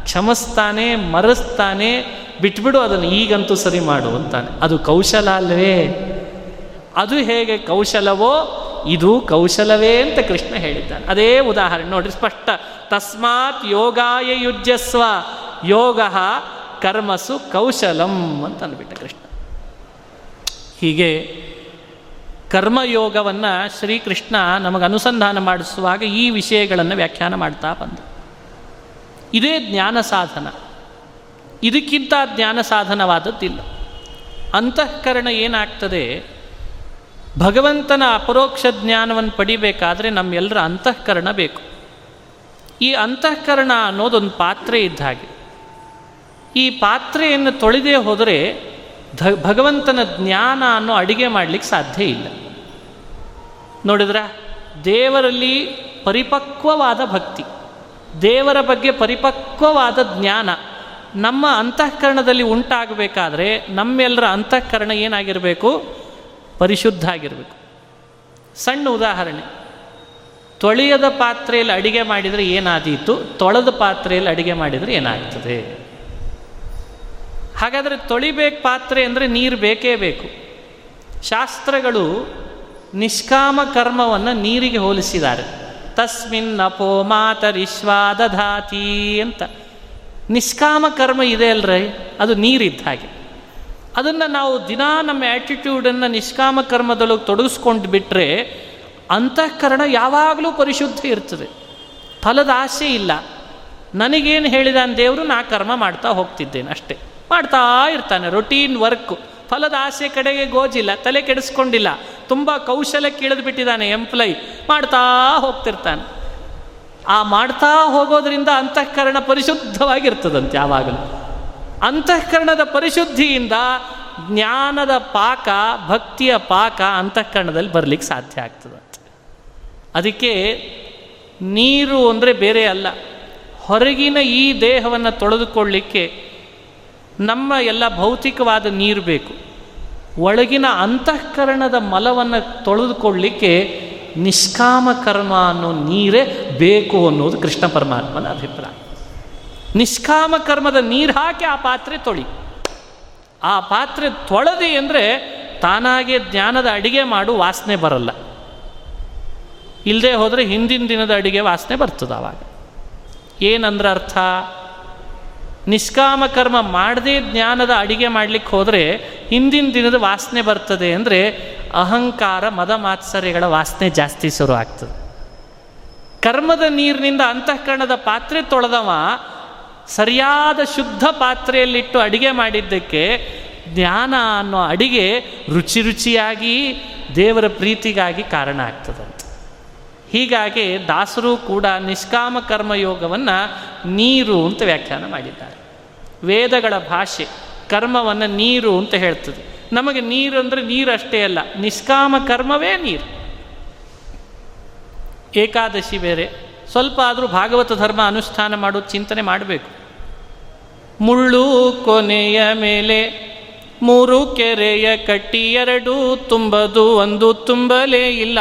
ಕ್ಷಮಿಸ್ತಾನೆ, ಮರೆಸ್ತಾನೆ, ಬಿಟ್ಬಿಡು ಅದನ್ನು, ಈಗಂತೂ ಸರಿ ಮಾಡು ಅಂತಾನೆ. ಅದು ಕೌಶಲ ಅಲ್ಲವೇ ಅದು ಹೇಗೆ ಕೌಶಲವೋ, ಇದು ಕೌಶಲವೇ ಅಂತ ಕೃಷ್ಣ ಹೇಳಿದ್ದಾನೆ. ಅದೇ ಉದಾಹರಣೆ ನೋಡ್ರಿ, ಸ್ಪಷ್ಟ. ತಸ್ಮಾತ್ ಯೋಗಾಯ ಯುಜ್ಯಸ್ವ, ಯೋಗ ಕರ್ಮಸು ಕೌಶಲಂ ಅಂತ ಅಂದ್ಬಿಟ್ಟ ಕೃಷ್ಣ. ಹೀಗೆ ಕರ್ಮಯೋಗವನ್ನು ಶ್ರೀಕೃಷ್ಣ ನಮಗೆ ಅನುಸಂಧಾನ ಮಾಡಿಸುವಾಗ ಈ ವಿಷಯಗಳನ್ನು ವ್ಯಾಖ್ಯಾನ ಮಾಡ್ತಾ ಬಂದ. ಇದೇ ಜ್ಞಾನ ಸಾಧನ. ಇದಕ್ಕಿಂತ ಜ್ಞಾನ ಸಾಧನವಾದದ್ದಿಲ್ಲ. ಅಂತಃಕರಣ ಏನಾಗ್ತದೆ? ಭಗವಂತನ ಅಪರೋಕ್ಷ ಜ್ಞಾನವನ್ನು ಪಡಿಬೇಕಾದರೆ ನಮ್ಮೆಲ್ಲರ ಅಂತಃಕರಣ ಬೇಕು. ಈ ಅಂತಃಕರಣ ಅನ್ನೋದೊಂದು ಪಾತ್ರೆ ಇದ್ದ ಹಾಗೆ. ಈ ಪಾತ್ರೆಯನ್ನು ತೊಳೆದೇ ಹೋದರೆ ಭಗವಂತನ ಜ್ಞಾನ ಅನ್ನೋ ಅಡುಗೆ ಮಾಡಲಿಕ್ಕೆ ಸಾಧ್ಯ ಇಲ್ಲ. ನೋಡಿದ್ರ? ದೇವರಲ್ಲಿ ಪರಿಪಕ್ವವಾದ ಭಕ್ತಿ, ದೇವರ ಬಗ್ಗೆ ಪರಿಪಕ್ವವಾದ ಜ್ಞಾನ, ನಮ್ಮ ಅಂತಃಕರಣದಲ್ಲಿ ಉಂಟಾಗಬೇಕಾದ್ರೆ ನಮ್ಮೆಲ್ಲರ ಅಂತಃಕರಣ ಏನಾಗಿರಬೇಕು? ಪರಿಶುದ್ಧ ಆಗಿರಬೇಕು. ಸಣ್ಣ ಉದಾಹರಣೆ, ತೊಳೆಯದ ಪಾತ್ರೆಯಲ್ಲಿ ಅಡಿಗೆ ಮಾಡಿದರೆ ಏನಾದೀತು? ತೊಳೆದ ಪಾತ್ರೆಯಲ್ಲಿ ಅಡಿಗೆ ಮಾಡಿದರೆ ಏನಾಗ್ತದೆ? ಹಾಗಾದರೆ ತೊಳಿಬೇಕು ಪಾತ್ರೆ ಅಂದರೆ ನೀರು ಬೇಕೇ ಬೇಕು. ಶಾಸ್ತ್ರಗಳು ನಿಷ್ಕಾಮ ಕರ್ಮವನ್ನು ನೀರಿಗೆ ಹೋಲಿಸಿದ್ದಾರೆ. ತಸ್ಮಿನ್ ಅಪೋ ಮಾತರಿಶ್ವಾದಧಾತಿ ಅಂತ. ನಿಷ್ಕಾಮ ಕರ್ಮ ಇದೆ ಅಲ್ರಿ, ಅದು ನೀರಿದ್ದ ಹಾಗೆ. ಅದನ್ನು ನಾವು ದಿನಾ ನಮ್ಮ ಆ್ಯಟಿಟ್ಯೂಡನ್ನು ನಿಷ್ಕಾಮ ಕರ್ಮದೊಳಗೆ ತೊಡಗಿಸ್ಕೊಂಡು ಬಿಟ್ಟರೆ ಅಂತಃಕರಣ ಯಾವಾಗಲೂ ಪರಿಶುದ್ಧ ಇರ್ತದೆ. ಫಲದ ಆಸೆ ಇಲ್ಲ. ನನಗೇನು ಹೇಳಿದಾನ ದೇವರು ನಾ ಕರ್ಮ ಮಾಡ್ತಾ ಹೋಗ್ತಿದ್ದೇನೆ ಅಷ್ಟೇ. ಮಾಡ್ತಾ ಇರ್ತಾನೆ ರೊಟೀನ್ ವರ್ಕು ಫಲದ ಆಸೆ ಕಡೆಗೆ ಗೋಜಿಲ್ಲ, ತಲೆ ಕೆಡಿಸ್ಕೊಂಡಿಲ್ಲ. ತುಂಬ ಕೌಶಲ್ಯಕ್ಕೆ ಇಳಿದು ಬಿಟ್ಟಿದ್ದಾನೆ ಎಂಪ್ಲಾಯಿ ಮಾಡ್ತಾ ಹೋಗ್ತಿರ್ತಾನೆ. ಆ ಮಾಡ್ತಾ ಹೋಗೋದ್ರಿಂದ ಅಂತಃಕರಣ ಪರಿಶುದ್ಧವಾಗಿರ್ತದಂತೆ ಯಾವಾಗಲೂ. ಅಂತಃಕರಣದ ಪರಿಶುದ್ಧಿಯಿಂದ ಜ್ಞಾನದ ಪಾಕ, ಭಕ್ತಿಯ ಪಾಕ ಅಂತಃಕರಣದಲ್ಲಿ ಬರಲಿಕ್ಕೆ ಸಾಧ್ಯ ಆಗ್ತದಂತೆ ಅದಕ್ಕೆ ನೀರು ಅಂದರೆ ಬೇರೆ ಅಲ್ಲ. ಹೊರಗಿನ ಈ ದೇಹವನ್ನು ತೊಳೆದುಕೊಳ್ಳಿಕ್ಕೆ ನಮ್ಮ ಎಲ್ಲ ಭೌತಿಕವಾದ ನೀರು ಬೇಕು. ಒಳಗಿನ ಅಂತಃಕರಣದ ಮಲವನ್ನು ತೊಳೆದುಕೊಳ್ಳಿಕ್ಕೆ ನಿಷ್ಕಾಮ ಕರ್ಮ ಅನ್ನೋ ನೀರೇ ಬೇಕು ಅನ್ನೋದು ಕೃಷ್ಣ ಪರಮಾತ್ಮನ ಅಭಿಪ್ರಾಯ. ನಿಷ್ಕಾಮ ಕರ್ಮದ ನೀರು ಹಾಕಿ ಆ ಪಾತ್ರೆ ತೊಳಿ. ಆ ಪಾತ್ರೆ ತೊಳೆದಿ ಅಂದರೆ ತಾನಾಗೆ ಜ್ಞಾನದ ಅಡಿಗೆ ಮಾಡು ವಾಸನೆ ಬರಲ್ಲ. ಇಲ್ಲದೆ ಹೋದರೆ ಹಿಂದಿನ ದಿನದ ಅಡಿಗೆ ವಾಸನೆ ಬರ್ತದೆ ಆವಾಗ. ಏನಂದ್ರೆ ಅರ್ಥ ನಿಷ್ಕಾಮ ಕರ್ಮ ಮಾಡದೇ ಜ್ಞಾನದ ಅಡಿಗೆ ಮಾಡಲಿಕ್ಕೆ ಹೋದರೆ ಹಿಂದಿನ ದಿನದ ವಾಸನೆ ಬರ್ತದೆ ಅಂದರೆ ಅಹಂಕಾರ, ಮದ ಮಾತ್ಸರ್ಯಗಳ ವಾಸನೆ ಜಾಸ್ತಿ ಶುರು ಆಗ್ತದೆ. ಕರ್ಮದ ನೀರಿನಿಂದ ಅಂತಃಕರಣದ ಪಾತ್ರೆ ತೊಳೆದವ ಸರಿಯಾದ ಶುದ್ಧ ಪಾತ್ರೆಯಲ್ಲಿಟ್ಟು ಅಡಿಗೆ ಮಾಡಿದ್ದಕ್ಕೆ ಜ್ಞಾನ ಅನ್ನೋ ಅಡಿಗೆ ರುಚಿ ರುಚಿಯಾಗಿ ದೇವರ ಪ್ರೀತಿಗಾಗಿ ಕಾರಣ ಆಗ್ತದಂತೆ ಹೀಗಾಗಿ ದಾಸರು ಕೂಡ ನಿಷ್ಕಾಮ ಕರ್ಮಯೋಗವನ್ನು ನೀರು ಅಂತ ವ್ಯಾಖ್ಯಾನ ಮಾಡಿದ್ದಾರೆ. ವೇದಗಳ ಭಾಷೆ ಕರ್ಮವನ್ನು ನೀರು ಅಂತ ಹೇಳ್ತದೆ. ನಮಗೆ ನೀರು ಅಂದರೆ ನೀರು ಅಷ್ಟೇ ಅಲ್ಲ, ನಿಷ್ಕಾಮ ಕರ್ಮವೇ ನೀರು. ಏಕಾದಶಿ ಬೇರೆ, ಸ್ವಲ್ಪ ಆದರೂ ಭಾಗವತ ಧರ್ಮ ಅನುಷ್ಠಾನ ಮಾಡೋ ಚಿಂತನೆ ಮಾಡಬೇಕು. ಮುಳ್ಳು ಕೊನೆಯ ಮೇಲೆ, ಮೂರು ಕೆರೆಯ ಕಟ್ಟಿ ಎರಡು, ತುಂಬದು ಒಂದು ತುಂಬಲೇ ಇಲ್ಲ.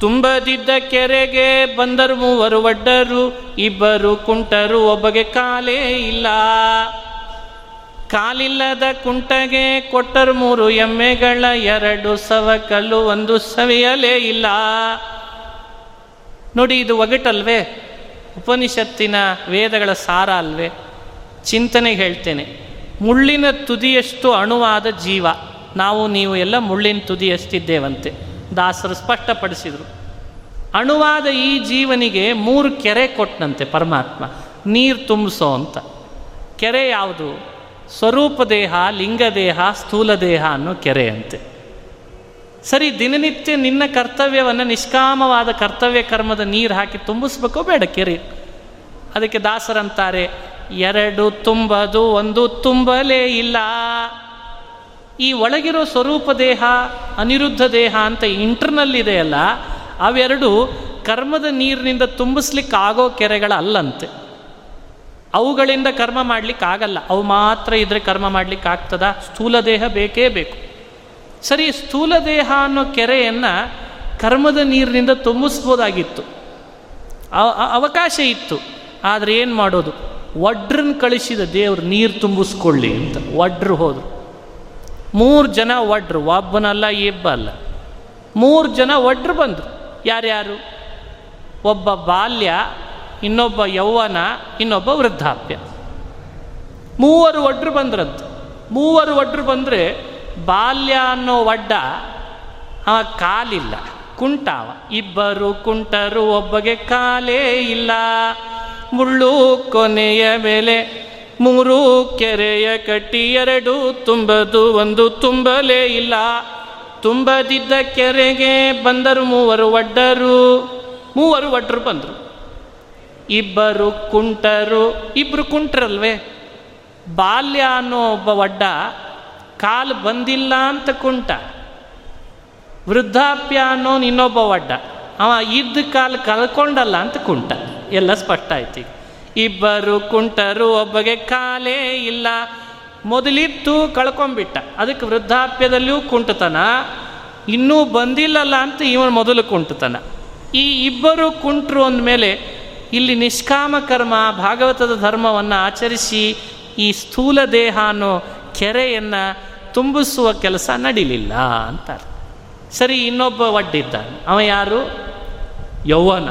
ತುಂಬದಿದ್ದ ಕೆರೆಗೆ ಬಂದರು ಮೂವರು ಒಡ್ಡರು, ಇಬ್ಬರು ಕುಂಟರು, ಒಬ್ಬಗೆ ಕಾಲೇ ಇಲ್ಲ. ಕಾಲಿಲ್ಲದ ಕುಂಟಗೆ ಕೊಟ್ಟರು ಮೂರು ಎಮ್ಮೆಗಳ ಎರಡು ಸವಕಲ್ಲು, ಒಂದು ಸವಿಯಲೇ ಇಲ್ಲ. ನೋಡಿ, ಇದು ಒಗಟಲ್ವೇ? ಉಪನಿಷತ್ತಿನ ವೇದಗಳ ಸಾರ ಅಲ್ವೇ? ಚಿಂತನೆ ಹೇಳ್ತೇನೆ. ಮುಳ್ಳಿನ ತುದಿಯಷ್ಟು ಅಣುವಾದ ಜೀವ. ನಾವು, ನೀವು ಎಲ್ಲ ಮುಳ್ಳಿನ ತುದಿಯಷ್ಟಿದ್ದೇವಂತೆ. ದಾಸರು ಸ್ಪಷ್ಟಪಡಿಸಿದರು. ಅಣುವಾದ ಈ ಜೀವನಿಗೆ ಮೂರು ಕೆರೆ ಕೊಟ್ಟನಂತೆ ಪರಮಾತ್ಮ. ನೀರು ತುಂಬಿಸೋ ಅಂತ. ಕೆರೆ ಯಾವುದು? ಸ್ವರೂಪ ದೇಹ ಲಿಂಗದೇಹ ಸ್ಥೂಲ ದೇಹ ಅನ್ನೋ ಕೆರೆ ಅಂತೆ. ಸರಿ, ದಿನನಿತ್ಯ ನಿನ್ನ ಕರ್ತವ್ಯವನ್ನು ನಿಷ್ಕಾಮವಾದ ಕರ್ತವ್ಯ ಕರ್ಮದ ನೀರು ಹಾಕಿ ತುಂಬಿಸ್ಬೇಕೋ ಬೇಡ ಕೆರೆ. ಅದಕ್ಕೆ ದಾಸರಂತಾರೆ, ಎರಡು ತುಂಬದು, ಒಂದು ತುಂಬಲೇ ಇಲ್ಲ. ಈ ಒಳಗಿರೋ ಸ್ವರೂಪ ದೇಹ, ಅನಿರುದ್ಧ ದೇಹ ಅಂತ ಇಂಟರ್ನಲ್ ಇದೆಯಲ್ಲ ಅವೆರಡು ಕರ್ಮದ ನೀರಿನಿಂದ ತುಂಬಿಸ್ಲಿಕ್ಕಾಗೋ ಕೆರೆಗಳ ಅಲ್ಲಂತೆ. ಅವುಗಳಿಂದ ಕರ್ಮ ಮಾಡಲಿಕ್ಕೆ ಆಗಲ್ಲ ಅವು ಮಾತ್ರ ಇದ್ರೆ ಕರ್ಮ ಮಾಡಲಿಕ್ಕೆ ಆಗ್ತದ ಸ್ಥೂಲ ದೇಹ ಬೇಕೇ ಬೇಕು. ಸರಿ ಸ್ಥೂಲ ದೇಹ ಅನ್ನೋ ಕೆರೆಯನ್ನು ಕರ್ಮದ ನೀರಿನಿಂದ ತುಂಬಿಸ್ಬೋದಾಗಿತ್ತು. ಅವಕಾಶ ಇತ್ತು. ಆದರೆ ಏನು ಮಾಡೋದು? ಒಡ್ರನ್ನ ಕಳಿಸಿದ ದೇವ್ರು ನೀರು ತುಂಬಿಸ್ಕೊಳ್ಳಿ ಅಂತ. ಒಡ್ರು ಹೋದರು. ಮೂರು ಜನ ಒಡ್ರು, ಒಬ್ಬನಲ್ಲ, ಇಬ್ಬಲ್ಲ. ಮೂರು ಜನ ಒಡ್ರು ಬಂದರು. ಯಾರ್ಯಾರು? ಒಬ್ಬ ಬಾಲ್ಯ, ಇನ್ನೊಬ್ಬ ಯೌವನ, ಇನ್ನೊಬ್ಬ ವೃದ್ಧಾಪ್ಯ. ಮೂವರು ಒಡ್ರು ಬಂದ್ರದ್ದು ಮೂವರು ಒಡ್ರು ಬಂದರೆ ಬಾಲ್ಯ ಅನ್ನೋ ಒಡ್ಡ ಅವ ಕಾಲಿಲ್ಲ, ಕುಂಟಾವ. ಇಬ್ಬರು ಕುಂಟರು, ಒಬ್ಬಗೆ ಕಾಲೇ ಇಲ್ಲ. ಮುಳ್ಳು ಕೊನೆಯ ಮೇಲೆ ಮೂರು ಕೆರೆಯ ಕಟ್ಟಿ ಎರಡು, ತುಂಬದು ಒಂದು ತುಂಬಲೇ ಇಲ್ಲ. ತುಂಬದಿದ್ದ ಕೆರೆಗೆ ಬಂದರು ಮೂವರು ಒಡ್ಡರು. ಮೂವರು ಒಡ್ಡರು ಬಂದರು. ಇಬ್ಬರು ಕುಂಟರು. ಇಬ್ಬರು ಕುಂಟ್ರಲ್ವೇ? ಬಾಲ್ಯ ಅನ್ನೋ ಒಬ್ಬ ಒಡ್ಡ ಕಾಲು ಬಂದಿಲ್ಲ ಅಂತ ಕುಂಟ. ವೃದ್ಧಾಪ್ಯ ಅನ್ನೋ ಇನ್ನೊಬ್ಬ ಒಡ್ಡ. ಅವ ಇದ್ದ ಕಾಲು ಕಲ್ಕೊಂಡಲ್ಲ ಅಂತ ಕುಂಟ. ಎಲ್ಲ ಸ್ಪಷ್ಟ ಆಯ್ತು ಇಬ್ಬರು ಕುಂಟರು, ಒಬ್ಬಗೆ ಕಾಲೇ ಇಲ್ಲ. ಮೊದಲಿತ್ತು ಕಳ್ಕೊಂಬಿಟ್ಟ ಅದಕ್ಕೆ ವೃದ್ಧಾಪ್ಯದಲ್ಲಿಯೂ ಕುಂಟತನ. ಇನ್ನೂ ಬಂದಿಲ್ಲಲ್ಲ ಅಂತ ಇವನು ಮೊದಲು ಕುಂಟತನ. ಈ ಇಬ್ಬರು ಕುಂಟರು ಅಂದಮೇಲೆ ಇಲ್ಲಿ ನಿಷ್ಕಾಮ ಕರ್ಮ, ಭಾಗವತದ ಧರ್ಮವನ್ನು ಆಚರಿಸಿ ಈ ಸ್ಥೂಲ ದೇಹ ಅನ್ನೋ ಕೆರೆಯನ್ನು ತುಂಬಿಸುವ ಕೆಲಸ ನಡೀಲಿಲ್ಲ ಅಂತಾರೆ. ಸರಿ, ಇನ್ನೊಬ್ಬ ಒಡ್ಡಿದ್ದಾನೆ ಅವ ಯಾರು? ಯೌವನ.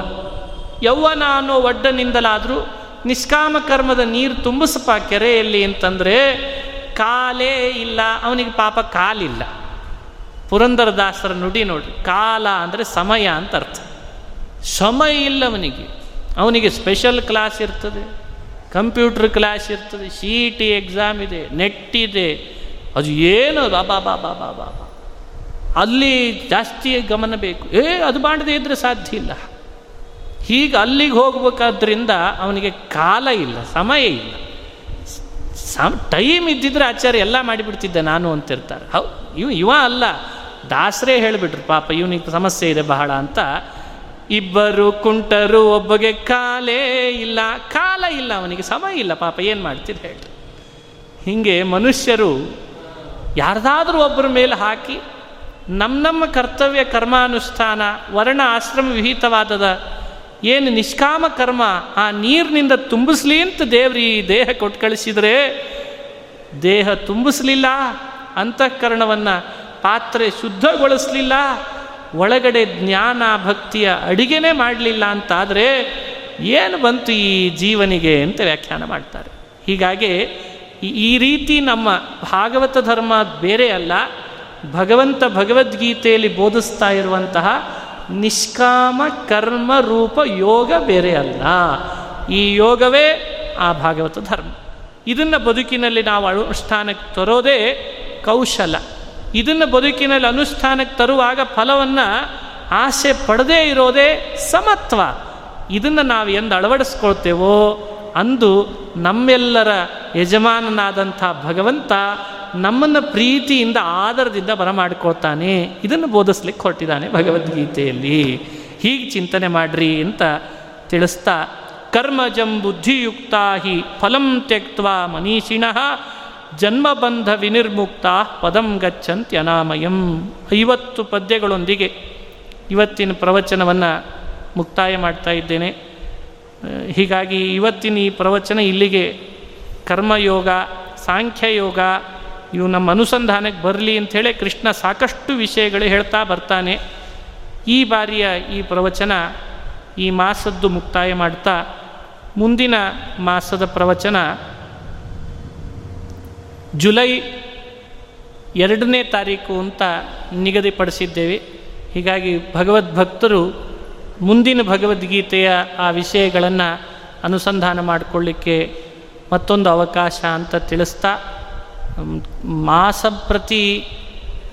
ಯೌವನ ಅನ್ನೋ ಒಡ್ಡನಿಂದಲಾದರೂ ನಿಷ್ಕಾಮ ಕರ್ಮದ ನೀರು ತುಂಬಿಸಪ್ಪ ಕೆರೆಯಲ್ಲಿ ಅಂತಂದರೆ ಕಾಲೇ ಇಲ್ಲ, ಅವನಿಗೆ ಪಾಪ ಕಾಲಿಲ್ಲ. ಪುರಂದರದಾಸರ ನುಡಿ ನೋಡಿ ಕಾಲ ಅಂದರೆ ಸಮಯ ಅಂತ ಅರ್ಥ. ಸಮಯ ಇಲ್ಲ ಅವನಿಗೆ ಅವನಿಗೆ ಸ್ಪೆಷಲ್ ಕ್ಲಾಸ್ ಇರ್ತದೆ ಕಂಪ್ಯೂಟರ್ ಕ್ಲಾಸ್ ಇರ್ತದೆ ಸಿ ಇ ಟಿ ಎಕ್ಸಾಮ್ ಇದೆ ನೆಟ್ ಇದೆ, ಅದು ಏನು ಬಾಬಾ ಬಾಬಾ ಬಾಬಾ ಬಾಬಾ ಅಲ್ಲಿ ಜಾಸ್ತಿ ಗಮನ ಬೇಕು. ಏ, ಅದು ಮಾಡದೇ ಇದ್ದರೆ ಸಾಧ್ಯ ಇಲ್ಲ. ಹೀಗೆ ಅಲ್ಲಿಗೆ ಹೋಗ್ಬೇಕಾದ್ರಿಂದ ಅವನಿಗೆ ಕಾಲ ಇಲ್ಲ, ಸಮಯ ಇಲ್ಲ. ಸಮ್, ಟೈಮ್ ಇದ್ದಿದ್ರೆ ಆಚಾರ್ಯ ಎಲ್ಲ ಮಾಡಿಬಿಡ್ತಿದ್ದೆ ನಾನು ಅಂತಿರ್ತಾರೆ. ಹೌ, ಇವ ಇವ ಅಲ್ಲ, ದಾಸರೇ ಹೇಳಿಬಿಟ್ರು, ಪಾಪ ಇವನಿಗೆ ಸಮಸ್ಯೆ ಇದೆ ಬಹಳ ಅಂತ. ಇಬ್ಬರು ಕುಂಟರು, ಒಬ್ಬಗೆ ಕಾಲೇ ಇಲ್ಲ, ಕಾಲ ಇಲ್ಲ, ಅವನಿಗೆ ಸಮಯ ಇಲ್ಲ, ಪಾಪ ಏನು ಮಾಡ್ತೀರಿ ಹೇಳಿ. ಹೀಗೆ ಮನುಷ್ಯರು ಯಾರ್ದಾದ್ರೂ ಒಬ್ಬರ ಮೇಲೆ ಹಾಕಿ ನಮ್ಮ ನಮ್ಮ ಕರ್ತವ್ಯ ಕರ್ಮಾನುಷ್ಠಾನ, ವರ್ಣ ಆಶ್ರಮ ವಿಹಿತವಾದದ ಏನು ನಿಷ್ಕಾಮ ಕರ್ಮ? ಆ ನೀರಿನಿಂದ ತುಂಬಿಸ್ಲಿ ಅಂತ ದೇವ್ರಿ ದೇಹ ಕೊಟ್ಟು ಕಳಿಸಿದರೆ ದೇಹ ತುಂಬಿಸ್ಲಿಲ್ಲ, ಅಂತಃಕರಣವನ್ನು ಪಾತ್ರೆ ಶುದ್ಧಗೊಳಿಸ್ಲಿಲ್ಲ, ಒಳಗಡೆ ಜ್ಞಾನ ಭಕ್ತಿಯ ಅಡಿಗೆನೇ ಮಾಡಲಿಲ್ಲ ಅಂತಾದರೆ ಏನು ಬಂತು ಈ ಜೀವನಿಗೆ ಅಂತ ವ್ಯಾಖ್ಯಾನ ಮಾಡ್ತಾರೆ. ಹೀಗಾಗಿ ಈ ರೀತಿ ನಮ್ಮ ಭಾಗವತ ಧರ್ಮ ಬೇರೆ ಅಲ್ಲ, ಭಗವಂತ ಭಗವದ್ಗೀತೆಯಲ್ಲಿ ಬೋಧಿಸ್ತಾ ಇರುವಂತಹ ನಿಷ್ಕಾಮ ಕರ್ಮ ರೂಪ ಯೋಗ ಬೇರೆ ಅಲ್ಲ. ಈ ಯೋಗವೇ ಆ ಭಾಗವತ ಧರ್ಮ. ಇದನ್ನು ಬದುಕಿನಲ್ಲಿ ನಾವು ಅನುಷ್ಠಾನಕ್ಕೆ ತರೋದೇ ಕೌಶಲ. ಇದನ್ನು ಬದುಕಿನಲ್ಲಿ ಅನುಷ್ಠಾನಕ್ಕೆ ತರುವಾಗ ಫಲವನ್ನು ಆಸೆ ಪಡದೇ ಇರೋದೇ ಸಮತ್ವ. ಇದನ್ನು ನಾವು ಎಂದು ಅಳವಡಿಸ್ಕೊಳ್ತೇವೋ ಅಂದು ನಮ್ಮೆಲ್ಲರ ಯಜಮಾನನಾದಂಥ ಭಗವಂತ ನಮ್ಮನ್ನು ಪ್ರೀತಿಯಿಂದ, ಆದರದಿಂದ ಬರಮಾಡ್ಕೋತಾನೆ ಇದನ್ನು ಬೋಧಿಸ್ಲಿಕ್ಕೆ ಹೊರಟಿದ್ದಾನೆ ಭಗವದ್ಗೀತೆಯಲ್ಲಿ. ಹೀಗೆ ಚಿಂತನೆ ಮಾಡ್ರಿ ಅಂತ ತಿಳಿಸ್ತಾ, ಕರ್ಮಜಂ ಬುದ್ಧಿಯುಕ್ತ ಹಿ ಫಲಂ ತ್ಯಕ್ತ ಮನೀಷಿಣಃ ಜನ್ಮಬಂಧ ವಿನಿರ್ಮುಕ್ತ ಪದಂ ಗಚ್ಚಂತ್ಯನಾಮಯಂ ಐವತ್ತು ಪದ್ಯಗಳೊಂದಿಗೆ ಇವತ್ತಿನ ಪ್ರವಚನವನ್ನು ಮುಕ್ತಾಯ ಮಾಡ್ತಾ ಇದ್ದೇನೆ. ಹೀಗಾಗಿ ಇವತ್ತಿನ ಈ ಪ್ರವಚನ ಇಲ್ಲಿಗೆ ಕರ್ಮಯೋಗ, ಸಾಂಖ್ಯಯೋಗ ಇವು ನಮ್ಮ ಅನುಸಂಧಾನಕ್ಕೆ ಬರಲಿ ಅಂಥೇಳಿ ಕೃಷ್ಣ ಸಾಕಷ್ಟು ವಿಷಯಗಳು ಹೇಳ್ತಾ ಬರ್ತಾನೆ. ಈ ಬಾರಿಯ ಈ ಪ್ರವಚನ ಈ ಮಾಸದ್ದು ಮುಕ್ತಾಯ ಮಾಡ್ತಾ ಮುಂದಿನ ಮಾಸದ ಪ್ರವಚನ ಜುಲೈ ಎರಡನೇ ತಾರೀಕು ಅಂತ ನಿಗದಿಪಡಿಸಿದ್ದೇವೆ. ಹೀಗಾಗಿ ಭಗವದ್ಭಕ್ತರು ಮುಂದಿನ ಭಗವದ್ಗೀತೆಯ ಆ ವಿಷಯಗಳನ್ನು ಅನುಸಂಧಾನ ಮಾಡಿಕೊಳ್ಳಿಕ್ಕೆ ಮತ್ತೊಂದು ಅವಕಾಶ ಅಂತ ತಿಳಿಸ್ತಾ ಮಾಸ ಪ್ರತಿ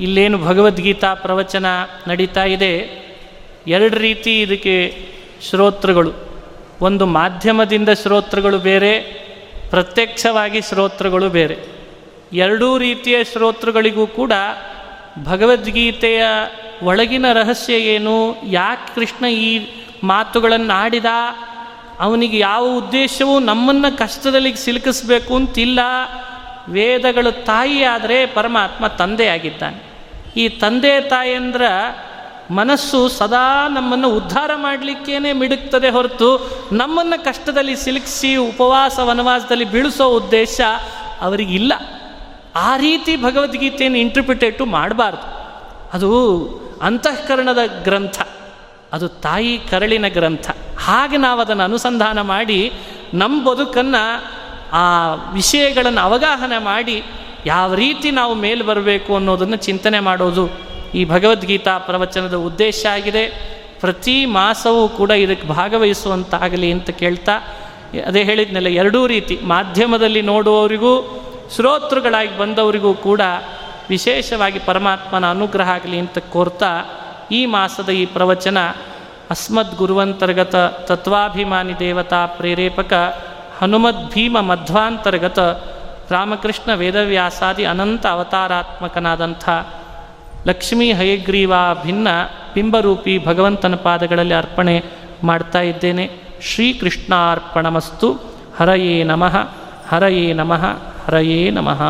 ಇಲ್ಲೇನು ಭಗವದ್ಗೀತಾ ಪ್ರವಚನ ನಡೀತಾ ಇದೆ. ಎರಡು ರೀತಿ ಇದಕ್ಕೆ ಶ್ರೋತೃಗಳು. ಒಂದು ಮಾಧ್ಯಮದಿಂದ ಶ್ರೋತೃಗಳು ಬೇರೆ, ಪ್ರತ್ಯಕ್ಷವಾಗಿ ಶ್ರೋತೃಗಳು ಬೇರೆ. ಎರಡೂ ರೀತಿಯ ಶ್ರೋತೃಗಳಿಗೂ ಕೂಡ ಭಗವದ್ಗೀತೆಯ ಒಳಗಿನ ರಹಸ್ಯ ಏನು, ಯಾಕೆ ಕೃಷ್ಣ ಈ ಮಾತುಗಳನ್ನು ಆಡಿದ ಅವನಿಗೆ ಯಾವ ಉದ್ದೇಶವೂ ನಮ್ಮನ್ನು ಕಷ್ಟದಲ್ಲಿ ಸಿಲುಕಿಸ್ಬೇಕು ಅಂತಿಲ್ಲ. ವೇದಗಳು ತಾಯಿ ಆದರೆ ಪರಮಾತ್ಮ ತಂದೆಯಾಗಿದ್ದಾನೆ. ಈ ತಂದೆ ತಾಯಂದ್ರ ಮನಸ್ಸು ಸದಾ ನಮ್ಮನ್ನು ಉದ್ಧಾರ ಮಾಡಲಿಕ್ಕೇನೆ ಮಿಡುಕ್ತದೆ ಹೊರತು ನಮ್ಮನ್ನು ಕಷ್ಟದಲ್ಲಿ ಸಿಲುಕಿಸಿ ಉಪವಾಸ ವನವಾಸದಲ್ಲಿ ಬೀಳಿಸೋ ಉದ್ದೇಶ ಅವರಿಗಿಲ್ಲ. ಆ ರೀತಿ ಭಗವದ್ಗೀತೆಯನ್ನು ಇಂಟರ್ಪ್ರಿಟೇಟು ಮಾಡಬಾರ್ದು. ಅದು ಅಂತಃಕರಣದ ಗ್ರಂಥ. ಅದು ತಾಯಿ ಕರಳಿನ ಗ್ರಂಥ. ಹಾಗೆ ನಾವು ಅದನ್ನು ಅನುಸಂಧಾನ ಮಾಡಿ ನಮ್ಮ ಬದುಕನ್ನು ಆ ವಿಷಯಗಳನ್ನು ಅವಗಾಹನ ಮಾಡಿ ಯಾವ ರೀತಿ ನಾವು ಮೇಲೆ ಬರಬೇಕು ಅನ್ನೋದನ್ನು ಚಿಂತನೆ ಮಾಡೋದು ಈ ಭಗವದ್ಗೀತಾ ಪ್ರವಚನದ ಉದ್ದೇಶ ಆಗಿದೆ. ಪ್ರತಿ ಮಾಸವೂ ಕೂಡ ಇದಕ್ಕೆ ಭಾಗವಹಿಸುವಂತಾಗಲಿ ಅಂತ ಕೇಳ್ತಾ, ಅದೇ ಹೇಳಿದ್ನಲ್ಲ, ಎರಡೂ ರೀತಿ, ಮಾಧ್ಯಮದಲ್ಲಿ ನೋಡುವವರಿಗೂ, ಶ್ರೋತೃಗಳಾಗಿ ಬಂದವರಿಗೂ ಕೂಡ ವಿಶೇಷವಾಗಿ ಪರಮಾತ್ಮನ ಅನುಗ್ರಹ ಆಗಲಿ ಅಂತ ಕೋರ್ತಾ, ಈ ಮಾಸದ ಈ ಪ್ರವಚನ ಅಸ್ಮದ್ ಗುರುವಂತರ್ಗತ ತತ್ವಾಭಿಮಾನಿ ದೇವತಾ ಪ್ರೇರೇಪಕ ಹನುಮದ್ ಭೀಮ ಮಧ್ವಾಂತರ್ಗತ ರಾಮಕೃಷ್ಣ ವೇದವ್ಯಾಸಾದಿ ಅನಂತ ಅವತಾರಾತ್ಮಕನಾದಂಥ ಲಕ್ಷ್ಮೀ ಹಯಗ್ರೀವ ಭಿನ್ನ ಬಿಂಬರೂಪಿ ಭಗವಂತನ ಪಾದಗಳಲ್ಲಿ ಅರ್ಪಣೆ ಮಾಡ್ತಾ ಇದ್ದೇನೆ. ಶ್ರೀಕೃಷ್ಣಾರ್ಪಣಮಸ್ತು. ಹರಯೇ ನಮಃ. ಹರಯೇ ನಮಃ. ಹರಯೇ ನಮಃ.